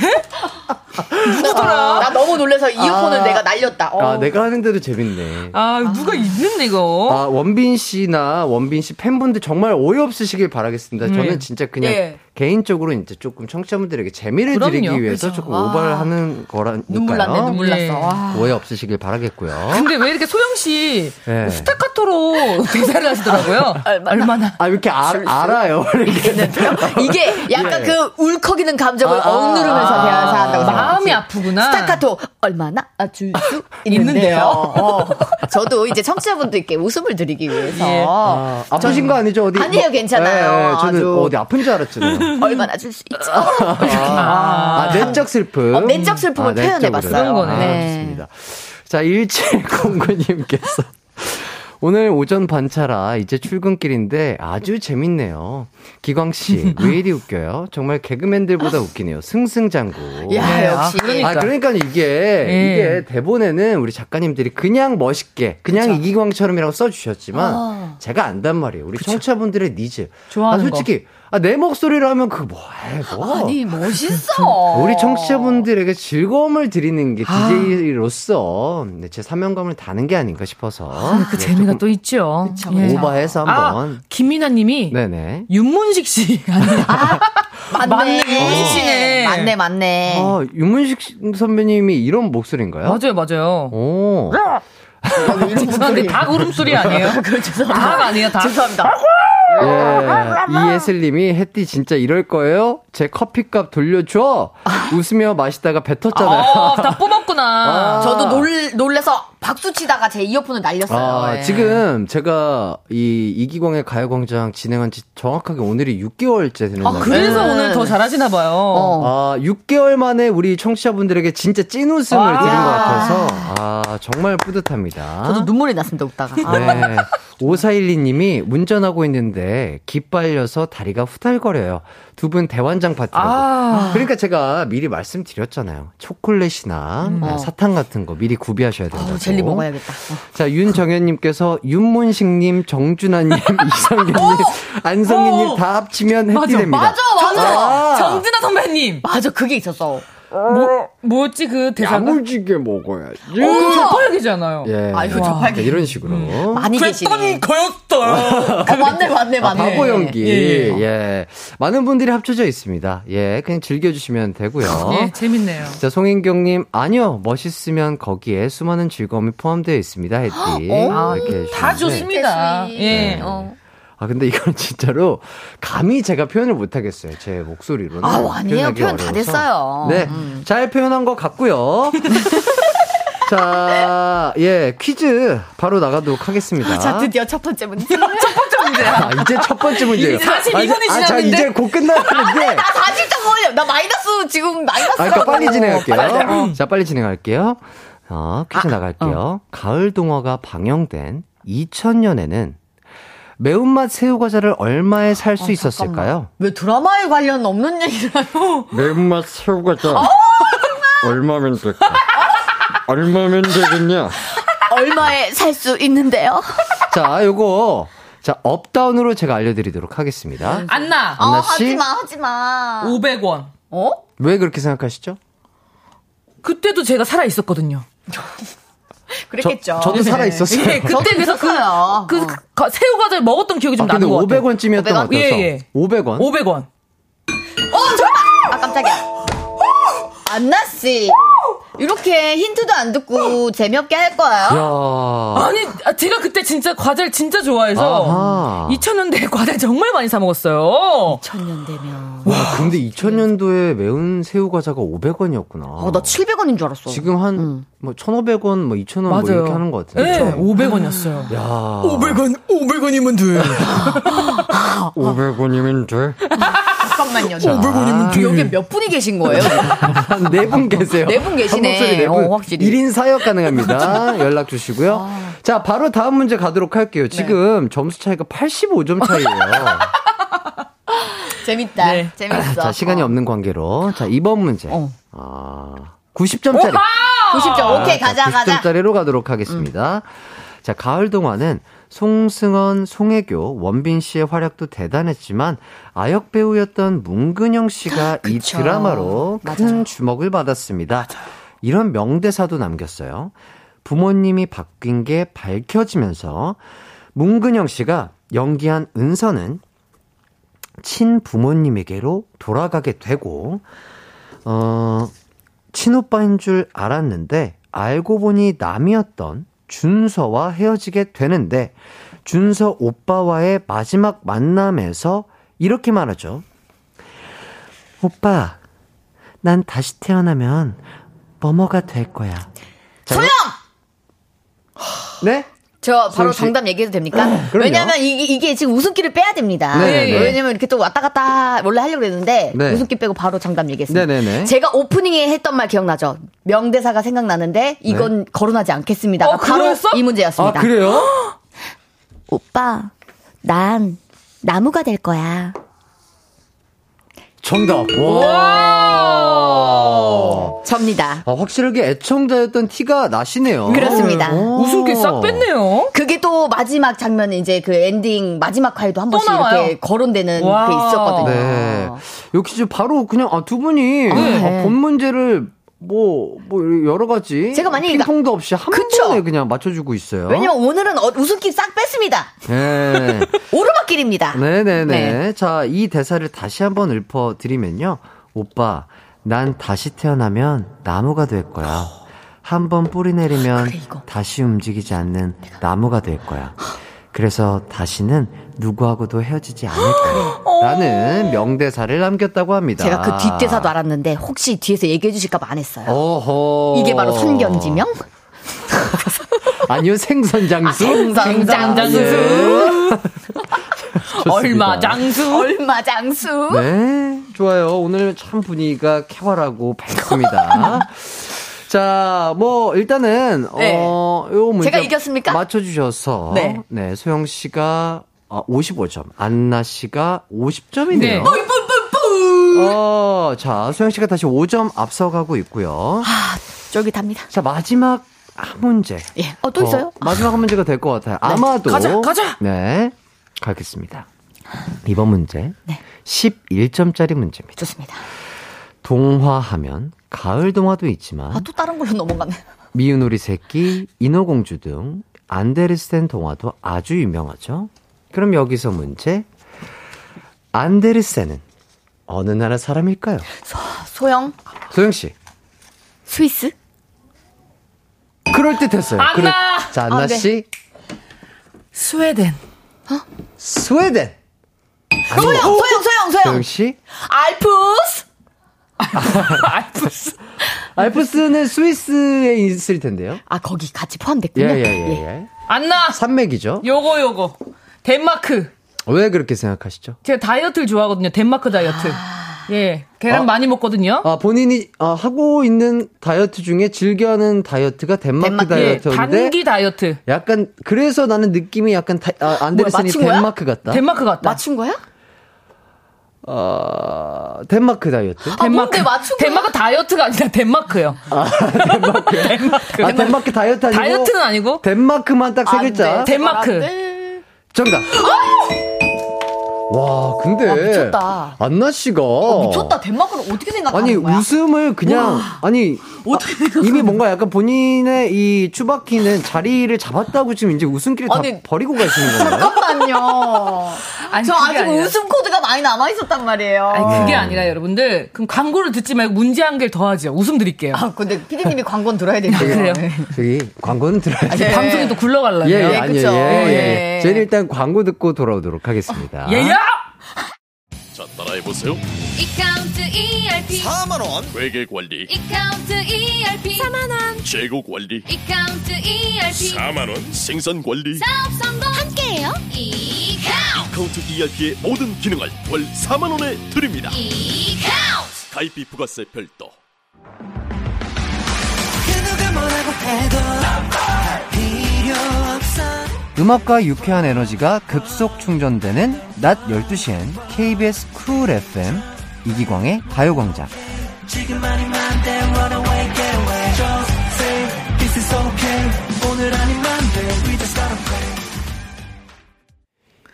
[SPEAKER 5] 누구더라?
[SPEAKER 4] 나 너무 놀래서 이어폰을 내가 날렸다. 어.
[SPEAKER 1] 아, 내가 하는데도 재밌네.
[SPEAKER 5] 아, 누가 있는데, 이거?
[SPEAKER 1] 아, 원빈 씨나 원빈 씨 팬분들 정말 오해 없으시길 바라겠습니다. 저는
[SPEAKER 5] 네.
[SPEAKER 1] 진짜 그냥
[SPEAKER 4] 예.
[SPEAKER 1] 개인적으로 이제 조금 청취자분들에게 재미를
[SPEAKER 5] 그럼요.
[SPEAKER 1] 드리기 위해서
[SPEAKER 4] 그죠.
[SPEAKER 1] 조금
[SPEAKER 4] 와.
[SPEAKER 1] 오바를 하는 거라니까요.
[SPEAKER 4] 눈물 났네, 눈물
[SPEAKER 5] 예.
[SPEAKER 4] 났어. 와.
[SPEAKER 1] 오해 없으시길 바라겠고요.
[SPEAKER 5] 근데 왜 이렇게 소영씨
[SPEAKER 1] 네.
[SPEAKER 5] 스타카토로 대사를 하시더라고요?
[SPEAKER 4] 얼마나.
[SPEAKER 1] 아, 왜 이렇게 알, 알아요? 이게
[SPEAKER 4] 약간
[SPEAKER 1] 예.
[SPEAKER 4] 그 울컥이는 감정을
[SPEAKER 1] 아, 아,
[SPEAKER 4] 억누르면서
[SPEAKER 1] 아,
[SPEAKER 4] 대화한다고
[SPEAKER 1] 아,
[SPEAKER 5] 마음이 아프구나.
[SPEAKER 4] 스타카토 얼마나 줄 수 있는데요. 어. 저도 이제 청취자분들께 웃음을 드리기 위해서
[SPEAKER 5] 예.
[SPEAKER 1] 아, 아프신 거 아니죠? 어디?
[SPEAKER 4] 아니에요, 괜찮아요.
[SPEAKER 1] 예, 예, 저는
[SPEAKER 4] 아주.
[SPEAKER 1] 어디 아픈 줄 알았잖아요.
[SPEAKER 4] 얼마나 줄 수 있죠.
[SPEAKER 1] 아, 아, 내적 슬픔.
[SPEAKER 4] 어, 내적 슬픔을 표현해봤어요.
[SPEAKER 5] 그런 거네.
[SPEAKER 1] 아,
[SPEAKER 4] 네.
[SPEAKER 1] 좋습니다. 자, 1709님께서. 오늘 오전 반차라 이제 출근길인데 아주 재밌네요. 기광 씨, 왜 이리 웃겨요? 정말 개그맨들보다 웃기네요. 승승장구.
[SPEAKER 4] 야,
[SPEAKER 5] 네,
[SPEAKER 4] 역시.
[SPEAKER 5] 아, 그러니까.
[SPEAKER 1] 아, 그러니까 이게,
[SPEAKER 5] 예.
[SPEAKER 1] 이게 대본에는 우리 작가님들이 그냥 멋있게, 그냥 이기광처럼이라고 써 주셨지만,
[SPEAKER 4] 아.
[SPEAKER 1] 제가 안단 말이에요. 우리 청취자분들의 니즈.
[SPEAKER 5] 좋아하는
[SPEAKER 1] 아, 솔직히, 아, 내 목소리로 하면 그거 뭐해, 뭐.
[SPEAKER 4] 아니, 멋있어.
[SPEAKER 1] 우리 청취자분들에게 즐거움을 드리는 게
[SPEAKER 5] 아.
[SPEAKER 1] DJ로서 네, 제 사명감을 다는 게 아닌가 싶어서.
[SPEAKER 5] 그
[SPEAKER 1] 네,
[SPEAKER 5] 재미가 또 있죠.
[SPEAKER 4] 그쵸,
[SPEAKER 5] 예.
[SPEAKER 1] 오버해서
[SPEAKER 5] 아,
[SPEAKER 1] 한번.
[SPEAKER 5] 김민아 님이
[SPEAKER 1] 네네.
[SPEAKER 5] 윤문식 씨 아니에요?
[SPEAKER 4] 맞네.
[SPEAKER 5] 맞네, 윤문식 씨네.
[SPEAKER 4] 맞네, 맞네.
[SPEAKER 1] 아, 윤문식 선배님이 이런 목소리인가요?
[SPEAKER 5] 맞아요, 맞아요.
[SPEAKER 1] 오.
[SPEAKER 5] 죄송한데 닭 울음소리 아니에요? 닭 아니에요, 닭.
[SPEAKER 4] 죄송합니다.
[SPEAKER 1] 예. 이예슬님이 햇띠 진짜 이럴 거예요? 제 커피값 돌려줘. 웃으며 마시다가 뱉었잖아요.
[SPEAKER 5] 아, 다 뽑았구나.
[SPEAKER 1] 아.
[SPEAKER 4] 저도 놀, 놀래서 박수 치다가 제 이어폰을 날렸어요.
[SPEAKER 1] 아,
[SPEAKER 4] 예.
[SPEAKER 1] 지금 제가 이 이기광의 가요광장 진행한 지 정확하게 오늘이 6개월째 되는
[SPEAKER 5] 아,
[SPEAKER 1] 날이에요.
[SPEAKER 5] 그래서
[SPEAKER 4] 네.
[SPEAKER 5] 오늘 더 잘하시나 봐요.
[SPEAKER 4] 어.
[SPEAKER 1] 아, 6개월 만에 우리 청취자분들에게 진짜 찐 웃음을
[SPEAKER 5] 와.
[SPEAKER 1] 드린 것 같아서, 아, 정말 뿌듯합니다.
[SPEAKER 4] 저도 눈물이 났습니다, 웃다가. 아.
[SPEAKER 1] 네. 5412님이 운전하고 있는데 기빨려서 다리가 후달거려요. 두 분 대환장 파티라고.
[SPEAKER 5] 아.
[SPEAKER 1] 그러니까 제가 미리 말씀드렸잖아요. 초콜릿이나 네, 사탕 같은 거 미리 구비하셔야 된다고.
[SPEAKER 4] 어우, 젤리 먹어야겠다. 어.
[SPEAKER 1] 자, 윤정현님께서 윤문식님, 정준하님, 이상현님, 안성희님
[SPEAKER 5] 어.
[SPEAKER 1] 다 합치면. 해피됩니다.
[SPEAKER 4] 맞아, 맞아.
[SPEAKER 1] 아.
[SPEAKER 5] 정준하 선배님.
[SPEAKER 4] 맞아, 그게 있었어.
[SPEAKER 5] 뭐, 뭐였지 그 대사가?
[SPEAKER 1] 야물지게 먹어야지.
[SPEAKER 5] 어, 저팔계잖아요.
[SPEAKER 1] 예.
[SPEAKER 4] 아이고,
[SPEAKER 5] 와.
[SPEAKER 4] 저팔계.
[SPEAKER 1] 이런 식으로.
[SPEAKER 4] 많이 계시네.
[SPEAKER 5] 거였어요.
[SPEAKER 4] 어, 맞네, 맞네,
[SPEAKER 1] 아,
[SPEAKER 4] 맞네.
[SPEAKER 1] 바보 연기.
[SPEAKER 5] 예.
[SPEAKER 1] 예, 많은 분들이 합쳐져 있습니다. 예. 그냥 즐겨주시면 되고요.
[SPEAKER 5] 예, 재밌네요.
[SPEAKER 1] 자, 송인경님, 아니요. 멋있으면 거기에 수많은 즐거움이 포함되어 있습니다. 했디.
[SPEAKER 4] 어,
[SPEAKER 1] 이렇게
[SPEAKER 5] 다. 좋습니다.
[SPEAKER 4] 씨.
[SPEAKER 5] 예.
[SPEAKER 4] 어.
[SPEAKER 1] 아, 근데 이건 진짜로 감히 제가 표현을 못 하겠어요. 제 목소리로는.
[SPEAKER 4] 아우, 아니에요.
[SPEAKER 1] 표현하기
[SPEAKER 4] 표현 다
[SPEAKER 1] 어려워서.
[SPEAKER 4] 됐어요.
[SPEAKER 1] 네.
[SPEAKER 4] 음.
[SPEAKER 1] 잘 표현한 것 같고요. 자, 예, 퀴즈 바로 나가도록 하겠습니다.
[SPEAKER 4] 자, 드디어 첫 번째 문제.
[SPEAKER 1] 아, 이제 첫 번째 문제예요.
[SPEAKER 5] 이제 42
[SPEAKER 1] 아,
[SPEAKER 5] 분이
[SPEAKER 1] 아, 자,
[SPEAKER 5] 지났는데?
[SPEAKER 1] 이제 곧 끝나는데.
[SPEAKER 4] 나 40점 걸려. 나 마이너스, 지금 마이너스.
[SPEAKER 1] 아, 그러니까 빨리 진행할게요.
[SPEAKER 4] 빨리.
[SPEAKER 1] 자, 빨리 진행할게요. 어, 퀴즈 나갈게요. 가을 동화가 방영된 2000년에는 매운맛 새우 과자를 얼마에 살수 있었을까요?
[SPEAKER 4] 왜 드라마에 관련 없는 얘기를 해요?
[SPEAKER 1] 매운맛 새우 과자
[SPEAKER 4] 어?
[SPEAKER 1] 얼마면 될까? 얼마면 되겠냐?
[SPEAKER 4] 얼마에 살 수 있는데요?
[SPEAKER 1] 자, 요거 자 up down으로 제가 알려드리도록 하겠습니다.
[SPEAKER 5] 안나
[SPEAKER 1] 안나 씨?
[SPEAKER 4] 하지 마, 하지 마.
[SPEAKER 5] 500원.
[SPEAKER 4] 어?
[SPEAKER 1] 왜 그렇게 생각하시죠?
[SPEAKER 5] 그때도 제가 살아 있었거든요.
[SPEAKER 4] 그랬겠죠.
[SPEAKER 1] 저, 도 살아 있었어요.
[SPEAKER 5] 예, 그때 그래서 그. 그,
[SPEAKER 4] 어.
[SPEAKER 5] 가- 새우 과자를 먹었던 기억이 좀
[SPEAKER 1] 아,
[SPEAKER 5] 나는 것 같아요.
[SPEAKER 1] 500원쯤이었던 것
[SPEAKER 4] 500원?
[SPEAKER 1] 같아서.
[SPEAKER 5] 예, 예.
[SPEAKER 1] 500원?
[SPEAKER 5] 500원.
[SPEAKER 4] 아, 깜짝이야. 안나 씨. 이렇게 힌트도 안 듣고 재미없게 할 거예요?
[SPEAKER 1] 야.
[SPEAKER 5] 아니, 아, 제가 그때 진짜 과자를 진짜 좋아해서
[SPEAKER 1] 아하.
[SPEAKER 5] 2000년대에 과자를 정말 많이 사 먹었어요.
[SPEAKER 4] 천년 되면.
[SPEAKER 1] 와, 근데 2000년도에 매운 새우 과자가 500원이었구나.
[SPEAKER 4] 어, 나 700원인 줄 알았어.
[SPEAKER 1] 지금 한,
[SPEAKER 4] 응.
[SPEAKER 1] 뭐, 1,500원, 뭐, 2,000원, 뭐,
[SPEAKER 5] 맞아요.
[SPEAKER 1] 이렇게 하는 것 같은데.
[SPEAKER 5] 네, 500원이었어요.
[SPEAKER 1] 야.
[SPEAKER 5] 500원, 500원이면 돼.
[SPEAKER 1] 500원이면 돼?
[SPEAKER 4] 잠깐만요.
[SPEAKER 1] 자. 500원이면 돼.
[SPEAKER 4] 여기 몇 분이 계신 거예요?
[SPEAKER 1] 한 네분 계세요.
[SPEAKER 4] 네 분 계시네.
[SPEAKER 1] 한 목소리 네 분.
[SPEAKER 4] 어, 확실히.
[SPEAKER 1] 1인 사역 가능합니다. 연락 주시고요. 자, 바로 다음 문제 가도록 할게요. 지금 점수 차이가 85점 차이예요.
[SPEAKER 4] 재밌다.
[SPEAKER 5] 네.
[SPEAKER 4] 재밌어.
[SPEAKER 1] 자, 시간이 없는 관계로. 자, 이번 문제.
[SPEAKER 4] 어.
[SPEAKER 1] 아, 90점짜리.
[SPEAKER 4] 90점. 오케이, 가자, 가자.
[SPEAKER 1] 90점짜리로 가도록 하겠습니다. 자, 가을 동화는 송승헌, 송혜교, 원빈 씨의 활약도 대단했지만 아역 배우였던 문근영 씨가 이
[SPEAKER 4] 그쵸.
[SPEAKER 1] 드라마로 큰
[SPEAKER 4] 맞아요.
[SPEAKER 1] 주목을 받았습니다. 이런 명대사도 남겼어요. 부모님이 바뀐 게 밝혀지면서 문근영 씨가 연기한 은서는 친부모님에게로 돌아가게 되고 어, 친오빠인 줄 알았는데 알고 보니 남이었던 준서와 헤어지게 되는데 준서 오빠와의 마지막 만남에서 이렇게 말하죠. 오빠, 난 다시 태어나면 뭐뭐가 될 거야. 자,
[SPEAKER 4] 소영!
[SPEAKER 1] 네?
[SPEAKER 4] 저 바로. 정답 얘기해도 됩니까?
[SPEAKER 1] 그럼요.
[SPEAKER 4] 왜냐면 이게, 이게 지금 웃음기를 빼야 됩니다.
[SPEAKER 1] 네, 네.
[SPEAKER 4] 왜냐면 이렇게 또 왔다 갔다 원래 하려고 했는데
[SPEAKER 1] 네.
[SPEAKER 4] 웃음기 빼고 바로 정답 얘기했습니다.
[SPEAKER 1] 네네네.
[SPEAKER 4] 제가 오프닝에 했던 말 기억나죠? 명대사가 생각나는데 이건 거론하지 않겠습니다.
[SPEAKER 5] 어,
[SPEAKER 4] 바로? 이
[SPEAKER 1] 아,
[SPEAKER 4] 문제였습니다.
[SPEAKER 1] 그래요?
[SPEAKER 4] 오빠, 난 나무가 될 거야.
[SPEAKER 1] 정답. 와.
[SPEAKER 4] 접니다.
[SPEAKER 1] 아, 확실하게 애청자였던 티가 나시네요.
[SPEAKER 4] 그렇습니다.
[SPEAKER 1] 오.
[SPEAKER 5] 웃음기 싹 뺐네요.
[SPEAKER 4] 그게 또 마지막 장면 이제 그 엔딩 마지막 화에도
[SPEAKER 5] 한또
[SPEAKER 4] 번씩
[SPEAKER 5] 나와요.
[SPEAKER 4] 이렇게 거론되는
[SPEAKER 5] 와.
[SPEAKER 4] 게 있었거든요.
[SPEAKER 1] 네. 역시 좀 바로 그냥 아, 두 분이
[SPEAKER 4] 네.
[SPEAKER 1] 아, 본 문제를 뭐, 뭐, 여러 가지.
[SPEAKER 4] 제가 만약에
[SPEAKER 1] 핑퐁도 없이 한
[SPEAKER 4] 그쵸?
[SPEAKER 1] 번에 그냥 맞춰주고 있어요.
[SPEAKER 4] 왜냐면 오늘은 어- 웃음기 싹 뺐습니다.
[SPEAKER 1] 네.
[SPEAKER 4] 오르막길입니다.
[SPEAKER 1] 네네네.
[SPEAKER 4] 네.
[SPEAKER 1] 자, 이 대사를 다시 한번 읊어드리면요. 오빠, 난 다시 태어나면 나무가 될 거야. 한 번 뿌리 내리면
[SPEAKER 4] 그래.
[SPEAKER 1] 다시 움직이지 않는 나무가 될 거야. 그래서 다시는 누구하고도 헤어지지 않을 거야. 라는 명대사를 남겼다고 합니다.
[SPEAKER 4] 제가 그 뒷대사도 알았는데 혹시 뒤에서 얘기해 주실까봐 안 했어요.
[SPEAKER 1] 어허.
[SPEAKER 4] 이게 바로 선견지명?
[SPEAKER 1] 아니요, 생선장수.
[SPEAKER 4] 생선장수.
[SPEAKER 1] 예.
[SPEAKER 5] 얼마
[SPEAKER 1] 좋 습니다.
[SPEAKER 5] 장수.
[SPEAKER 4] 얼마 장수?
[SPEAKER 1] 네, 좋아요. 오늘 참 분위기가 쾌활하고 밝습니다. 자, 뭐 일단은
[SPEAKER 4] 네.
[SPEAKER 1] 어, 요 문제
[SPEAKER 4] 제가 이겼습니까?
[SPEAKER 1] 맞춰 주셔서
[SPEAKER 4] 네.
[SPEAKER 1] 네. 소영 씨가 어, 55점, 안나 씨가 50점이네요.
[SPEAKER 5] 네.
[SPEAKER 1] 어, 자, 소영 씨가 다시 5점 앞서가고 있고요.
[SPEAKER 4] 쫄깃합니다.
[SPEAKER 1] 자, 마지막 한 문제.
[SPEAKER 4] 예. 어, 또 있어요?
[SPEAKER 1] 마지막 한 문제가 될 것 같아요. 아마도.
[SPEAKER 5] 가자, 가자!
[SPEAKER 1] 네. 가겠습니다. 이번 문제.
[SPEAKER 4] 네.
[SPEAKER 1] 11점짜리 문제입니다.
[SPEAKER 4] 좋습니다.
[SPEAKER 1] 동화하면 가을 동화도 있지만
[SPEAKER 4] 아, 또 다른 걸로 넘어가네.
[SPEAKER 1] 미운오리 새끼, 인어공주 등 안데르센 동화도 아주 유명하죠. 그럼 여기서 문제. 안데르센은 어느 나라 사람일까요?
[SPEAKER 4] 소영,
[SPEAKER 1] 소영 씨.
[SPEAKER 4] 스위스?
[SPEAKER 1] 그럴 듯했어요.
[SPEAKER 5] 안나!
[SPEAKER 1] 그럴- 자, 안나
[SPEAKER 4] 아, 네.
[SPEAKER 1] 씨.
[SPEAKER 5] 스웨덴.
[SPEAKER 1] 스웨덴.
[SPEAKER 4] 소영, 소영, 소영, 소영.
[SPEAKER 1] 소영 씨.
[SPEAKER 4] 알프스?
[SPEAKER 5] 알프스.
[SPEAKER 1] 알프스는 스위스에 있을 텐데요.
[SPEAKER 4] 아, 거기 같이 포함됐군요.
[SPEAKER 1] 예, 예, 예, 예.
[SPEAKER 5] 안나.
[SPEAKER 1] 산맥이죠.
[SPEAKER 5] 요거 요거. 덴마크.
[SPEAKER 1] 왜 그렇게 생각하시죠?
[SPEAKER 5] 제가 다이어트를 좋아하거든요. 덴마크 다이어트. 예. 계란
[SPEAKER 1] 아.
[SPEAKER 5] 많이 먹거든요.
[SPEAKER 1] 아, 본인이 아, 하고 있는 다이어트 중에 즐겨하는 다이어트가 덴마크,
[SPEAKER 4] 덴마크.
[SPEAKER 5] 예.
[SPEAKER 1] 다이어트인데
[SPEAKER 5] 단기 다이어트.
[SPEAKER 1] 약간 그래서 나는 느낌이 약간 다- 아, 안데르센이
[SPEAKER 4] 거야?
[SPEAKER 1] 덴마크 같다.
[SPEAKER 5] 덴마크 같다.
[SPEAKER 4] 맞춘 거야?
[SPEAKER 1] 어, 덴마크 다이어트?
[SPEAKER 4] 아, 뭔데 맞춘?
[SPEAKER 5] 덴마크 다이어트가 아니라 덴마크요. 덴마크.
[SPEAKER 1] 아, 덴마크 다이어트 아니고?
[SPEAKER 5] 다이어트는 아니고
[SPEAKER 1] 덴마크만 딱 세 글자.
[SPEAKER 4] 돼.
[SPEAKER 5] 덴마크.
[SPEAKER 1] 정답. 와, 근데.
[SPEAKER 4] 와, 미쳤다.
[SPEAKER 1] 안나 씨가.
[SPEAKER 4] 어, 미쳤다. 덴마크를 어떻게 생각하는
[SPEAKER 1] 아니,
[SPEAKER 4] 거야?
[SPEAKER 1] 웃음을 그냥, 아니. 이미 뭔가 약간 본인의 이 추바키는 자리를 잡았다고 지금 이제 웃음기를 다
[SPEAKER 4] 아니,
[SPEAKER 1] 버리고 가시는 건가요?
[SPEAKER 4] 잠깐만요.
[SPEAKER 5] 아니,
[SPEAKER 4] 저 아직
[SPEAKER 5] 아니라.
[SPEAKER 4] 웃음 코드가 많이 남아 있었단 말이에요.
[SPEAKER 5] 아니 그게 아니라 여러분들 그럼 광고를 듣지 말고 문제 한 개를 더 하죠. 웃음 드릴게요.
[SPEAKER 4] 아, 근데 피디님이 광고는 들어야 되는데.
[SPEAKER 5] 그래요?
[SPEAKER 1] 저기, 광고는 들어야죠.
[SPEAKER 4] 네.
[SPEAKER 5] 방송이 또 굴러가려면.
[SPEAKER 1] 예, 예,
[SPEAKER 4] 네. 그쵸.
[SPEAKER 1] 예, 예, 예.
[SPEAKER 4] 예.
[SPEAKER 1] 저희는 일단 광고 듣고 돌아오도록 하겠습니다.
[SPEAKER 5] 예야!
[SPEAKER 7] 자 따라해보세요.
[SPEAKER 6] 이카운트 ERP
[SPEAKER 7] 4만원. 회계관리.
[SPEAKER 6] 이카운트 ERP 4만원.
[SPEAKER 7] 재고관리.
[SPEAKER 6] 이카운트 ERP
[SPEAKER 7] 4만원. 생산관리.
[SPEAKER 6] 사업 성공. 함께해요. 이카운트
[SPEAKER 7] 카운트 ERP의 모든 기능을 월 4만원에 드립니다.
[SPEAKER 6] 이카운트
[SPEAKER 7] 가입비 부가세 별도
[SPEAKER 1] 음악과 유쾌한 에너지가 급속 충전되는 낮 12시엔 KBS 쿨 FM 이기광의 가요광장.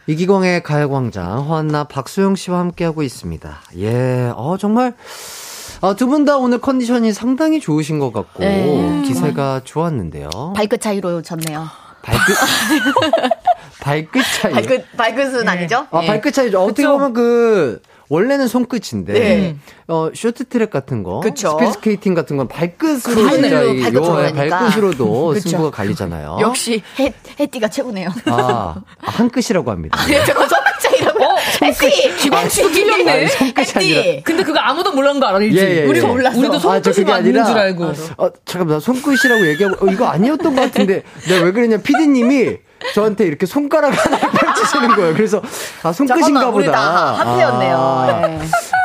[SPEAKER 1] 이기광의 가요광장 허한나 박소영 씨와 함께하고 있습니다. 예, 어 정말 아, 두 분 다 오늘 컨디션이 상당히 좋으신 것 같고
[SPEAKER 4] 네.
[SPEAKER 1] 기세가 좋았는데요.
[SPEAKER 4] 발끝 차이로 졌네요.
[SPEAKER 1] 발끝 발끝 차이.
[SPEAKER 4] 발끝, 발끝은 아니죠?
[SPEAKER 1] 아,
[SPEAKER 4] 예.
[SPEAKER 1] 발끝 차이죠. 어떻게
[SPEAKER 5] 그쵸?
[SPEAKER 1] 보면 그, 원래는 손끝인데,
[SPEAKER 4] 네.
[SPEAKER 1] 어, 쇼트트랙 같은 거,
[SPEAKER 4] 그쵸.
[SPEAKER 1] 스피드 스케이팅 같은 건 발끝으로 진짜 이
[SPEAKER 4] 발끝으로
[SPEAKER 1] 요
[SPEAKER 4] 하니까.
[SPEAKER 1] 발끝으로도. 승부가 갈리잖아요.
[SPEAKER 4] 역시 해, 해띠가 최고네요.
[SPEAKER 1] 아, 한 끝이라고 합니다.
[SPEAKER 4] 아, 저거 손끝 차이라고.
[SPEAKER 5] 어,
[SPEAKER 4] 해띠!
[SPEAKER 5] 기광 씨도 틀렸네.
[SPEAKER 1] 아니, 손끝이 아니라.
[SPEAKER 4] 해띠!
[SPEAKER 5] 근데 그거 아무도 몰랐는 거 알지?
[SPEAKER 1] 예, 예, 예.
[SPEAKER 5] 우리가
[SPEAKER 4] 몰랐어.
[SPEAKER 5] 우리도
[SPEAKER 1] 아, 저
[SPEAKER 5] 손끝이 맞는
[SPEAKER 1] 아니라,
[SPEAKER 5] 줄 알고.
[SPEAKER 1] 어, 잠깐만, 나 손끝이라고 얘기하고, 어, 이거 아니었던 것 같은데, 내가 왜 그러냐, 피디님이 저한테 이렇게 손가락 하나를 펼치시는 거예요. 그래서, 아, 손끝인가 보다.
[SPEAKER 4] 다 한패였네요.
[SPEAKER 1] 아,
[SPEAKER 4] 네.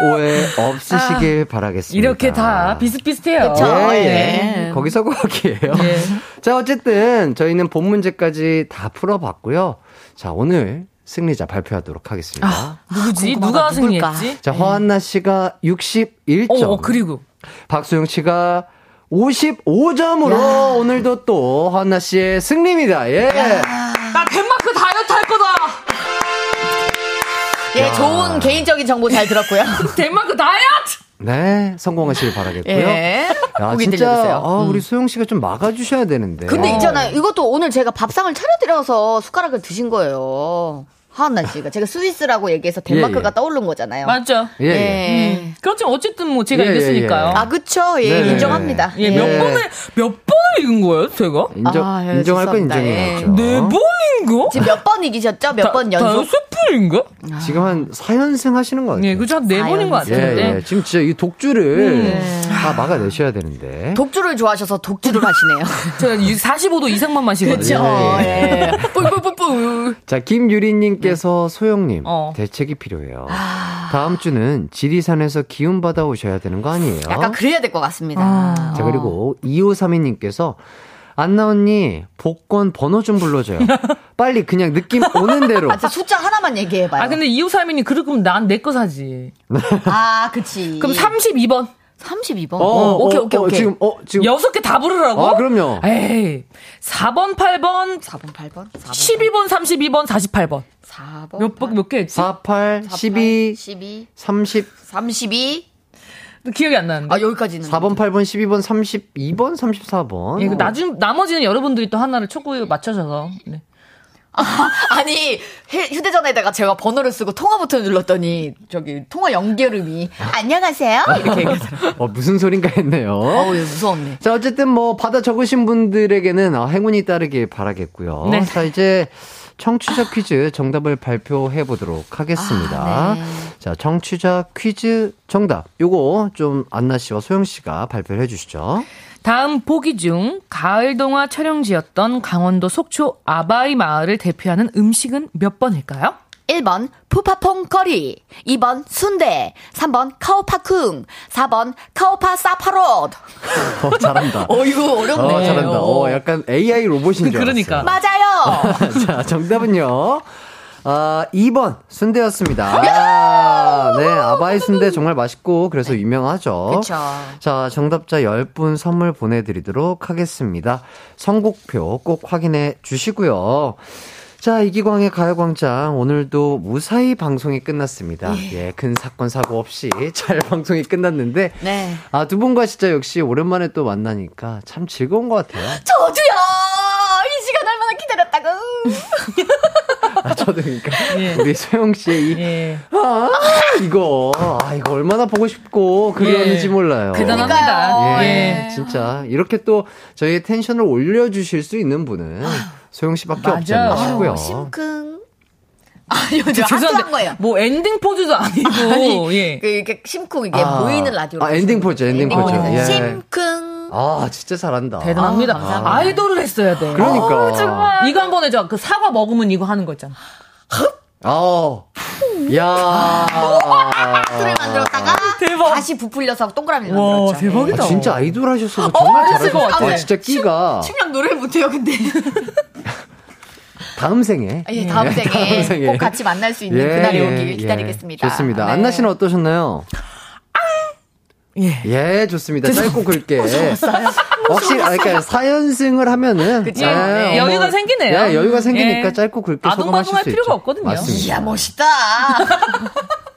[SPEAKER 1] 오해 없으시길 바라겠습니다.
[SPEAKER 5] 이렇게 다 비슷비슷해요.
[SPEAKER 4] 그쵸.
[SPEAKER 1] 예,
[SPEAKER 4] 예.
[SPEAKER 1] 예. 거기서 거기에요.
[SPEAKER 5] 예.
[SPEAKER 1] 자, 어쨌든 저희는 본 문제까지 다 풀어봤고요. 자, 오늘 승리자 발표하도록 하겠습니다.
[SPEAKER 5] 누구지?
[SPEAKER 4] 궁금하다.
[SPEAKER 5] 누가? 승리했지?
[SPEAKER 1] 자, 허한나 씨가 61점.
[SPEAKER 5] 어, 어, 그리고
[SPEAKER 1] 박수영 씨가 55점으로 오늘도 또 허한나 씨의 승리입니다. 예.
[SPEAKER 5] 나 덴마크 다이어트 할 거다.
[SPEAKER 4] 예, 좋은 개인적인 정보 잘 들었고요.
[SPEAKER 5] 덴마크 다이어트.
[SPEAKER 1] 네, 성공하시길 바라겠고요.
[SPEAKER 4] 예.
[SPEAKER 1] 야, 진짜
[SPEAKER 4] 들려주세요.
[SPEAKER 1] 아, 우리 소영 씨가 좀 막아 주셔야 되는데.
[SPEAKER 4] 근데 있잖아요. 이것도 오늘 제가 밥상을 차려 드려서 숟가락을 드신 거예요. 하한나 씨가. 제가 스위스라고 얘기해서 덴마크가
[SPEAKER 1] 예, 예.
[SPEAKER 4] 떠오른 거잖아요.
[SPEAKER 5] 맞죠?
[SPEAKER 1] 예, 예.
[SPEAKER 4] 예.
[SPEAKER 5] 그렇지만 어쨌든 뭐 제가
[SPEAKER 1] 예, 예,
[SPEAKER 5] 이겼으니까요.
[SPEAKER 4] 아, 그쵸. 예,
[SPEAKER 1] 네네.
[SPEAKER 4] 인정합니다.
[SPEAKER 5] 예, 몇
[SPEAKER 1] 예.
[SPEAKER 5] 번을 몇 번을 이긴 거예요, 제가?
[SPEAKER 1] 인정,
[SPEAKER 4] 아, 예,
[SPEAKER 1] 인정할 건. 인정해야죠.
[SPEAKER 5] 네 번 인가?
[SPEAKER 4] 지금 몇 번 이기셨죠? 몇번
[SPEAKER 5] 다-
[SPEAKER 4] 연속?
[SPEAKER 5] 다섯 번인가?
[SPEAKER 1] 지금 한 4연승 하시는 것 같아요.
[SPEAKER 5] 예, 그죠?
[SPEAKER 4] 아,
[SPEAKER 5] 번인 것
[SPEAKER 4] 연습.
[SPEAKER 1] 예,
[SPEAKER 5] 같은데.
[SPEAKER 1] 예. 지금 진짜 이 독주를 다 막아내셔야 되는데.
[SPEAKER 4] 독주를 좋아하셔서 독주를 하시네요.
[SPEAKER 5] 제가 45도 이상만 마시거든요.
[SPEAKER 4] 그쵸.
[SPEAKER 1] 예.
[SPEAKER 4] 예. 뿔뿔뿔뿔.
[SPEAKER 1] 자, 김유리님께서 소영님,
[SPEAKER 5] 어.
[SPEAKER 1] 대책이 필요해요. 다음 주는 지리산에서 기운 받아 오셔야 되는 거 아니에요?
[SPEAKER 4] 약간 그래야 될 것 같습니다.
[SPEAKER 5] 아.
[SPEAKER 1] 자, 그리고 2532님께서 안나 언니, 복권 번호 좀 불러줘요. 빨리 그냥 느낌 오는 대로.
[SPEAKER 4] 아, 진짜 숫자 하나만 얘기해봐요.
[SPEAKER 5] 아, 근데 이호삼이님, 거면 난내 거 사지.
[SPEAKER 4] 아, 그치.
[SPEAKER 5] 그럼 32번.
[SPEAKER 4] 32번.
[SPEAKER 1] 어,
[SPEAKER 4] 오케이,
[SPEAKER 1] 어,
[SPEAKER 4] 오케이,
[SPEAKER 1] 어,
[SPEAKER 4] 오케이.
[SPEAKER 1] 지금, 어, 지금.
[SPEAKER 5] 여섯 개 다 부르라고?
[SPEAKER 1] 아, 그럼요.
[SPEAKER 5] 에이. 4번, 8번,
[SPEAKER 4] 4번, 8번, 4번.
[SPEAKER 5] 12번, 32번, 48번.
[SPEAKER 4] 4번.
[SPEAKER 5] 몇 번, 몇개 했지?
[SPEAKER 1] 48, 12,
[SPEAKER 4] 12,
[SPEAKER 1] 30,
[SPEAKER 4] 32.
[SPEAKER 5] 기억이 안 나는데.
[SPEAKER 4] 아, 여기까지는.
[SPEAKER 1] 4번, 8번, 12번, 32번, 34번.
[SPEAKER 5] 예, 그 나중, 나머지는 여러분들이 또 하나를 초구에 맞춰셔서. 네.
[SPEAKER 4] 아니, 해- 휴대전화에다가 제가 번호를 쓰고 통화 버튼을 눌렀더니, 저기, 통화 연결음이, 안녕하세요? 이렇게 얘기하더라고요.
[SPEAKER 1] 어, 무슨 소린가 했네요.
[SPEAKER 4] 어우, 이거 무서웠네.
[SPEAKER 1] 자, 어쨌든 뭐, 받아 적으신 분들에게는 어, 행운이 따르길 바라겠고요.
[SPEAKER 5] 네.
[SPEAKER 1] 자, 이제 청취자 퀴즈 정답을 발표해 보도록 하겠습니다.
[SPEAKER 4] 아, 네.
[SPEAKER 1] 자, 청취자 퀴즈 정답. 요거 좀 안나 씨와 소영 씨가 발표를 해 주시죠.
[SPEAKER 5] 다음 보기 중 가을 동화 촬영지였던 강원도 속초 아바이 마을을 대표하는 음식은 몇 번일까요?
[SPEAKER 4] 1번, 푸파퐁 거리. 2번, 순대. 3번, 카오파쿵. 4번, 카오파 사파롯.
[SPEAKER 1] 어, 잘한다.
[SPEAKER 4] 어, 이거 어렵네.
[SPEAKER 1] 어, 잘한다. 어, 약간 AI 로봇인 줄
[SPEAKER 5] 그러니까.
[SPEAKER 1] 알았어요.
[SPEAKER 4] 맞아요!
[SPEAKER 1] 자, 정답은요. 아, 2번 순대였습니다. 아, 네, 아바이 순대 정말 맛있고 그래서 유명하죠.
[SPEAKER 4] 그쵸.
[SPEAKER 1] 자, 정답자 10분 선물 보내 드리도록 하겠습니다. 선곡표 꼭 확인해 주시고요. 자, 이기광의 가요광장. 오늘도 무사히 방송이 끝났습니다. 예, 큰 사건, 사고 없이 잘 방송이 끝났는데.
[SPEAKER 4] 네.
[SPEAKER 1] 아, 두 분과 진짜 역시 오랜만에 또 만나니까 참 즐거운 것 같아요.
[SPEAKER 4] 저도요! 이 시간 얼마나 기다렸다고!
[SPEAKER 1] 아, 저도 그러니까.
[SPEAKER 5] 예.
[SPEAKER 1] 우리 소영 씨의 이,
[SPEAKER 5] 예.
[SPEAKER 1] 아, 이거, 아, 이거 얼마나 보고 싶고 그리웠는지
[SPEAKER 5] 예.
[SPEAKER 1] 몰라요.
[SPEAKER 5] 대단합니다.
[SPEAKER 1] 예,
[SPEAKER 5] 예.
[SPEAKER 1] 진짜. 이렇게 또 저희 텐션을 올려주실 수 있는 분은 소영 씨밖에
[SPEAKER 5] 맞아요.
[SPEAKER 1] 없잖아요. 싶고요.
[SPEAKER 4] 심쿵. 아니요, 저 하트한
[SPEAKER 5] 죄송한데
[SPEAKER 4] 거예요.
[SPEAKER 5] 뭐 엔딩 포즈도 아니고
[SPEAKER 4] 아니,
[SPEAKER 5] 예.
[SPEAKER 4] 그, 이렇게 심쿵, 이게
[SPEAKER 1] 아.
[SPEAKER 4] 보이는 라디오로.
[SPEAKER 1] 아, 엔딩 포즈, 엔딩 포즈. 예.
[SPEAKER 4] 심쿵.
[SPEAKER 1] 아, 진짜 잘한다.
[SPEAKER 5] 대단합니다.
[SPEAKER 4] 아. 아,
[SPEAKER 5] 아이돌을 했어야 돼.
[SPEAKER 1] 그러니까.
[SPEAKER 5] 이거 한 번 해줘. 그 사과 먹으면 이거 하는 거 있잖아.
[SPEAKER 1] 아, 야.
[SPEAKER 4] 술을 만들었다가
[SPEAKER 5] 대박.
[SPEAKER 4] 다시 부풀려서 동그라미를
[SPEAKER 5] 와,
[SPEAKER 4] 만들었죠.
[SPEAKER 5] 대박이다.
[SPEAKER 1] 아, 진짜 아이돌 하셨어도 정말
[SPEAKER 5] 잘했을 것
[SPEAKER 1] 잘하셨어요.
[SPEAKER 5] 같아.
[SPEAKER 1] 아, 진짜 끼가
[SPEAKER 4] 춤이랑 노래를 못해요, 근데.
[SPEAKER 1] 다음 생에.
[SPEAKER 4] 예, 다음 생에,
[SPEAKER 1] 다음 생에.
[SPEAKER 4] 꼭 같이 만날 수 있는
[SPEAKER 1] 예,
[SPEAKER 4] 그날이
[SPEAKER 1] 예,
[SPEAKER 4] 오길
[SPEAKER 1] 예.
[SPEAKER 4] 기다리겠습니다.
[SPEAKER 1] 좋습니다.
[SPEAKER 4] 네.
[SPEAKER 1] 안나 씨는 어떠셨나요?
[SPEAKER 5] 예.
[SPEAKER 1] 예, 좋습니다. 짧고 굵게. 확실히, 아, 그러니까 4연승을 하면은.
[SPEAKER 4] 그쵸.
[SPEAKER 1] 예,
[SPEAKER 4] 네.
[SPEAKER 1] 뭐,
[SPEAKER 5] 여유가 생기네요.
[SPEAKER 1] 예, 여유가 생기니까
[SPEAKER 5] 예.
[SPEAKER 1] 짧고 굵게
[SPEAKER 5] 아동방송할
[SPEAKER 1] 수
[SPEAKER 5] 필요가
[SPEAKER 1] 있죠.
[SPEAKER 5] 없거든요.
[SPEAKER 1] 맞습니다.
[SPEAKER 4] 이야, 멋있다.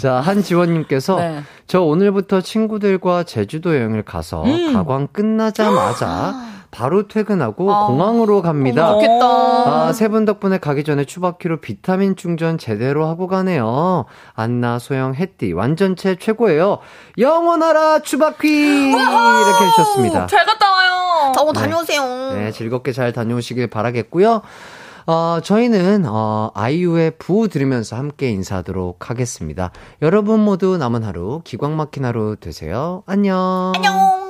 [SPEAKER 1] 자, 한지원님께서
[SPEAKER 4] 네.
[SPEAKER 1] 저 오늘부터 친구들과 제주도 여행을 가서
[SPEAKER 5] 음.
[SPEAKER 1] 가광 끝나자마자 바로 퇴근하고
[SPEAKER 4] 아.
[SPEAKER 1] 공항으로 갑니다.
[SPEAKER 4] 좋겠다.
[SPEAKER 1] 아, 세 분 덕분에 가기 전에 추바키로 비타민 충전 제대로 하고 가네요. 안나, 소영, 햇띠 완전체 최고예요. 영원하라 추바키 이렇게 해주셨습니다.
[SPEAKER 5] 잘 갔다 와요.
[SPEAKER 4] 어, 다녀오세요.
[SPEAKER 1] 네, 즐겁게 잘 다녀오시길 바라겠고요. 어, 저희는, 어, 아이유의 부 들으면서 함께 인사하도록 하겠습니다. 여러분 모두 남은 하루, 기광 막힌 하루 되세요. 안녕.
[SPEAKER 4] 안녕.